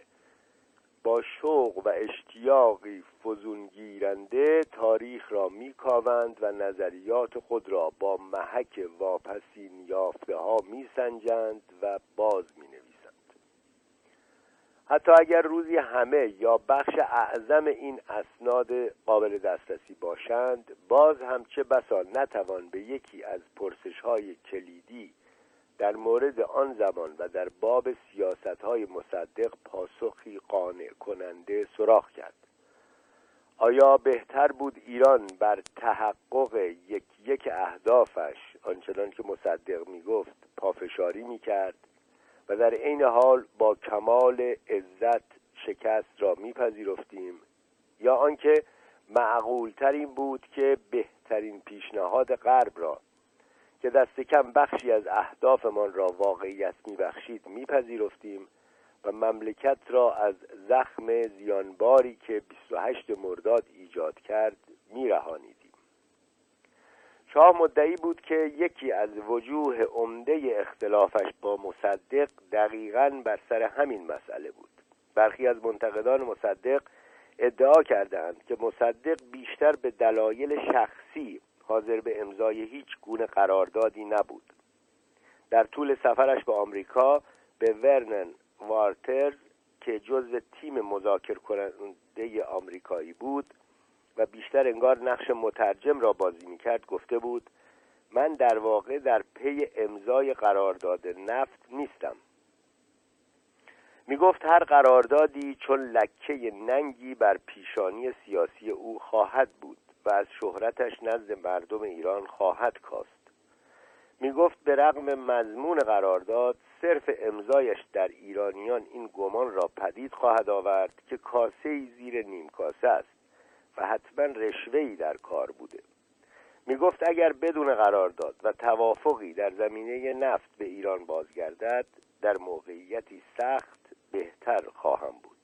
با شوق و اشتیاقی فزونگیرنده تاریخ را میکاوند و نظریات خود را با محک واپسین یافته ها میسنجند و باز می حتی اگر روزی همه یا بخش اعظم این اسناد قابل دسترسی باشند باز هم چه بسا نتوان به یکی از پرسش های کلیدی در مورد آن زمان و در باب سیاست های مصدق پاسخی قانع کننده سراخ کرد. آیا بهتر بود ایران بر تحقق یک یک اهدافش آنچنان که مصدق می گفت پافشاری می کرد و در عین حال با کمال عزت شکست را میپذیرفتیم یا آنکه معقولتر این بود که بهترین پیشنهاد غرب را که دست کم بخشی از اهدافمان را واقعیت میبخشید میپذیرفتیم و مملکت را از زخم زیانباری که 28 مرداد ایجاد کرد میرهانید. شاه مدعی بود که یکی از وجوه عمده اختلافش با مصدق دقیقا بر سر همین مسئله بود. برخی از منتقدان مصدق ادعا کردند که مصدق بیشتر به دلایل شخصی حاضر به امضای هیچ گونه قراردادی نبود. در طول سفرش به آمریکا به ورنن وارترز که جزو تیم مذاکر کننده آمریکایی بود و بیشتر انگار نقش مترجم را بازی می‌کرد گفته بود من در واقع در پی امضای قرارداد نفت نیستم. می گفت هر قراردادی چون لکه ننگی بر پیشانی سیاسی او خواهد بود و از شهرتش نزد مردم ایران خواهد کاست. می گفت به رغم مضمون قرارداد صرف امضایش در ایرانیان این گمان را پدید خواهد آورد که کاسه زیر نیم کاسه است. و حتما رشوهی در کار بوده. می گفت اگر بدون قرارداد و توافقی در زمینه نفت به ایران بازگردد در موقعیتی سخت بهتر خواهم بود.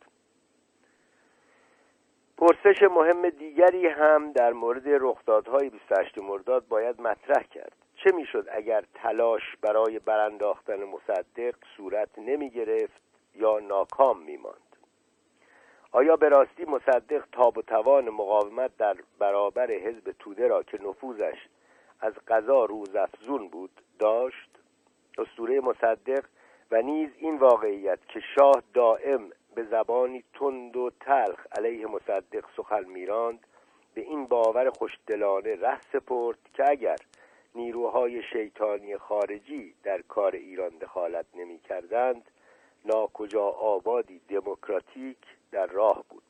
پرسش مهم دیگری هم در مورد رخدادهای 28 مرداد باید مطرح کرد. چه می‌شد اگر تلاش برای برانداختن مصدق صورت نمی گرفت یا ناکام می ماند آیا به راستی مصدق تاب و توان مقاومت در برابر حزب توده را که نفوذش از قضا روزافزون بود داشت؟ اسطوره مصدق و نیز این واقعیت که شاه دائم به زبانی تند و تلخ علیه مصدق سخن میراند به این باور خوشدلانه ره سپرد که اگر نیروهای شیطانی خارجی در کار ایران دخالت نمی کردند ناکجا آبادی دموکراتیک در راه بود.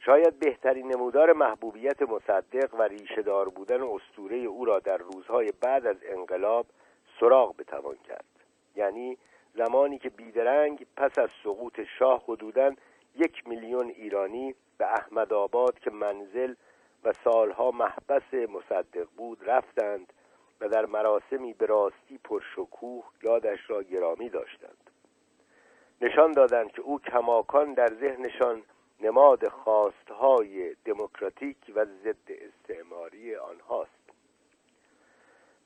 شاید بهترین نمودار محبوبیت مصدق و ریشهدار بودن اسطوره او را در روزهای بعد از انقلاب سراغ بتوان کرد. یعنی زمانی که بیدرنگ پس از سقوط شاه حدودا یک میلیون ایرانی به احمد آباد که منزل و سالها محبس مصدق بود رفتند و در مراسمی به راستی پرشکوه یادش را گرامی داشتند. نشان دادند که او کماکان در ذهنشان نماد خواستهای دموکراتیک و ضد استعماری آنهاست.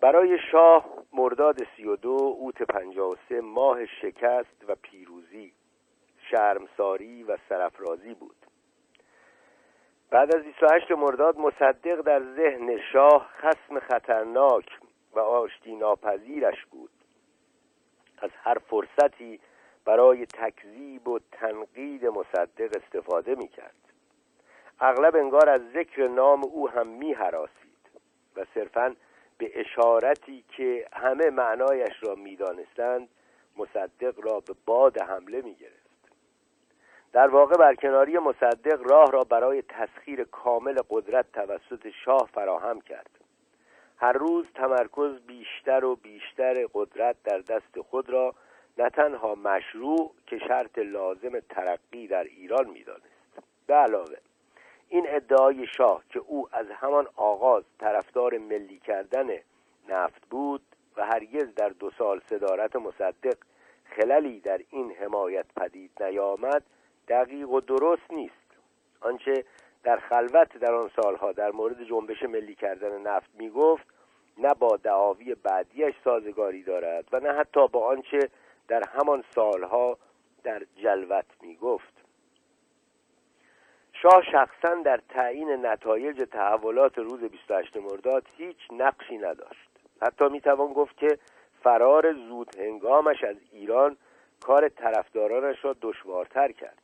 برای شاه مرداد سی و دو اوت پنجاه و سه ماه شکست و پیروزی شرمساری و سرفرازی بود. بعد از 28 مرداد مصدق در ذهن شاه خسم خطرناک و آشتی ناپذیرش بود. از هر فرصتی برای تکذیب و تنقید مصدق استفاده می کرد اغلب انگار از ذکر نام او هم می حراسید و صرفاً به اشارتی که همه معنایش را می‌دانستند مصدق را به باد حمله می گرفت در واقع برکناری مصدق راه را برای تسخیر کامل قدرت توسط شاه فراهم کرد. هر روز تمرکز بیشتر و بیشتر قدرت در دست خود را نه تنها مشروع که شرط لازم ترقی در ایران می‌دانست. به علاوه این ادعای شاه که او از همان آغاز طرفدار ملی کردن نفت بود و هرگز در دو سال صدارت مصدق خللی در این حمایت پدید نیامد دقیق و درست نیست. آنچه در خلوت در آن سالها در مورد جنبش ملی کردن نفت می گفت نه با دعاوی بعدیش سازگاری دارد و نه حتی با آنچه در همان سالها در جلوت می گفت شاه شخصا در تعیین نتایج تحولات روز 28 مرداد هیچ نقشی نداشت. حتی می‌توان گفت که فرار زود هنگامش از ایران کار طرفدارانش را دشوارتر کرد.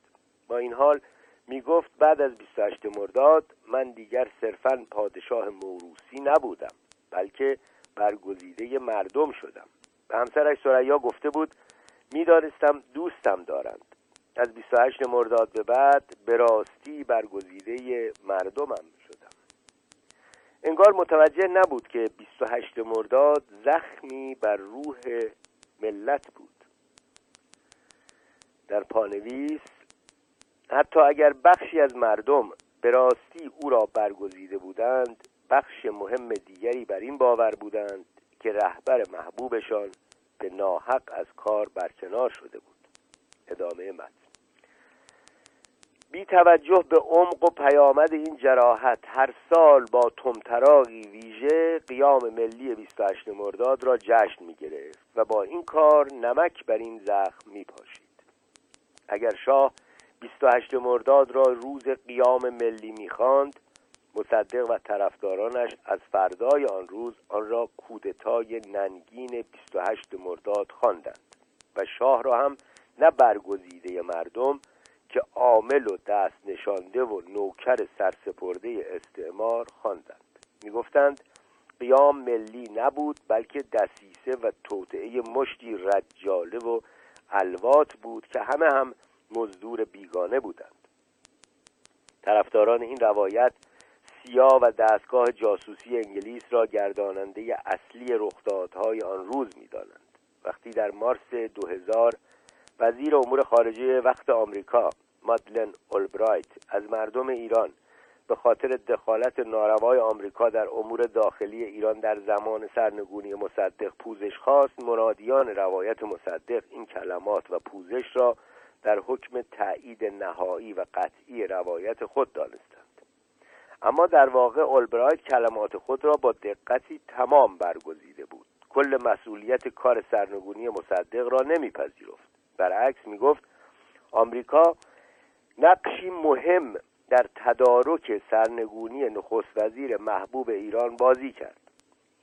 با این حال می گفت بعد از 28 مرداد من دیگر صرفا پادشاه موروسی نبودم بلکه برگزیده مردم شدم. به همسرش سریا گفته بود می‌دانستم دوستم دارند. از 28 مرداد به بعد به راستی برگزیده مردمم شدم. انگار متوجه نبود که 28 مرداد زخمی بر روح ملت بود. در پانویس حتی اگر بخشی از مردم به راستی او را برگزیده بودند بخش مهم دیگری بر این باور بودند که رهبر محبوبشان به ناحق از کار برکنار شده بود. ادامه متن. بی توجه به عمق و پیامد این جراحت هر سال با تمتراغی ویژه قیام ملی 28 مرداد را جشن می گرفت و با این کار نمک بر این زخم می پاشید اگر شاه 28 مرداد را روز قیام ملی می خواند مصدق و طرفدارانش از فردای آن روز آن را کودتای ننگین 28 مرداد خواندند و شاه را هم نه برگزیده مردم که عامل و دست نشانده و نوکر سرسپرده استعمار خواندند. می‌گفتند قیام ملی نبود بلکه دسیسه و توطعه مشتی رجاله و الوات بود که همه هم مزدور بیگانه بودند. طرفداران این روایت سیا و دستگاه جاسوسی انگلیس را گرداننده اصلی رخدادهای آن روز می‌دانند. وقتی در مارس 2000 وزیر امور خارجه وقت آمریکا مادلن اولبرایت از مردم ایران به خاطر دخالت ناروای آمریکا در امور داخلی ایران در زمان سرنگونی مصدق پوزش خواست منادیان روایت مصدق این کلمات و پوزش را در حکم تایید نهایی و قطعی روایت خود دانستند. اما در واقع اولبرایت کلمات خود را با دقتی تمام برگزیده بود. کل مسئولیت کار سرنگونی مصدق را نمیپذیرفت. برعکس می‌گفت آمریکا نقشی مهم در تدارک سرنگونی نخست وزیر محبوب ایران بازی کرد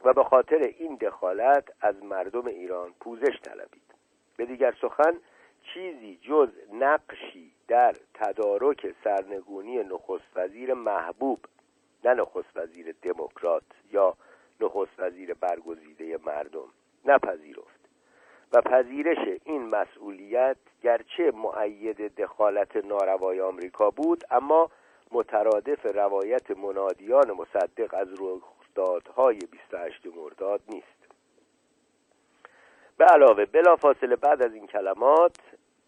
و به خاطر این دخالت از مردم ایران پوزش طلبید. به دیگر سخن چیزی جز نقشی در تدارک سرنگونی نخست وزیر محبوب نه نخست وزیر دموکرات یا نخست وزیر برگزیده مردم نپذیرفت. و پذیرش این مسئولیت گرچه معید دخالت ناروای آمریکا بود اما مترادف روایت منادیان مصدق از رخدادهای 28 مرداد نیست. به علاوه بلافاصله بعد از این کلمات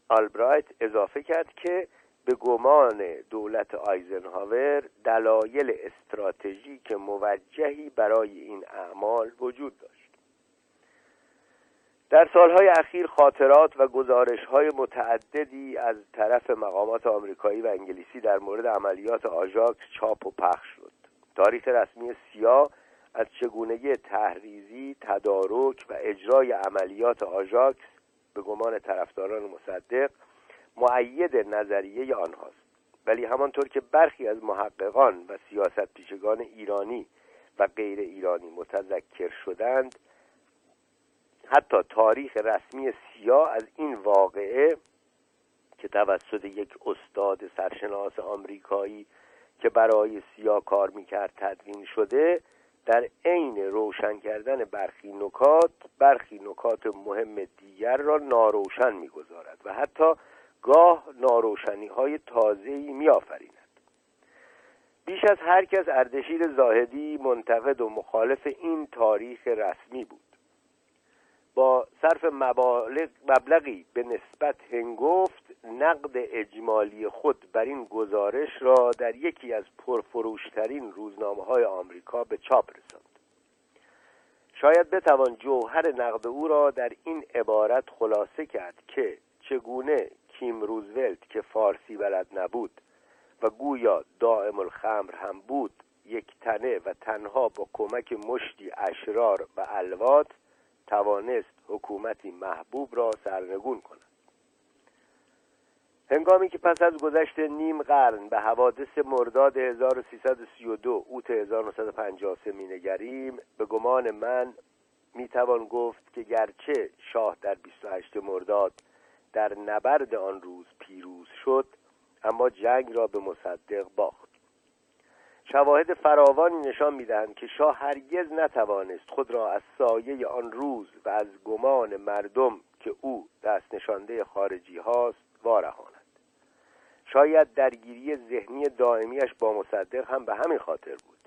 آلبرایت اضافه کرد که به گمان دولت آیزنهاور دلایل استراتژیک موجهی برای این اعمال وجود داشت. در سالهای اخیر خاطرات و گزارشهای متعددی از طرف مقامات آمریکایی و انگلیسی در مورد عملیات آژاکس چاپ و پخش شد. تاریخ رسمی سیا از چگونگی تحریزی، تدارک و اجرای عملیات آژاکس به گمان طرفداران مصدق معید نظریه آنهاست. ولی همانطور که برخی از محققان و سیاست پیشگان ایرانی و غیر ایرانی متذکر شدند حتی تاریخ رسمی سیاه از این واقعه که توسط یک استاد سرشناس آمریکایی که برای سیا کار می‌کرد تدوین شده در عین روشن کردن برخی نکات برخی نکات مهم دیگر را ناروشن می‌گذارد و حتی گاه ناروشنی های تازه‌ای میآفریند. بیش از هر کس اردشیر زاهدی منتقد و مخالف این تاریخ رسمی بود. با صرف مبلغی به نسبت هنگفت نقد اجمالی خود بر این گزارش را در یکی از پرفروشترین روزنامه های آمریکا به چاپ رساند. شاید بتوان جوهر نقد او را در این عبارت خلاصه کرد که چگونه کیم روزولت که فارسی بلد نبود و گویا دائم الخمر هم بود یک تنه و تنها با کمک مشتی اشرار و الوات توانست حکومتی محبوب را سرنگون کند. هنگامی که پس از گذشت نیم قرن به حوادث مرداد 1332 اوت 1953 مینگریم به گمان من می‌توان گفت که گرچه شاه در 28 مرداد در نبرد آن روز پیروز شد اما جنگ را به مصدق باخت. شواهد فراوانی نشان می‌دهند که شاه هرگز نتوانست خود را از سایه آن روز و از گمان مردم که او دست نشانده خارجی هاست وارهاند. شاید درگیری ذهنی دائمیش با مصدق هم به همین خاطر بود.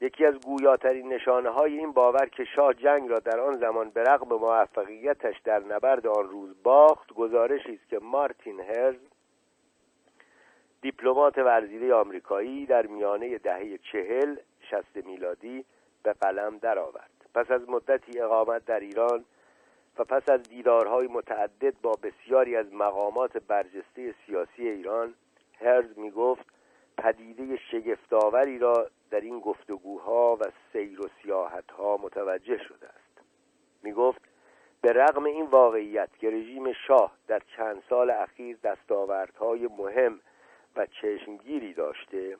یکی از گویاترین نشانه های این باور که شاه جنگ را در آن زمان به رغم موفقیتش در نبرد آن روز باخت گزارشی است که مارتین هرز دیپلمات ورزیده آمریکایی در میانه دهه چهل شست میلادی به قلم درآورد. پس از مدتی اقامت در ایران و پس از دیدارهای متعدد با بسیاری از مقامات برجسته سیاسی ایران هرز می گفت پدیده شگفتآوری را در این گفتگوها و سیر و سیاحتها متوجه شده است. می گفت به رغم این واقعیت که رژیم شاه در چند سال اخیر دستاوردهای مهم و چشمگیری داشته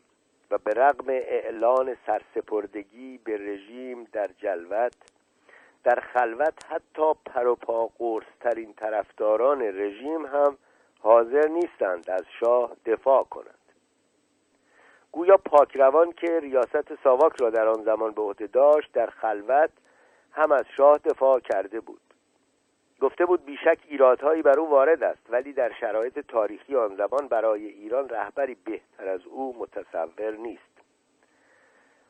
و به رغم اعلان سرسپردگی به رژیم در جلوت در خلوت حتی پروپا ترین طرفداران رژیم هم حاضر نیستند از شاه دفاع کنند. گویا پاکروان که ریاست ساواک را در آن زمان به عهده داشت در خلوت هم از شاه دفاع کرده بود. گفته بود بیشک ایرادهایی بر او وارد است ولی در شرایط تاریخی آن زمان برای ایران رهبری بهتر از او متصور نیست.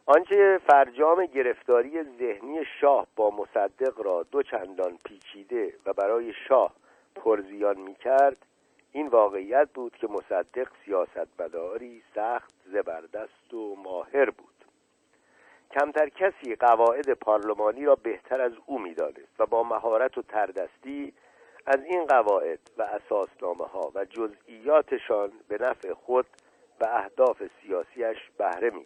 آنچه فرجام گرفتاری ذهنی شاه با مصدق را دو چندان پیچیده و برای شاه پرزیان می کرد این واقعیت بود که مصدق سیاستمداری سخت زبردست و ماهر بود. کمتر کسی قواعد پارلمانی را بهتر از او می‌دانست و با مهارت و تردستی از این قواعد و اساسنامه ها و جزئیاتشان به نفع خود و اهداف سیاسیش بهره می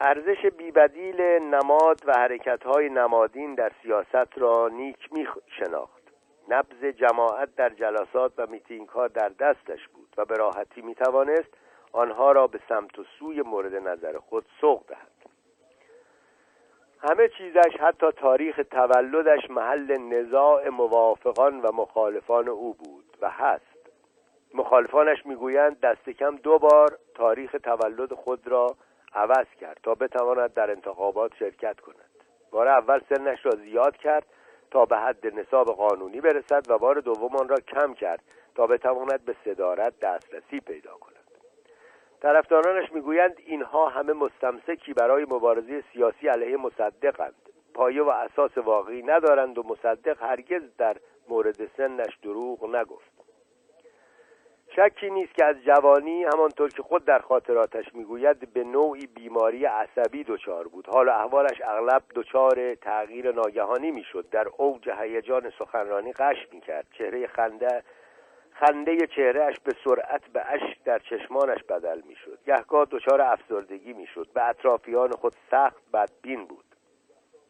ارزش بیبدیل نماد و حرکت های نمادین در سیاست را نیک می شناخت نبز جماعت در جلسات و میتینگ ها در دستش بود و به راحتی می توانست آنها را به سمت و سوی مورد نظر خود سوق دهد. همه چیزش حتی تاریخ تولدش محل نزاع موافقان و مخالفان او بود و هست. مخالفانش می‌گویند دست کم دو بار تاریخ تولد خود را عوض کرد تا بتواند در انتخابات شرکت کند. بار اول سنش را زیاد کرد تا به حد نصاب قانونی برسد و بار دوم آن را کم کرد تا بتواند به صدارت دسترسی پیدا کند. طرفدارانش می‌گویند اینها همه مستمسکی برای مبارزه سیاسی علیه مصدقند. پایه و اساس واقعی ندارند و مصدق هرگز در مورد سنش دروغ نگفت. شکی نیست که از جوانی همانطور که خود در خاطراتش می‌گوید به نوعی بیماری عصبی دچار بود. حال احوالش اغلب دچار تغییر ناگهانی می‌شد. در اوج هیجان سخنرانی قش می‌کرد. چهره خنده خنده چهرهش به سرعت به اشک در چشمانش بدل می‌شد. گهگاه دچار افسردگی می‌شد. به اطرافیان خود سخت بدبین بود.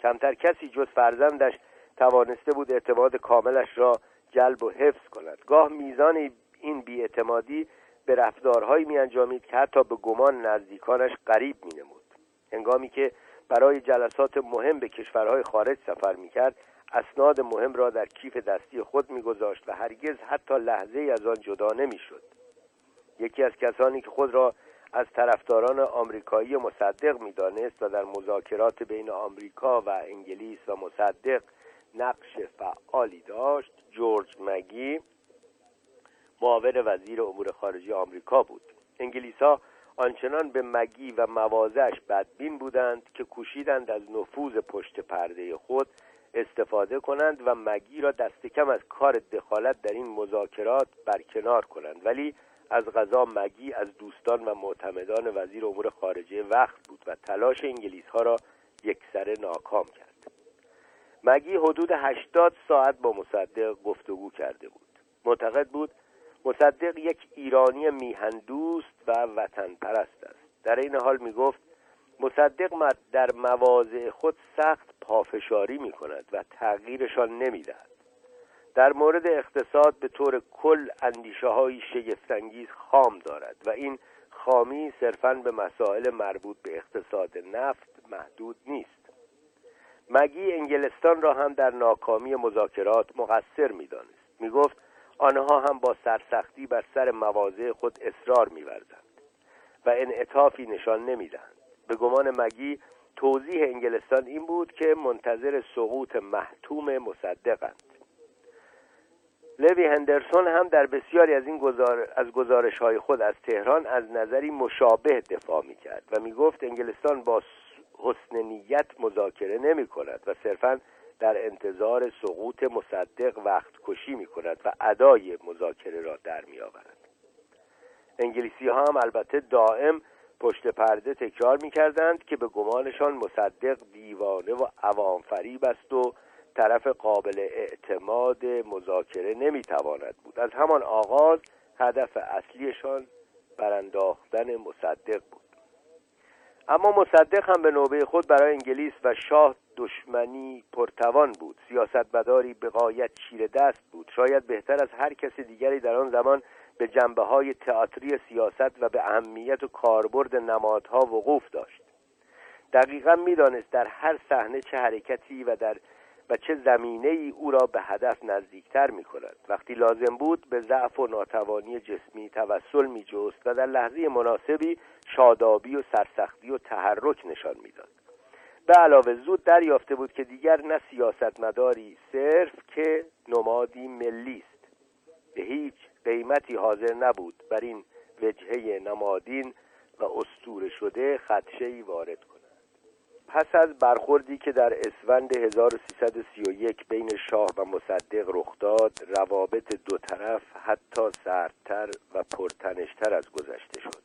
کمتر کسی جز فرزندش توانسته بود اعتماد کاملش را جلب و حفظ کند. گاه میزان این بیاعتمادی به رفتارهایی میانجامید که حتی به گمان نزدیکانش غریب مینمود. هنگامی که برای جلسات مهم به کشورهای خارج سفر می‌کرد اسناد مهم را در کیف دستی خود میگذاشت و هرگز حتی لحظه از آن جدا نمی‌شد. یکی از کسانی که خود را از طرفداران آمریکایی مصدق می‌دانست و در مذاکرات بین آمریکا و انگلیس و مصدق نقش فعالی داشت جورج مگی معاون وزیر امور خارجه آمریکا بود. انگلیس ها آنچنان به مگی و موازش بدبین بودند که کوشیدند از نفوذ پشت پرده خود استفاده کنند و مگی را دست کم از کار دخالت در این مذاکرات برکنار کنند. ولی از غذا مگی از دوستان و معتمدان وزیر امور خارجه وقت بود و تلاش انگلیس ها را یکسره ناکام کرد. مگی حدود هشتاد ساعت با مصدق گفتگو کرده بود. معتقد بود مصدق یک ایرانی میهندوست و وطن پرست است. در این حال می گفت مصدق در مواضع خود سخت پافشاری می کند و تغییرشان نمی دهد. در مورد اقتصاد به طور کل اندیشه های شگفتانگیز خام دارد و این خامی صرفا به مسائل مربوط به اقتصاد نفت محدود نیست. مگی انگلستان را هم در ناکامی مذاکرات مقصر می‌دانست. می‌گفت آنها هم با سرسختی بر سر مواضع خود اصرار میورزند و انعطافی نشان نمی‌دهند. به گمان مگی توضیح انگلستان این بود که منتظر سقوط محتوم مصدقند. لوی هندرسون هم در بسیاری از این گزار... از گزارش های خود از تهران از نظری مشابه دفاع می کرد و می گفت انگلستان با حسن نیت مذاکره نمی کند و صرفا در انتظار سقوط مصدق وقت کشی می کند و ادای مذاکره را در می آورد انگلیسی ها هم البته دائم پشت پرده تکرار می کردند که به گمانشان مصدق دیوانه و عوام فریب است و طرف قابل اعتماد مذاکره نمی‌تواند بود. از همان آغاز هدف اصلیشان برانداختن مصدق بود. اما مصدق هم به نوبه خود برای انگلیس و شاه دشمنی پرتوان بود. سیاستمداری به قایت چیره دست بود. شاید بهتر از هر کس دیگری در آن زمان به جنبه های تئاتری سیاست و به اهمیت و کاربرد نمادها وقوف داشت. دقیقا می‌دانست در هر صحنه چه حرکتی و در و چه زمینه ای او را به هدف نزدیکتر می کند وقتی لازم بود به ضعف و ناتوانی جسمی توسل می جست و در لحظه مناسبی شادابی و سرسختی و تحرک نشان می‌داد. به علاوه زود دریافته بود که دیگر نه سیاستمداری صرف که نمادی ملی است. به هیچ قیمتی حاضر نبود. بر این وجهه نمادین و استور شده خدشهی وارد کند پس از برخوردی که در اسفند 1331 بین شاه و مصدق رخ داد روابط دو طرف حتی سردتر و پرتنشتر از گذشته شد.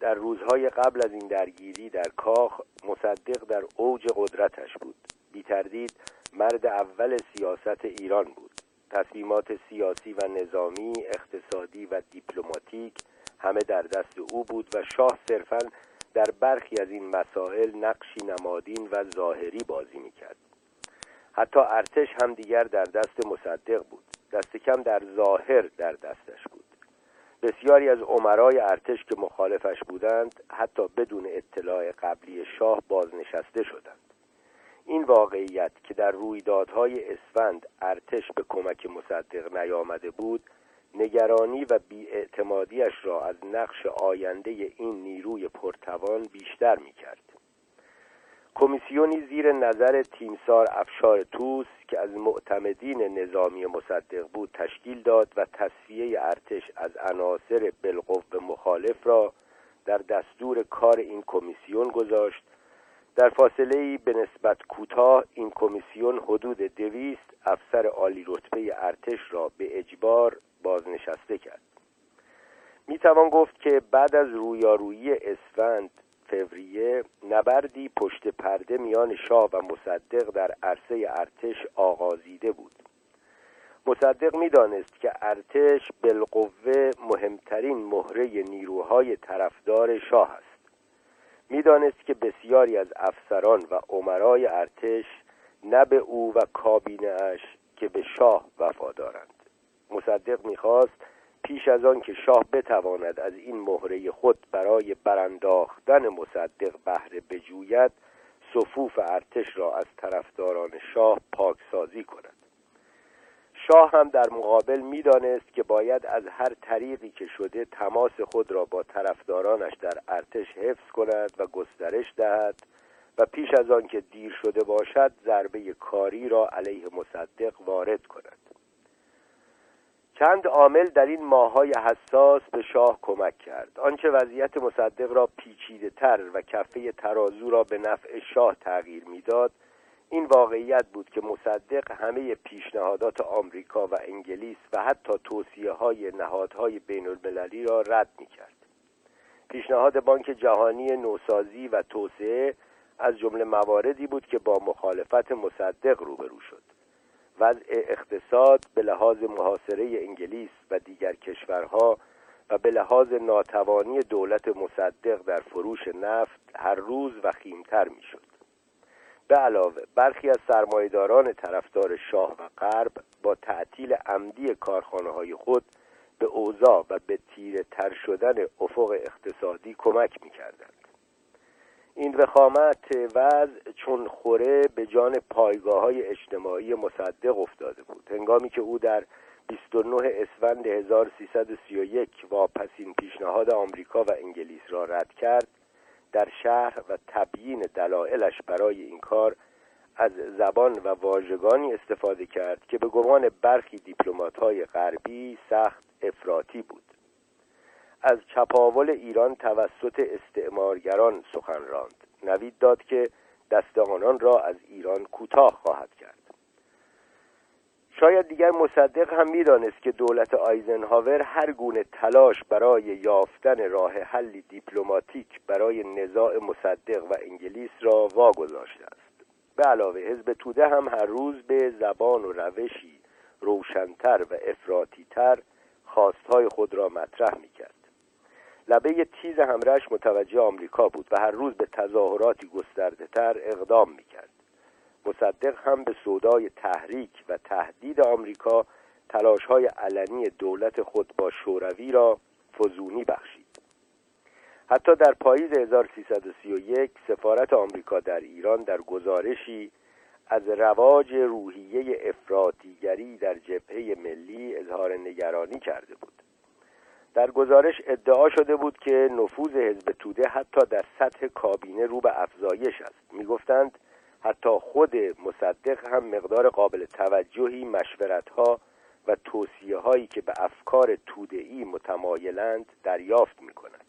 در روزهای قبل از این درگیری در کاخ مصدق در اوج قدرتش بود. بی تردید مرد اول سیاست ایران بود. تصمیمات سیاسی و نظامی اقتصادی و دیپلماتیک همه در دست او بود و شاه صرفا در برخی از این مسائل نقشی نمادین و ظاهری بازی می‌کرد. حتی ارتش هم دیگر در دست مصدق بود. دست کم در ظاهر در دستش بود. بسیاری از عمرای ارتش که مخالفش بودند حتی بدون اطلاع قبلی شاه بازنشسته شدند. این واقعیت که در رویدادهای اسفند ارتش به کمک مصدق نیامده بود نگرانی و بیاعتمادیش را از نقش آینده این نیروی پرتوان بیشتر می کرد. کمیسیونی زیر نظر تیمسار افشار توس که از معتمدین نظامی مصدق بود تشکیل داد و تصفیه ارتش از عناصر بالقوه مخالف را در دستور کار این کمیسیون گذاشت در فاصله ای به نسبت کوتاه این کمیسیون حدود دویست افسر عالی رتبه ارتش را به اجبار بازنشسته کرد. می توان گفت که بعد از رویارویی اسفند فوریه نبردی پشت پرده میان شاه و مصدق در عرصه ارتش آغازیده بود. مصدق می‌دانست که ارتش بالقوه مهمترین مهره نیروهای طرفدار شاه است. می‌دانست که بسیاری از افسران و عمرای ارتش نه به او و کابینه که به شاه وفادارند. مصدق می‌خواست پیش از آن که شاه بتواند از این مهره خود برای برانداختن مصدق بهره بجوید صفوف ارتش را از طرفداران شاه پاکسازی کند. شاه هم در مقابل می‌دانست که باید از هر طریقی که شده تماس خود را با طرفدارانش در ارتش حفظ کند و گسترش دهد و پیش از آن که دیر شده باشد ضربه کاری را علیه مصدق وارد کند. چند عامل در این ماهای حساس به شاه کمک کرد آنچه وضعیت مصدق را پیچیده تر و کفه ترازو را به نفع شاه تغییر می‌داد این واقعیت بود که مصدق همه پیشنهادات آمریکا و انگلیس و حتی توصیه های نهادهای بین المللی را رد می کرد. پیشنهاد بانک جهانی نوسازی و توسعه از جمله مواردی بود که با مخالفت مصدق روبرو شد. وضع اقتصاد به لحاظ محاصره انگلیس و دیگر کشورها و به لحاظ ناتوانی دولت مصدق در فروش نفت هر روز وخیمتر می‌شد. به علاوه برخی از سرمایداران طرفدار شاه و غرب با تعطیل عمدی کارخانه های خود به اوضاع و به تیره تر شدن افق اقتصادی کمک می کردند. این وخامت وضع چون خوره به جان پایگاه های اجتماعی مصدق افتاده بود. هنگامی که او در 29 اسفند 1331 واپسین پیشنهاد آمریکا و انگلیس را رد کرد در شهر و تبیین دلایلش برای این کار از زبان و واژگانی استفاده کرد که به گمان برخی دیپلمات‌های غربی سخت افراطی بود. از چپاول ایران توسط استعمارگران سخن راند. نوید داد که دست آنان را از ایران کوتاه خواهد کرد. شاید دیگر مصدق هم می‌دانست که دولت آیزنهاور هر گونه تلاش برای یافتن راه حلی دیپلماتیک برای نزاع مصدق و انگلیس را واگذاشته است. به علاوه حزب توده هم هر روز به زبان و روشی روشنتر و افراتیتر خواستهای خود را مطرح می‌کرد. لبه تیز همرش متوجه آمریکا بود و هر روز به تظاهراتی گسترده تر اقدام می‌کرد. مصدق هم به سودای تحریک و تهدید آمریکا تلاش های علنی دولت خود با شوروی را فزونی بخشید. حتی در پاییز 1331 سفارت آمریکا در ایران در گزارشی از رواج روحیه افراطیگری در جبهه ملی اظهار نگرانی کرده بود. در گزارش ادعا شده بود که نفوذ حزب توده حتی در سطح کابینه رو به افزایش است می‌گفتند حتی خود مصدق هم مقدار قابل توجهی مشورتها و توصیه هایی که به افکار تودعی متمایلند دریافت می کند.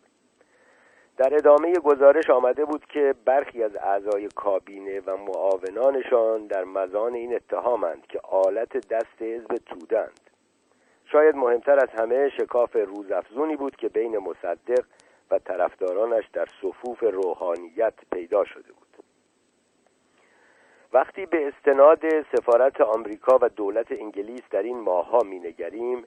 در ادامه گزارش آمده بود که برخی از اعضای کابینه و معاونانشان در مزان این اتهامند که آلت دست حزب تودند شاید مهمتر از همه شکاف روزافزونی بود که بین مصدق و طرفدارانش در صفوف روحانیت پیدا شده بود. وقتی به استناد سفارت آمریکا و دولت انگلیس در این ماهها مینگریم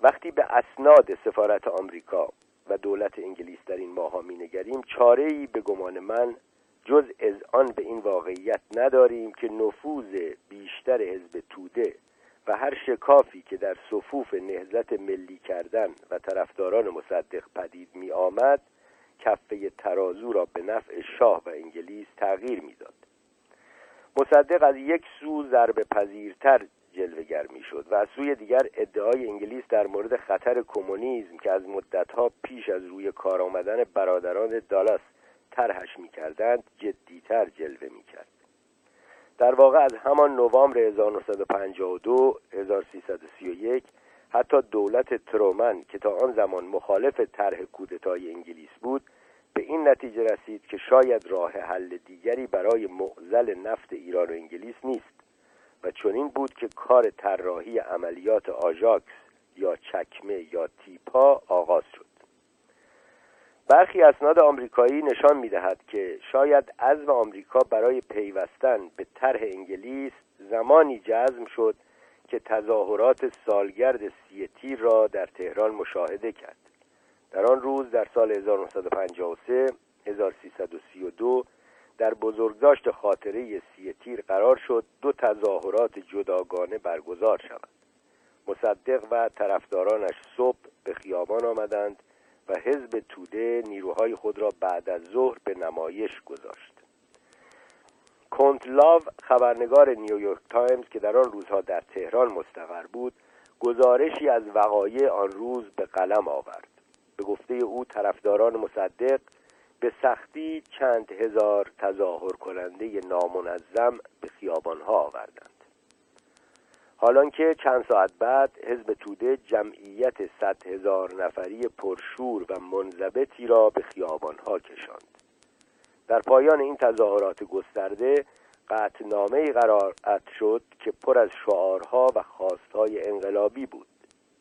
وقتی به اسناد سفارت آمریکا و دولت انگلیس در این ماهها مینگریم چاره ای به گمان من جز از آن به این واقعیت نداریم که نفوذ بیشتر حزب توده و هر شکافی که در صفوف نهزت ملی کردن و طرفداران مصدق پدید می آمد کفه ترازو را به نفع شاه و انگلیس تغییر می‌داد. مصدق از یک سو ضرب پذیرتر جلوگر شد و از سوی دیگر ادعای انگلیس در مورد خطر کمونیسم که از مدتها پیش از روی کار آمدن برادران دالاس طرحش می‌کردند جدیتر جلوه می‌کرد. در واقع از همان نوامبر 1952 1331 حتی دولت ترومن که تا آن زمان مخالف طرح کودتای انگلیس بود به این نتیجه رسید که شاید راه حل دیگری برای معزل نفت ایران و انگلیس نیست و چنین بود که کار طراحی عملیات آژاکس یا چکمه یا تیپا آغاز شد. برخی اسناد آمریکایی نشان می‌دهد که شاید عزم آمریکا برای پیوستن به طرح انگلیس زمانی جزم شد که تظاهرات سالگرد سی تیر را در تهران مشاهده کرد. در آن روز در سال 1953 1332 در بزرگداشت خاطره سی تیر قرار شد دو تظاهرات جداگانه برگزار شود مصدق و طرفدارانش صبح به خیابان آمدند و حزب توده نیروهای خود را بعد از ظهر به نمایش گذاشت. کنتلاو خبرنگار نیویورک تایمز که در آن روزها در تهران مستقر بود گزارشی از وقایع آن روز به قلم آورد. به گفته او طرفداران مصدق به سختی چند هزار تظاهر کننده نامنظم به خیابانها آوردند. حالان که چند ساعت بعد حزب توده جمعیت صد هزار نفری پرشور و منضبطی را به خیابانها کشاند. در پایان این تظاهرات گسترده قطنامه قرار شد که پر از شعارها و خواستهای انقلابی بود.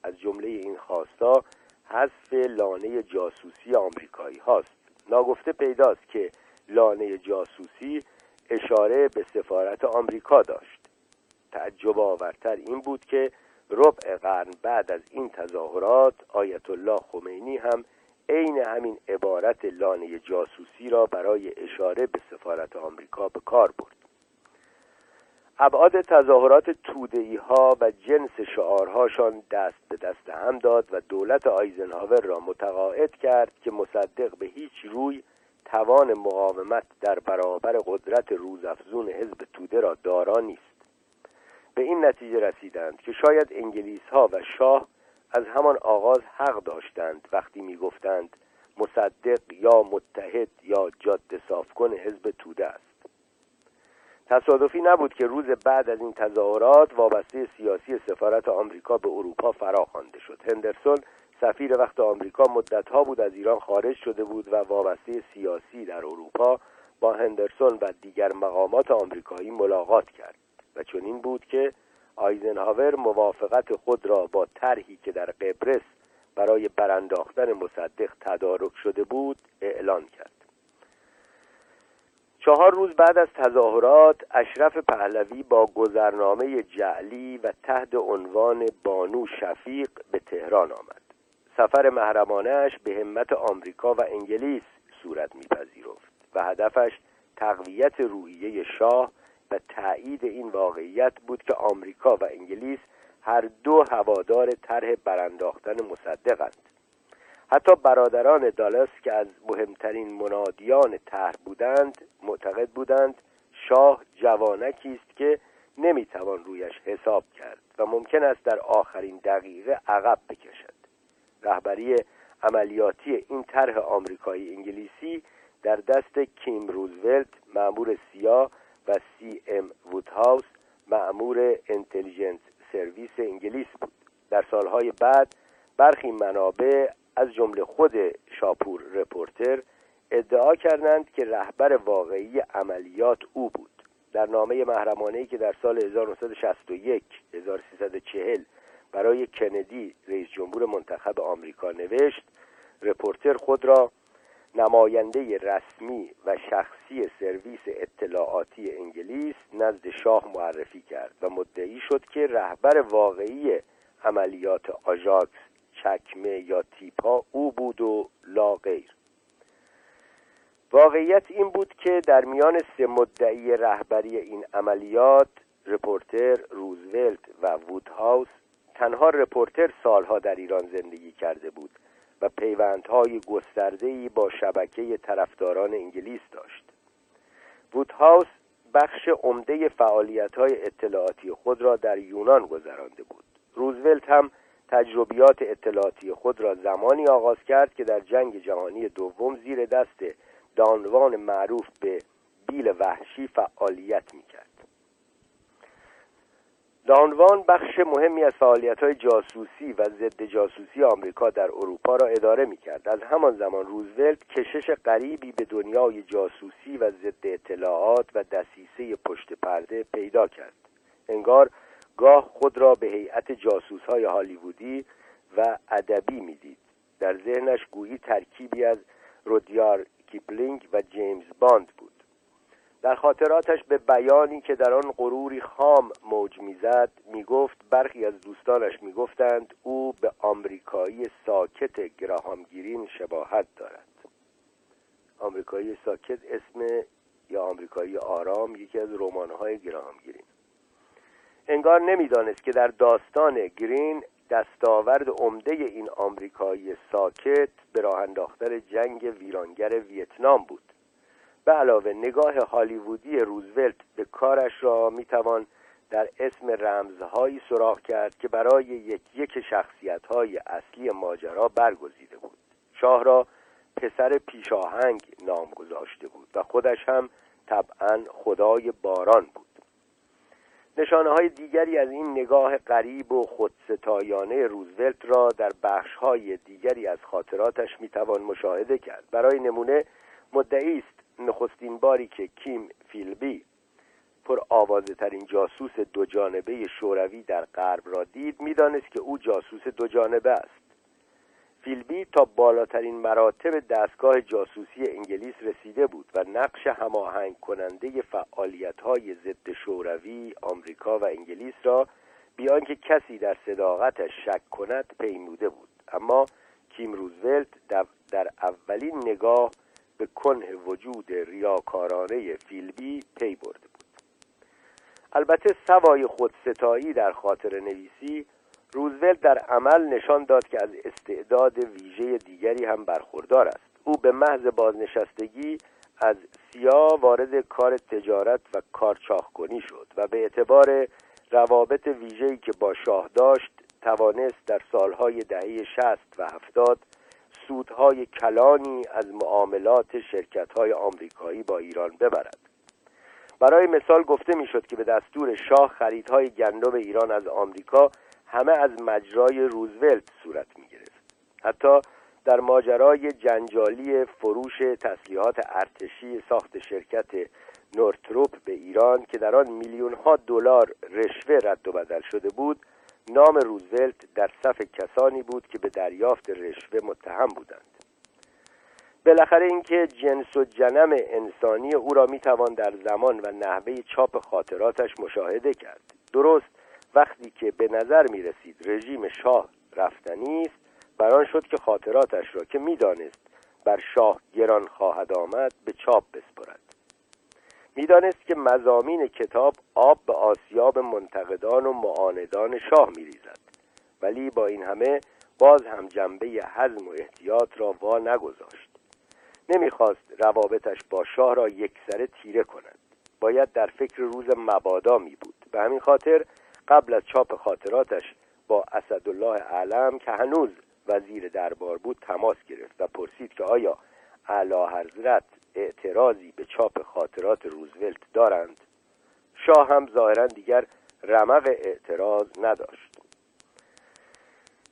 از جمله این خواستها حذف لانه جاسوسی آمریکایی هاست. ناگفته پیداست که لانه جاسوسی اشاره به سفارت آمریکا داشت. تعجب آورتر این بود که ربع قرن بعد از این تظاهرات آیت الله خمینی هم عین همین عبارت لانه جاسوسی را برای اشاره به سفارت آمریکا به کار برد. ابعاد تظاهرات تودهی ها و جنس شعارهاشان دست به دست هم داد و دولت آیزنهاور را متقاعد کرد که مصدق به هیچ روی توان مقاومت در برابر قدرت روزافزون حزب توده را دارا نیست. به این نتیجه رسیدند که شاید انگلیس ها و شاه از همان آغاز حق داشتند وقتی می گفتند مصدق یا متحد یا جاده صافکن حزب توده است. تصادفی نبود که روز بعد از این تظاهرات وابسته سیاسی سفارت آمریکا به اروپا فراخوانده شد. هندرسون سفیر وقت آمریکا مدتها بود از ایران خارج شده بود و وابسته سیاسی در اروپا با هندرسون و دیگر مقامات آمریکایی ملاقات کرد. و چنین بود که آیزنهاور موافقت خود را با طرحی که در قبرس برای برانداختن مصدق تدارک شده بود اعلان کرد. چهار روز بعد از تظاهرات اشرف پهلوی با گذرنامه جعلی و تحت عنوان بانو شفیق به تهران آمد. سفر محرمانش به همت آمریکا و انگلیس صورت میپذیرفت و هدفش تقویت روحیه شاه و تایید این واقعیت بود که آمریکا و انگلیس هر دو هوادار طرح برانداختن مصدقند. حتی برادران دالاس که از مهمترین منادیان طرح بودند معتقد بودند شاه جوانکی است که نمی‌توان رویش حساب کرد و ممکن است در آخرین دقیقه عقب بکشد. رهبری عملیاتی این طرح آمریکایی انگلیسی در دست کیم روزولت مأمور سیا و سی ام وودهاوس مأمور انتلیجنس سرویس انگلیس بود. در سالهای بعد برخی منابع از جمله خود شاپور رپورتر ادعا کردند که رهبر واقعی عملیات او بود. در نامه محرمانه‌ای که در سال 1961 1340 برای کندی رئیس جمهور منتخب آمریکا نوشت رپورتر خود را نماینده رسمی و شخصی سرویس اطلاعاتی انگلیس نزد شاه معرفی کرد و مدعی شد که رهبر واقعی عملیات آژاکس چکمه یا تیپا او بود و لا غیر واقعیت این بود که در میان سه مدعی رهبری این عملیات رپورتر روزولت و وودهاوس تنها رپورتر سالها در ایران زندگی کرده بود. و پیوندهای گسترده‌ای با شبکه طرفداران انگلیس داشت. وودهاوس بخش عمده فعالیت‌های اطلاعاتی خود را در یونان گذرانده بود. روزولت هم تجربیات اطلاعاتی خود را زمانی آغاز کرد که در جنگ جهانی دوم زیر دست دانوان معروف به بیل وحشی فعالیت می‌کرد. دانوان بخش مهمی از فعالیت های جاسوسی و ضد جاسوسی آمریکا در اروپا را اداره می کرد. از همان زمان روزولت کشش غریبی به دنیای جاسوسی و ضد اطلاعات و دسیسه پشت پرده پیدا کرد. انگار گاه خود را به هیئت جاسوس های هالیوودی و ادبی می‌دید. در ذهنش گویی ترکیبی از رودیار کیپلینگ و جیمز باند بود. در خاطراتش به بیانی که در آن غروری خام موج می‌زد می‌گفت برخی از دوستانش می‌گفتند او به آمریکایی ساکت گراهام گرین شباهت دارد. آمریکایی ساکت اسم یا آمریکایی آرام یکی از رمان‌های گراهام گرین. انگار نمی‌دانست که در داستان گرین دستاورد عمده این آمریکایی ساکت به راه انداختن جنگ ویرانگر ویتنام بود. به علاوه نگاه هالیوودی روزولت به کارش را می‌توان در اسم رمزهایی سراغ کرد که برای یک یک شخصیتهای اصلی ماجرا برگزیده بود. شاه را پسر پیشاهنگ نام گذاشته بود و خودش هم طبعا خدای باران بود. نشانه های دیگری از این نگاه غریب و خودستایانه روزولت را در بخش های دیگری از خاطراتش می‌توان مشاهده کرد. برای نمونه مدعی است نخستین باری که کیم فیلبی پر آوازه ترین جاسوس دو جانبه شوروی در غرب را دید می‌دانست که او جاسوس دو جانبه است. فیلبی تا بالاترین مراتب دستگاه جاسوسی انگلیس رسیده بود و نقش هماهنگ کننده فعالیت های ضد شوروی آمریکا و انگلیس را بیان که کسی در صداقتش شک کند پیموده بود. اما کیم روزولت در اولین نگاه به کنه وجود ریاکارانه فیلبی پی برده بود. البته سوای خودستایی در خاطر نویسی روزولت در عمل نشان داد که از استعداد ویژه دیگری هم برخوردار است. او به محض بازنشستگی از سیا وارد کار تجارت و کارچاخ شد و به اعتبار روابط ویژه‌ای که با شاه داشت توانست در سالهای دهه شست و هفتاد سودهای کلانی از معاملات شرکتهای آمریکایی با ایران ببرد. برای مثال گفته می‌شد که به دستور شاه خریدهای گندم ایران از آمریکا همه از مجرای روزولت صورت می گرفت حتی در ماجرای جنجالی فروش تسلیحات ارتشی ساخت شرکت نورتروپ به ایران که در آن میلیون ها دلار رشوه رد و بدل شده بود نام روزولت در صف کسانی بود که به دریافت رشوه متهم بودند. بالاخره اینکه جنس و جنم انسانی او را می‌توان در زمان و نحوه چاپ خاطراتش مشاهده کرد. درست وقتی که به نظر می رسید رژیم شاه رفتنی است بران شد که خاطراتش را که می‌دانست بر شاه گران خواهد آمد به چاپ بسپرد. می‌دانست که مزامین کتاب آب به آسیاب منتقدان و معاندان شاه میریزد. ولی با این همه باز هم جنبه حزم و احتیاط را وا نگذاشت. نمی‌خواست روابطش با شاه را یکسره تیره کند. باید در فکر روز مبادا می بود به همین خاطر قبل از چاپ خاطراتش با اسدالله علم که هنوز وزیر دربار بود تماس گرفت و پرسید که آیا اعلی حضرت اعتراضی به چاپ خاطرات روزولت دارند شاه هم ظاهرا دیگر رمق اعتراض نداشت.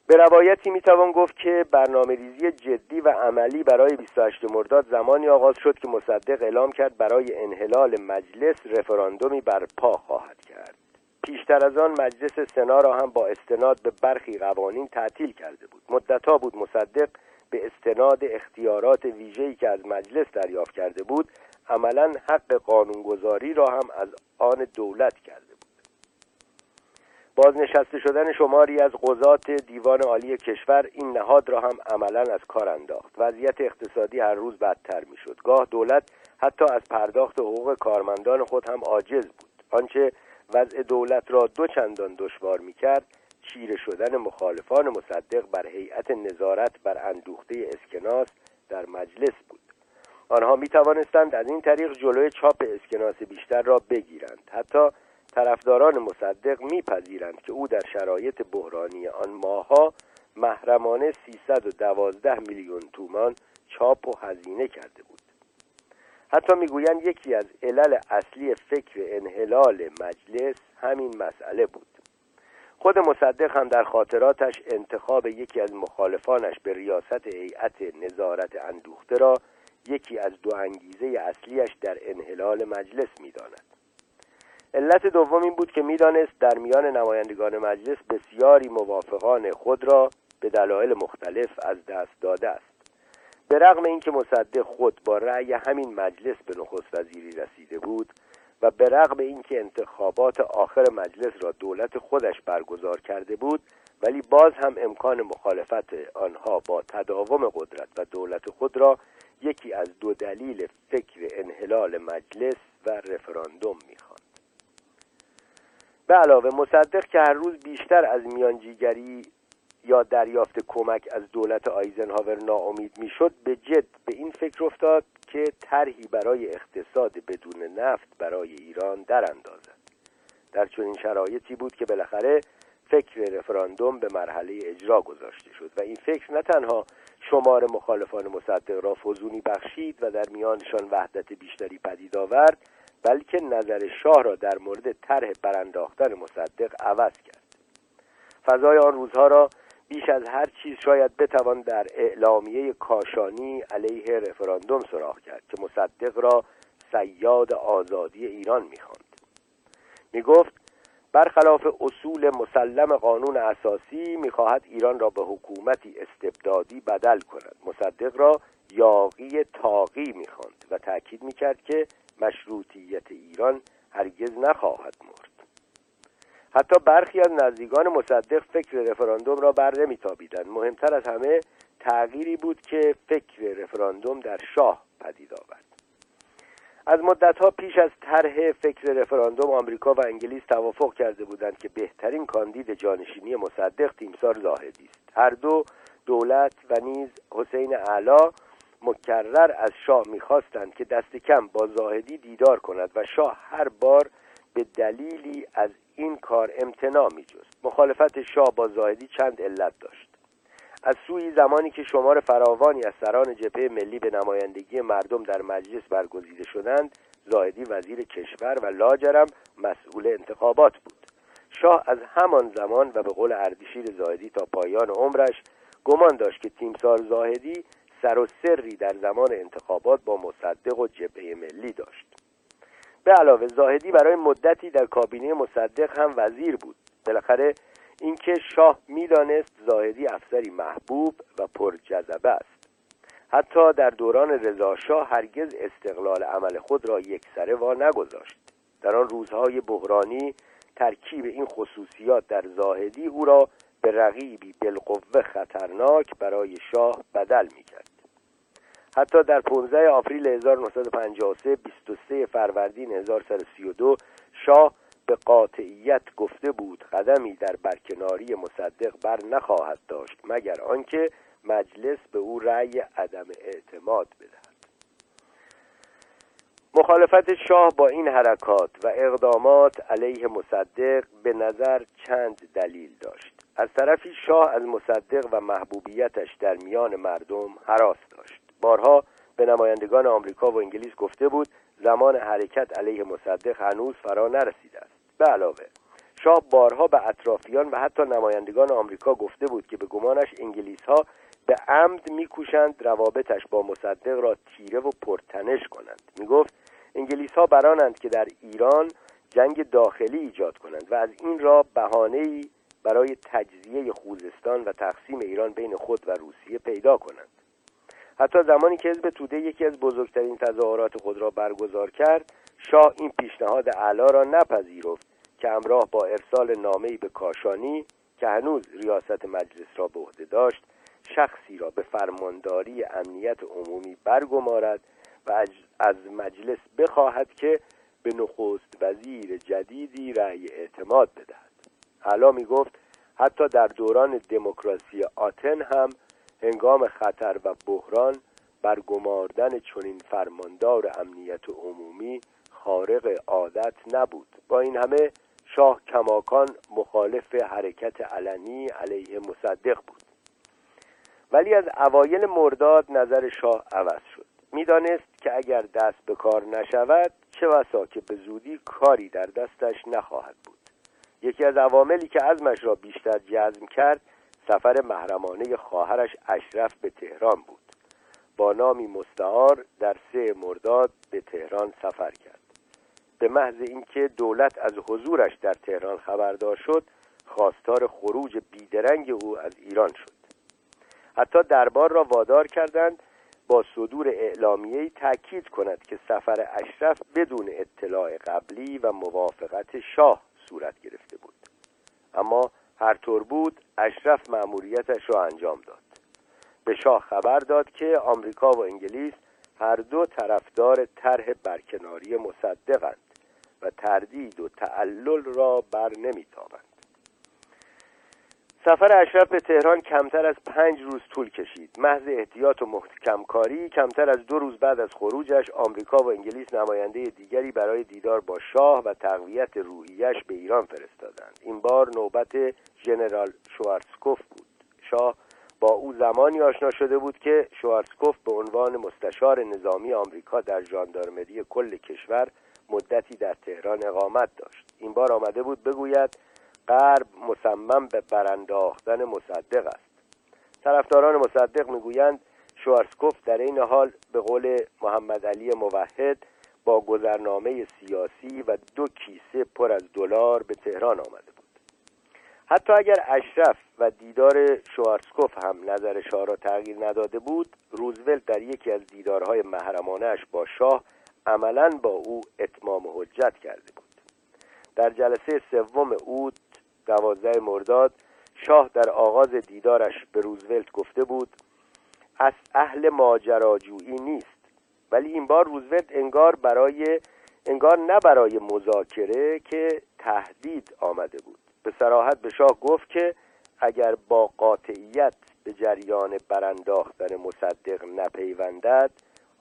به روایتی می‌توان گفت که برنامه ریزی جدی و عملی برای 28 مرداد زمانی آغاز شد که مصدق اعلام کرد برای انحلال مجلس رفراندومی برپا خواهد کرد. پیشتر از آن مجلس سنا را هم با استناد به برخی قوانین تعطیل کرده بود. مدتها بود مصدق به استناد اختیارات ویژه‌ای که از مجلس دریافت کرده بود عملا حق قانونگذاری را هم از آن دولت کرده بود. بازنشسته شدن شماری از قضات دیوان عالی کشور این نهاد را هم عملا از کار انداخت. وضعیت اقتصادی هر روز بدتر می‌شد. گاه دولت حتی از پرداخت حقوق کارمندان خود هم عاجز بود. آنچه وضع دولت را دو چندان دشوار می‌کرد چیره شدن مخالفان مصدق بر هیئت نظارت بر اندوخته اسکناس در مجلس بود. آنها می توانستند از این طریق جلوی چاپ اسکناس بیشتر را بگیرند. حتی طرفداران مصدق میپذیرند که او در شرایط بحرانی آن ماهها محرمانه 312 میلیون تومان چاپ و هزینه کرده بود. حتی می‌گویند یکی از علل اصلی فکر انحلال مجلس همین مسئله بود. خود مصدق هم در خاطراتش انتخاب یکی از مخالفانش به ریاست هیئت نظارت اندوخته را یکی از دو انگیزه اصلیش در انحلال مجلس می‌داند. علت دوم این بود که می‌دانست در میان نمایندگان مجلس بسیاری موافقان خود را به دلایل مختلف از دست داده است. به رغم اینکه مصدق خود با رأی همین مجلس به نخست وزیری رسیده بود و به رغم اینکه انتخابات آخر مجلس را دولت خودش برگزار کرده بود ولی باز هم امکان مخالفت آنها با تداوم قدرت و دولت خود را یکی از دو دلیل فکر انحلال مجلس و رفراندوم می‌خواند. به علاوه مصدق که هر روز بیشتر از میانجیگری یا دریافت کمک از دولت آیزنهاور ناامید می‌شد به جد به این فکر افتاد که طرحی برای اقتصاد بدون نفت برای ایران در اندازد. در چنین شرایطی بود که بالاخره فکر رفراندوم به مرحله اجرا گذاشته شد و این فکر نه تنها شمار مخالفان مصدق را فزونی بخشید و در میانشان وحدت بیشتری پدید آورد بلکه نظر شاه را در مورد طرح برانداختن مصدق عوض کرد. فضای آن روزها را بیش از هر چیز شاید بتوان در اعلامیه کاشانی علیه رفراندوم سراغ کرد که مصدق را سیاد آزادی ایران می‌خواند. می‌گفت برخلاف اصول مسلم قانون اساسی می‌خواهد ایران را به حکومتی استبدادی بدل کند. مصدق را یاقی تاقی می‌خواند و تاکید می‌کرد که مشروطیت ایران هرگز نخواهد مرد. حتی برخی از نزدیکان مصدق فکر رفراندوم را بر نمیتابیدند. مهمتر از همه تغییری بود که فکر رفراندوم در شاه پدید آورد. از مدتها پیش از طرح فکر رفراندوم آمریکا و انگلیس توافق کرده بودند که بهترین کاندید جانشینی مصدق تیمسار زاهدی است. هر دو دولت و نیز حسین علا مکرر از شاه می‌خواستند که دست کم با زاهدی دیدار کند و شاه هر بار به دلیلی از این کار امتناع میجست مخالفت شاه با زاهدی چند علت داشت. از سوی زمانی که شمار فراوانی از سران جبهه ملی به نمایندگی مردم در مجلس برگزیده شدند زاهدی وزیر کشور و لاجرم مسئول انتخابات بود. شاه از همان زمان و به قول اردشیر زاهدی تا پایان عمرش گمان داشت که تیمسار زاهدی سر و سری در زمان انتخابات با مصدق و جبهه ملی داشت. به علاوه زاهدی برای مدتی در کابینه مصدق هم وزیر بود. بالاخره اینکه شاه می‌دانست زاهدی افسری محبوب و پرجذبه است. حتی در دوران رضاشاه هرگز استقلال عمل خود را یکسره وا نگذاشت. در آن روزهای بحرانی ترکیب این خصوصیات در زاهدی او را به رقیبی بالقوه خطرناک برای شاه بدل می‌کرد. حتی در 15 آوریل 1953 23 فروردین 1132 شاه به قاطعیت گفته بود قدمی در برکناری مصدق بر نخواهد داشت مگر آنکه مجلس به او رأی عدم اعتماد بدهد. مخالفت شاه با این حرکات و اقدامات علیه مصدق به نظر چند دلیل داشت. از طرفی شاه از مصدق و محبوبیتش در میان مردم حراس داشت. بارها به نمایندگان آمریکا و انگلیس گفته بود زمان حرکت علیه مصدق هنوز فرا نرسیده است. به علاوه شاه بارها به اطرافیان و حتی نمایندگان آمریکا گفته بود که به گمانش انگلیس ها به عمد میکوشند روابطش با مصدق را تیره و پرتنش کنند. می‌گفت انگلیس ها برانند که در ایران جنگ داخلی ایجاد کنند و از این را بهانه‌ای برای تجزیه خوزستان و تقسیم ایران بین خود و روسیه پیدا کنند. حتی زمانی که حزب توده یکی از بزرگترین تظاهرات خود را برگزار کرد شاه این پیشنهاد علا را نپذیرفت که همراه با ارسال نامه‌ای به کاشانی که هنوز ریاست مجلس را به عهده داشت شخصی را به فرمانداری امنیت عمومی برگمارد و از مجلس بخواهد که به نخست وزیر جدیدی رأی اعتماد بدهد. علا می گفت حتی در دوران دموکراسی آتن هم هنگام خطر و بحران برگماردن چنین فرماندار امنیت عمومی خارق عادت نبود. با این همه شاه کماکان مخالف حرکت علنی علیه مصدق بود. ولی از اوایل مرداد نظر شاه عوض شد. می‌دانست که اگر دست به کار نشود چه بسا که به زودی کاری در دستش نخواهد بود. یکی از عواملی که عزمش را بیشتر جزم کرد سفر محرمانه خواهرش اشرف به تهران بود. با نامی مستعار در سه مرداد به تهران سفر کرد. به محض اینکه دولت از حضورش در تهران خبردار شد خواستار خروج بیدرنگ او از ایران شد. حتی دربار را وادار کردند با صدور اعلامیه‌ای تاکید کند که سفر اشرف بدون اطلاع قبلی و موافقت شاه صورت گرفته بود. اما هر طور بود اشرف مأموریتش را انجام داد. به شاه خبر داد که آمریکا و انگلیس هر دو طرفدار طرح برکناری مصدقند و تردید و تعلل را بر نمیتابند. سفر اشرف به تهران کمتر از پنج روز طول کشید. محض احتیاط و محکم کاری کمتر از دو روز بعد از خروجش آمریکا و انگلیس نماینده دیگری برای دیدار با شاه و تقویت روحیش به ایران فرستادند. این بار نوبت ژنرال شوارسکوف بود. شاه با او زمانی آشنا شده بود که شوارسکوف به عنوان مستشار نظامی آمریکا در ژاندارمری کل کشور مدتی در تهران اقامت داشت. این بار آمده بود بگوید غرب مصمم به برانداختن مصدق است. طرفداران مصدق می‌گویند شوارسکوف در این حال به قول محمد علی موحد با گذرنامه سیاسی و دو کیسه پر از دلار به تهران آمده بود. حتی اگر اشرف و دیدار شوارسکوف هم نظر شاه را تغییر نداده بود روزولت در یکی از دیدارهای محرمانش با شاه عملا با او اتمام حجت کرده بود. در جلسه سوم اود دوازده مرداد شاه در آغاز دیدارش به روزولت گفته بود از اهل ماجراجویی نیست ولی این بار روزولت انگار برای انگار نه برای مذاکره که تهدید آمده بود. به سراحت به شاه گفت که اگر با قاطعیت به جریان برانداختن مصدق نپیوندد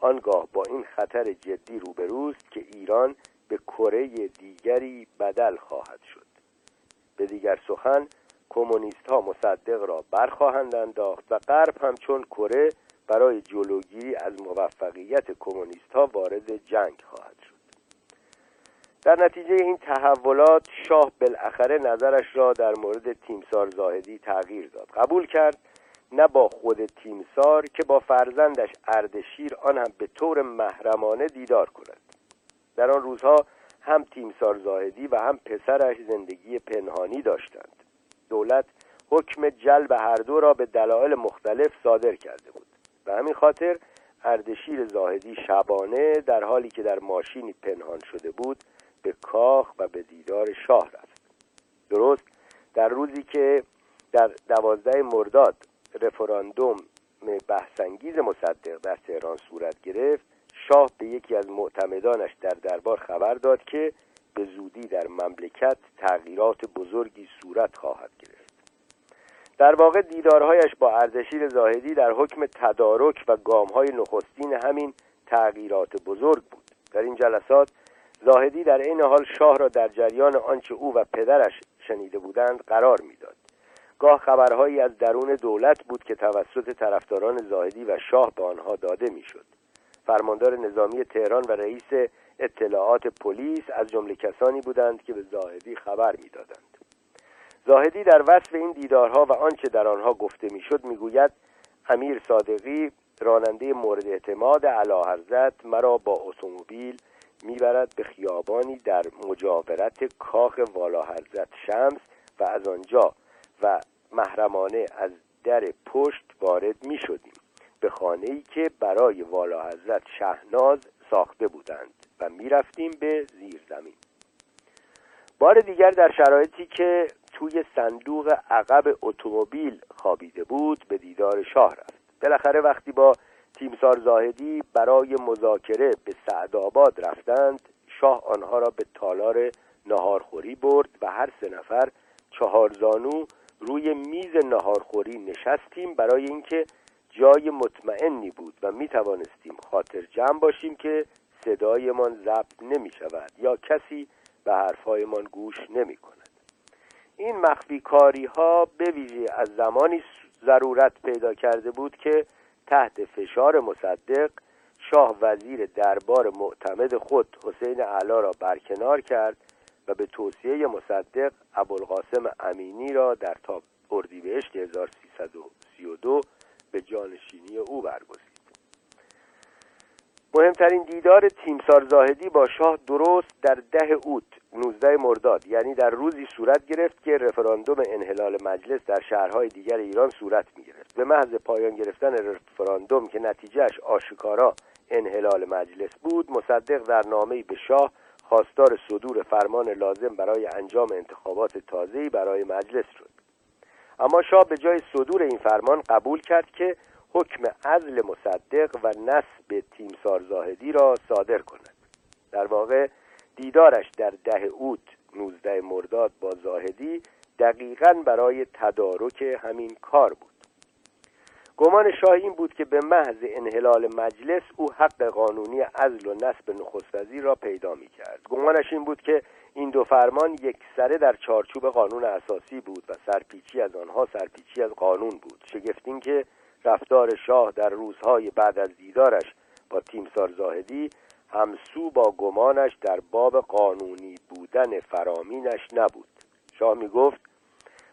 آنگاه با این خطر جدی روبروست که ایران به کره دیگری بدل خواهد شد. به دیگر سخن کمونیست ها مصدق را برخواهند انداخت و غرب هم چون کره برای جلوگیری از موفقیت کمونیست ها وارد جنگ خواهد شد. در نتیجه این تحولات شاه بالاخره نظرش را در مورد تیمسار زاهدی تغییر داد. قبول کرد نه با خود تیمسار که با فرزندش اردشیر آن هم به طور محرمانه دیدار کند. در آن روزها هم تیمسار زاهدی و هم پسرش زندگی پنهانی داشتند. دولت حکم جلب هر دو را به دلایل مختلف صادر کرده بود. به همین خاطر اردشیر زاهدی شبانه در حالی که در ماشینی پنهان شده بود به کاخ و به دیدار شاه رفت. درست در روزی که در دوازده مرداد رفراندوم بحثانگیز مصدق در تهران صورت گرفت شاه به یکی از معتمدانش در دربار خبر داد که به زودی در مملکت تغییرات بزرگی صورت خواهد گرفت. در واقع دیدارهایش با اردشیر زاهدی در حکم تدارک و گامهای نخستین همین تغییرات بزرگ بود. در این جلسات زاهدی در این حال شاه را در جریان آنچه او و پدرش شنیده بودند قرار می‌داد. گاه خبرهایی از درون دولت بود که توسط طرفداران زاهدی و شاه به آنها داده می‌شد. فرماندار نظامی تهران و رئیس اطلاعات پلیس از جمله کسانی بودند که به زاهدی خبر می‌دادند. زاهدی در وصف این دیدارها و آنچه در آنها گفته می‌شد می‌گوید امیر صادقی راننده مورد اعتماد علاحضرت مرا با اتومبیل می‌برد به خیابانی در مجاورت کاخ والا حضرت شمس و از آنجا و محرمانه از در پشت وارد می شدیم به خانه ای که برای والا حضرت شهناز ساخته بودند و می‌رفتیم به زیر زمین. بار دیگر در شرایطی که توی صندوق عقب اتومبیل خوابیده بود به دیدار شاه رفت. بالاخره وقتی با تیمسار زاهدی برای مذاکره به سعدآباد رفتند شاه آنها را به تالار نهارخوری برد و هر سه نفر چهار زانو روی میز نهارخوری نشستیم برای اینکه جای مطمئنی بود و می توانستیم خاطر جمع باشیم که صدایمان ضبط نمی شود یا کسی به حرفهایمان گوش نمی کند. این مخفی کاری ها به ویژه از زمانی ضرورت پیدا کرده بود که تحت فشار مصدق شاه وزیر دربار معتمد خود حسین علا را برکنار کرد و به توصیه مصدق ابوالقاسم امینی را در تاب اردیبهشت 1332 به جانشینی او برگزید. مهمترین دیدار تیمسار زاهدی با شاه درست در ده اوت 19 مرداد یعنی در روزی صورت گرفت که رفراندوم انحلال مجلس در شهرهای دیگر ایران صورت می گرفت به محض پایان گرفتن رفراندوم که نتیجهش آشکارا انحلال مجلس بود مصدق در نامه‌ای به شاه خواستار صدور فرمان لازم برای انجام انتخابات تازه‌ای برای مجلس شد. اما شاه به جای صدور این فرمان قبول کرد که حکم عزل مصدق و نصب تیمسار زاهدی را صادر کند. در واقع دیدارش در ده اوت 19 مرداد با زاهدی دقیقا برای تدارک همین کار بود. گمان شاه این بود که به محض انحلال مجلس او حق قانونی عزل و نصب نخست را پیدا می کرد گمانش این بود که این دو فرمان یک سره در چارچوب قانون اساسی بود و سرپیچی از آنها سرپیچی از قانون بود. شگفت که رفتار شاه در روزهای بعد از دیدارش با تیمسار زاهدی همسو با گمانش در باب قانونی بودن فرامینش نبود. شاه می گفت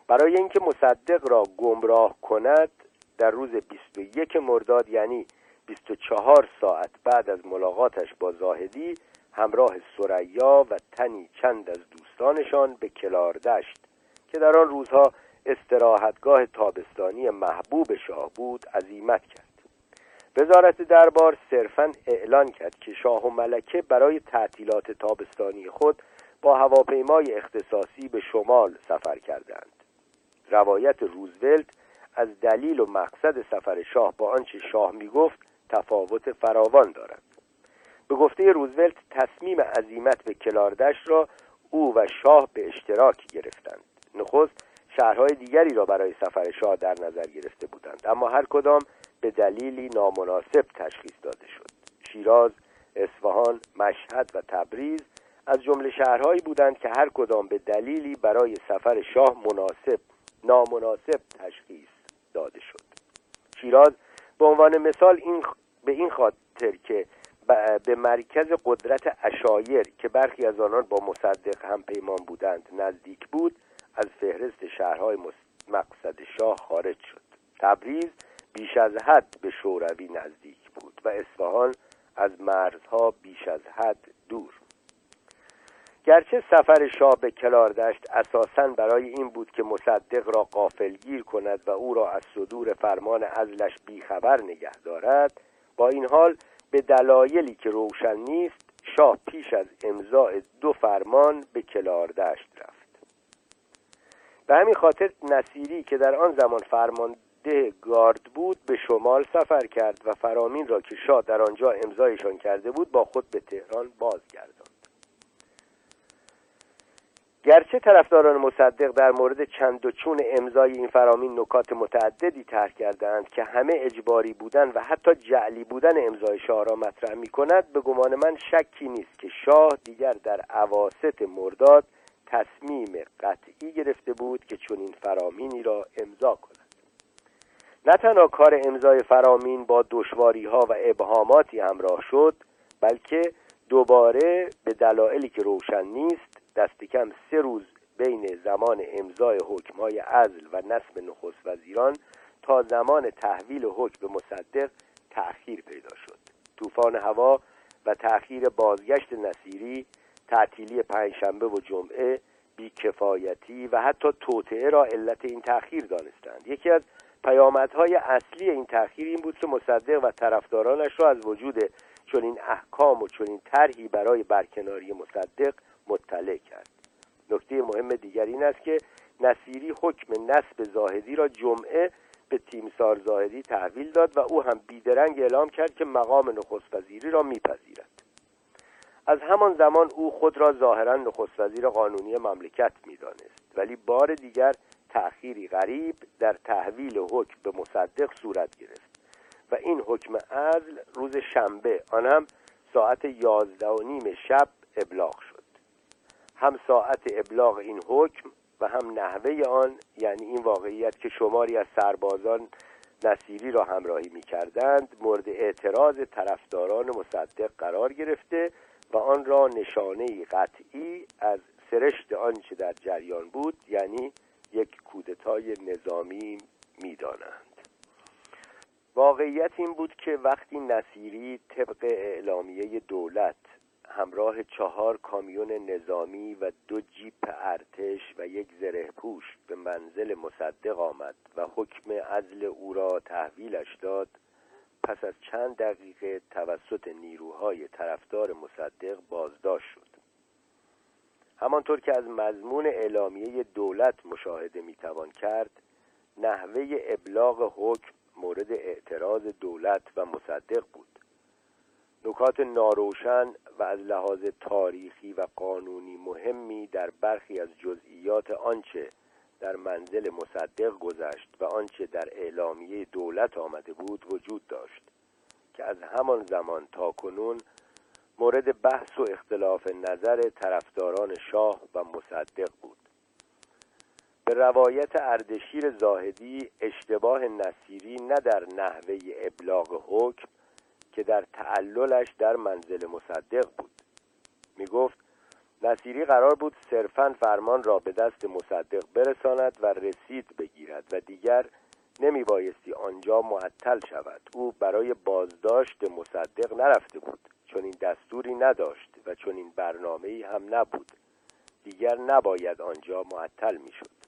برای اینکه مصدق را گمراه کند در روز 21 مرداد یعنی 24 ساعت بعد از ملاقاتش با زاهدی همراه سریا و تنی چند از دوستانشان به کلاردشت که در آن روزها استراحتگاه تابستانی محبوب شاه بود عزیمت کرد. وزارت دربار صرفا اعلان کرد که شاه و ملکه برای تعطیلات تابستانی خود با هواپیمای اختصاصی به شمال سفر کردند. روایت روزولت از دلیل و مقصد سفر شاه با آنچه شاه می‌گفت تفاوت فراوان دارد. به گفته روزولت تصمیم عزیمت به کلاردش را او و شاه به اشتراک گرفتند. نخست شهرهای دیگری را برای سفر شاه در نظر گرفته بودند. اما هر کدام به دلیلی نامناسب تشخیص داده شد. شیراز، اصفهان، مشهد و تبریز از جمله شهرهایی بودند که هر کدام به دلیلی برای سفر شاه مناسب نامناسب تشخیص داده شد. شیراز به عنوان مثال این به این خاطر که به مرکز قدرت اشایر که برخی از آنان با مصدق هم پیمان بودند نزدیک بود از فهرست شهرهای مقصد شاه خارج شد. تبریز بیش از حد به شوروی نزدیک بود و اصفهان از مرزها بیش از حد دور. گرچه سفر شاه به کلاردشت اساسا برای این بود که مصدق را قافلگیر کند و او را از صدور فرمان ازلش بیخبر نگه دارد با این حال به دلایلی که روشن نیست شاه پیش از امضاع دو فرمان به کلاردشت رفت. به همین خاطر نصیری که در آن زمان فرمانده گارد بود به شمال سفر کرد و فرامین را که شاه در آنجا امضایشان کرده بود با خود به تهران بازگرداند. گرچه طرفداران مصدق در مورد چند و چون امضای این فرامین نکات متعددی طرح کردند که همه اجباری بودن و حتی جعلی بودن امضای شاه را مطرح می کند به گمان من شکی نیست که شاه دیگر در عواست مرداد تصمیم قطعی گرفته بود که چون این فرامینی را امضا کند. نه تنها کار امضای فرامین با دشواری ها و ابهاماتی همراه شد بلکه دوباره به دلایلی که روشن نیست دست کم سه روز بین زمان امضای حکمهای عزل و نصب نخست وزیران تا زمان تحویل حکم به مصدق تأخیر پیدا شد. طوفان هوا و تأخیر بازگشت نصیری تعطیلی پنجشنبه و جمعه بیکفایتی و حتی توطعه را علت این تأخیر دانستند. یکی از پیامدهای اصلی این تأخیر این بود که مصدق و طرفدارانش را از وجود چنین احکام و چنین طرحی برای برکناری مصدق مطلع کرد. نکته مهم دیگر این است که نصیری حکم نصب زاهدی را جمعه به تیمسار زاهدی تحویل داد و او هم بیدرنگ اعلام کرد که مقام نخست وزیری را میپذیرد. از همان زمان او خود را ظاهرا نخست وزیر قانونی مملکت می‌دانست ولی بار دیگر تأخیری غریب در تحویل حکم به مصدق صورت گرفت و این حکم عزل روز شنبه آن هم ساعت یازده و نیم شب ابلاغ شد. هم ساعت ابلاغ این حکم و هم نحوه آن یعنی این واقعیت که شماری از سربازان نصیری را همراهی می کردند مورد اعتراض طرفداران مصدق قرار گرفته و آن را نشانه قطعی از سرشت آنچه در جریان بود یعنی یک کودتای نظامی می‌دانند. واقعیت این بود که وقتی نصیری طبق اعلامیه دولت همراه چهار کامیون نظامی و دو جیپ ارتش و یک زره پوش به منزل مصدق آمد و حکم عزل او را تحویلش داد. پس از چند دقیقه توسط نیروهای طرفدار مصدق بازداشت شد. همانطور که از مضمون اعلامیه دولت مشاهده می‌توان کرد نحوه ابلاغ حکم مورد اعتراض دولت و مصدق بود. نکات ناروشن و از لحاظ تاریخی و قانونی مهمی در برخی از جزئیات آنچه در منزل مصدق گذشت و آنچه در اعلامیه دولت آمده بود وجود داشت که از همان زمان تا کنون مورد بحث و اختلاف نظر طرفداران شاه و مصدق بود. به روایت اردشیر زاهدی اشتباه نصیری نه در نحوه ابلاغ حکم که در تعللش در منزل مصدق بود. می گفت نصیری قرار بود صرفا فرمان را به دست مصدق برساند و رسید بگیرد و دیگر نمی بایستی آنجا معطل شود. او برای بازداشت مصدق نرفته بود. چون این دستوری نداشت و چون این برنامه هم نبود. دیگر نباید آنجا معطل می‌شد.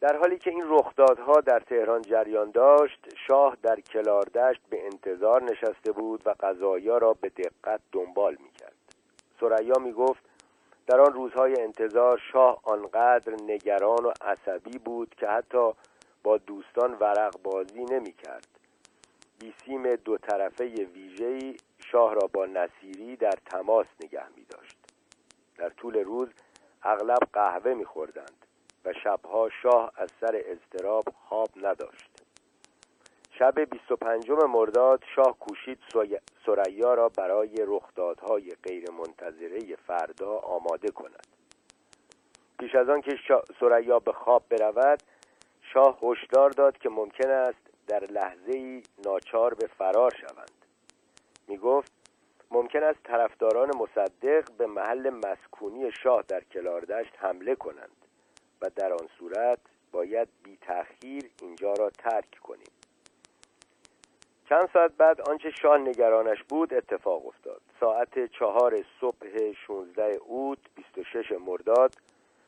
در حالی که این رخدادها در تهران جریان داشت شاه در کلاردشت به انتظار نشسته بود و قضایا را به دقت دنبال می‌کرد. سریا می‌گفت در آن روزهای انتظار شاه آنقدر نگران و عصبی بود که حتی با دوستان ورق بازی نمی کرد بیسیم دو طرفه ویژه‌ای شاه را با نصیری در تماس نگه می داشت در طول روز اغلب قهوه می خوردند و شبها شاه از سر اضطراب خواب نداشت. شب 25 مرداد شاه کوشید سریا را برای رخدادهای غیرمنتظره فردا آماده کند. پیش از آن که سریا به خواب برود شاه هشدار داد که ممکن است در لحظه ای ناچار به فرار شوند. می گفت ممکن است طرفداران مصدق به محل مسکونی شاه در کلاردشت حمله کنند. و در آن صورت باید بی تأخیر اینجا را ترک کنیم. چند ساعت بعد آنچه شاه نگرانش بود اتفاق افتاد. ساعت چهار صبح 16 اوت 26 مرداد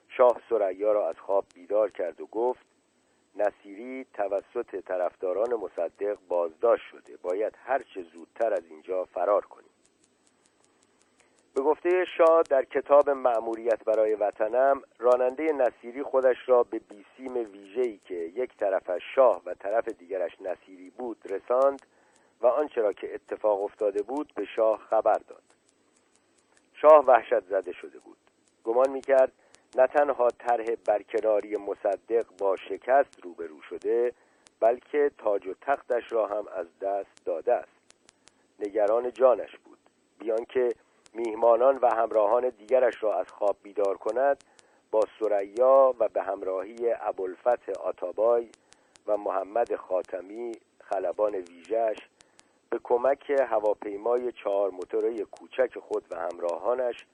شاه سریا را از خواب بیدار کرد و گفت نصیری توسط طرفداران مصدق بازداشت شده. باید هرچه زودتر از اینجا فرار کنیم. به گفته شاه در کتاب معموریت برای وطنم راننده نصیری خودش را به بیسیم ویژه‌ای که یک طرفش شاه و طرف دیگرش نصیری بود رساند و آنچه را که اتفاق افتاده بود به شاه خبر داد. شاه وحشت زده شده بود. گمان می‌کرد نه تنها طرح برکناری مصدق با شکست روبرو شده بلکه تاج و تختش را هم از دست داده است. نگران جانش بود. بیان که میهمانان و همراهان دیگرش را از خواب بیدار کند با سریا و به همراهی ابوالفتح آتابای و محمد خاتمی خلبان ویژش به کمک هواپیمای چهار موتوره کوچک خود و همراهانش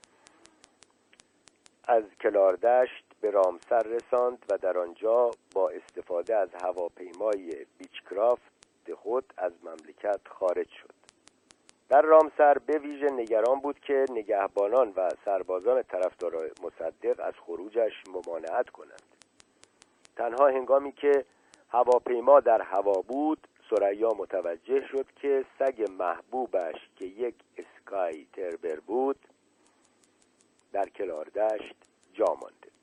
از کلاردشت به رامسر رساند و در آنجا با استفاده از هواپیمای بیچکرافت خود از مملکت خارج شد. در رامسر به ویژه نگران بود که نگهبانان و سربازان طرفدار مصدق از خروجش ممانعت کنند. تنها هنگامی که هواپیما در هوا بود سریا متوجه شد که سگ محبوبش که یک اسکای تربر بود در کلاردشت جا مانده.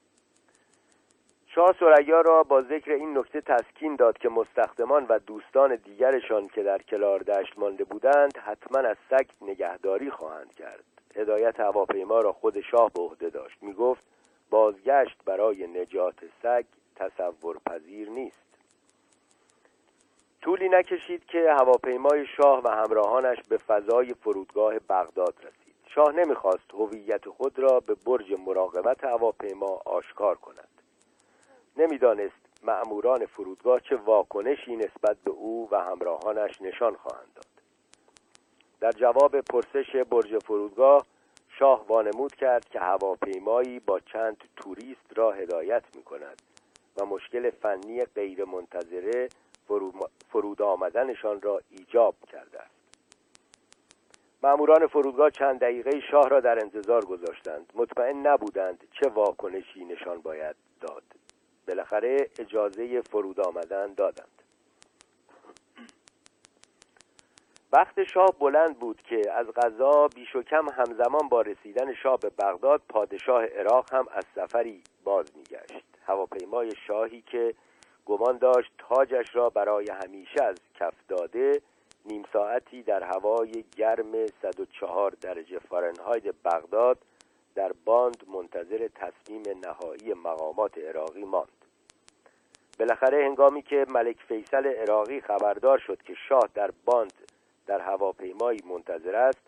شاه سریا را با ذکر این نکته تسکین داد که مستخدمان و دوستان دیگرشان که در کلاردشت مانده بودند حتما از سگ نگهداری خواهند کرد. هدایت هواپیما را خود شاه به عهده داشت. می گفت بازگشت برای نجات سگ تصور پذیر نیست. طولی نکشید که هواپیمای شاه و همراهانش به فضای فرودگاه بغداد رسید. شاه نمی‌خواست هویت خود را به برج مراقبت هواپیما آشکار کند. نمی‌دانست مأموران فرودگاه چه واکنشی نسبت به او و همراهانش نشان خواهند داد. در جواب پرسش برج فرودگاه شاه وانمود کرد که هواپیمایی با چند توریست را هدایت می کند و مشکل فنی غیرمنتظره فرود آمدنشان را ایجاب کرده است. ماموران فرودگاه چند دقیقه شاه را در انتظار گذاشتند. مطمئن نبودند چه واکنشی نشان باید داد. بالاخره اجازه فرود آمدن دادند. وقت شاه بلند بود که از غذا بیش و کم همزمان با رسیدن شاه به بغداد پادشاه عراق هم از سفری باز میگشت. هواپیمای شاهی که گمان داشت تاجش را برای همیشه از کف داده نیم ساعتی در هوای گرم 104 درجه فارنهایت بغداد در باند منتظر تصمیم نهایی مقامات عراقی ماند. بالاخره هنگامی که ملک فیصل عراقی خبردار شد که شاه در باند در هواپیمایی منتظر است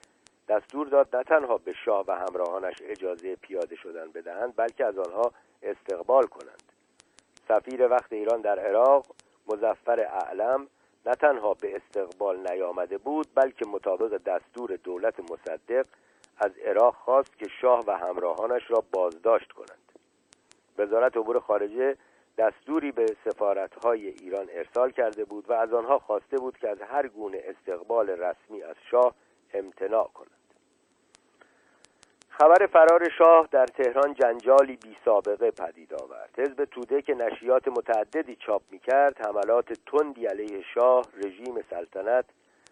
دستور داد نه تنها به شاه و همراهانش اجازه پیاده شدن بدهند بلکه از آنها استقبال کنند. سفیر وقت ایران در عراق مزفر اعلم نه تنها به استقبال نیامده بود بلکه مطابق دستور دولت مصدق از عراق خواست که شاه و همراهانش را بازداشت کنند. وزارت امور خارجه دستوری به سفارتهای ایران ارسال کرده بود و از آنها خواسته بود که از هر گونه استقبال رسمی از شاه امتناع کنند. خبر فرار شاه در تهران جنجالی بی سابقه پدید آورد. حزب توده که نشریات متعددی چاپ می‌کرد حملات تندی علیه شاه رژیم سلطنت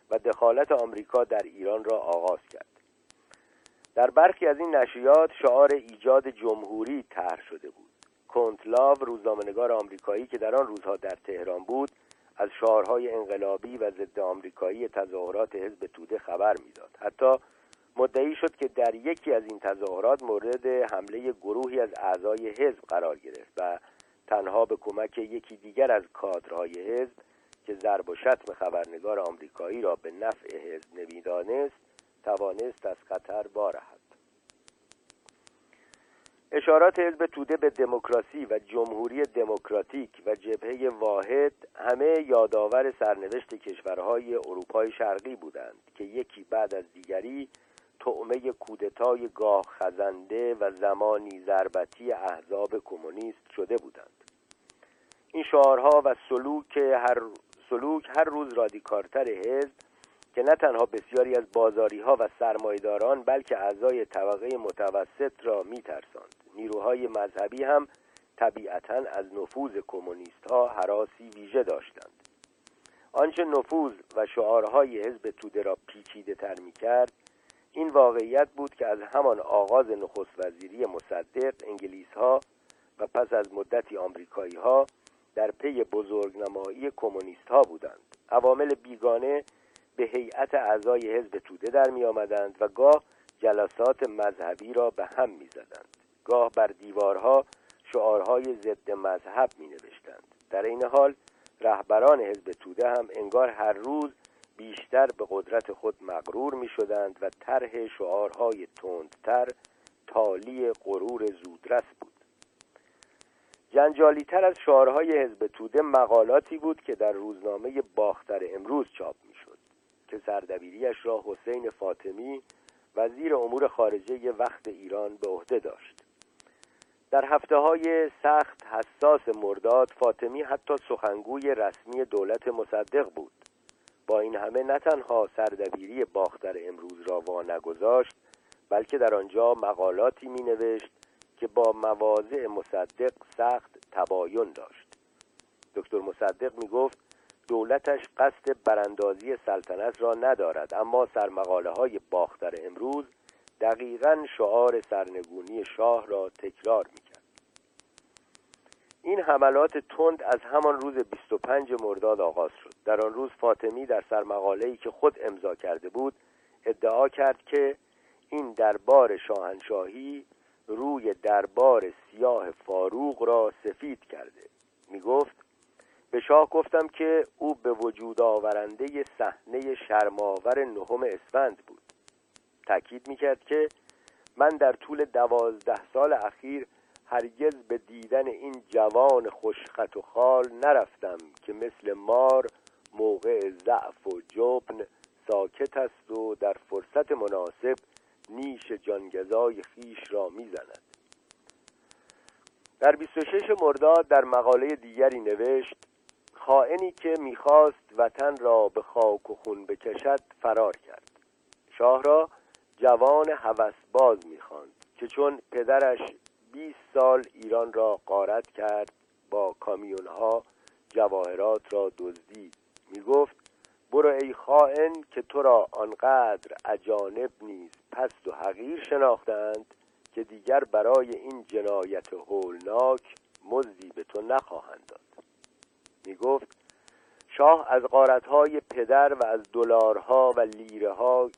و دخالت آمریکا در ایران را آغاز کرد. در برخی از این نشریات شعار ایجاد جمهوری طرح شده بود. کنتلاو روزنامهنگار آمریکایی که در آن روزها در تهران بود از شعارهای انقلابی و ضد آمریکایی تظاهرات حزب توده خبر می‌داد. حتی مدعی شد که در یکی از این تظاهرات مورد حمله گروهی از اعضای حزب قرار گرفت و تنها به کمک یکی دیگر از کادرهای حزب که ضرب و شتم خبرنگار آمریکایی را به نفع حزب نمی‌دانست توانست از خطر بارهد اشارات حزب توده به دموکراسی و جمهوری دموکراتیک و جبهه واحد همه یادآور سرنوشت کشورهای اروپای شرقی بودند که یکی بعد از دیگری طعمه کودتای گاه خزنده و زمانی ضربتی احزاب کمونیست شده بودند. این شعارها و سلوک هر سلوک هر روز رادیکارتر حزب که نه تنها بسیاری از بازاری ها و سرمایداران بلکه اعضای طبقه متوسط را میترساند. نیروهای مذهبی هم طبیعتا از نفوذ کمونیست ها حراسی ویژه داشتند. آنچه نفوذ و شعارهای حزب توده را پیچیده تر می کرد این واقعیت بود که از همان آغاز نخست وزیری مصدق انگلیس ها و پس از مدتی آمریکایی ها در پی بزرگنمایی کمونیست ها بودند. عوامل بیگانه به هیئت اعضای حزب توده در می آمدند و گاه جلسات مذهبی را به هم می زدند. گاه بر دیوارها شعارهای ضد مذهب می نوشتند. در این حال رهبران حزب توده هم انگار هر روز بیشتر به قدرت خود مغرور می شدند و طرح شعارهای تندتر تالی غرور زودرس بود. جنجالی تر از شعارهای حزب توده مقالاتی بود که در روزنامه باختر امروز چاپ می شد. که سردبیریش را حسین فاطمی وزیر امور خارجه وقت ایران به عهده داشت. در هفته های سخت حساس مرداد فاطمی حتی سخنگوی رسمی دولت مصدق بود. با این همه نه تنها سردبیری باختر امروز را وا نگذاشت بلکه در آنجا مقالاتی می نوشت که با مواضع مصدق سخت تباین داشت. دکتر مصدق می گفت دولتش قصد براندازی سلطنت را ندارد اما سرمقاله های باختر امروز دقیقا شعار سرنگونی شاه را تکرار می کرد. این حملات تند از همان روز 25 مرداد آغاز شد در آن روز فاطمی در سرمقاله‌ای که خود امضا کرده بود ادعا کرد که این دربار شاهنشاهی روی دربار سیاه فاروق را سفید کرده می گفت به شاه گفتم که او به وجود آورنده صحنه شرماور نهم اسفند بود. تأکید می‌کرد که من در طول دوازده سال اخیر هرگز به دیدن این جوان خوشخط و خال نرفتم که مثل مار موقع ضعف و جبن ساکت است و در فرصت مناسب نیش جانگزای خیش را می‌زند. در 26 مرداد در مقاله دیگری نوشت خائنی که می‌خواست وطن را به خاک و خون بکشد فرار کرد. شاه را جوان هوسباز می‌خواند که چون پدرش 20 سال ایران را قارت کرد با کامیونها جواهرات را دزدید. می‌گفت برو ای خائن که تو را آنقدر اجانب نیز پست و حقیر شناختند که دیگر برای این جنایت هولناک مزدی به تو نخواهند داد. می گفت شاه از قارتهای پدر و از دلارها و لیره های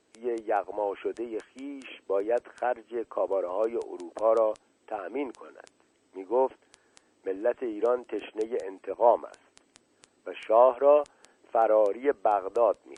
یغما شده خیش باید خرج کاباره اروپا را تأمین کند. می گفت ملت ایران تشنه انتقام است و شاه را فراری بغداد می‌خواست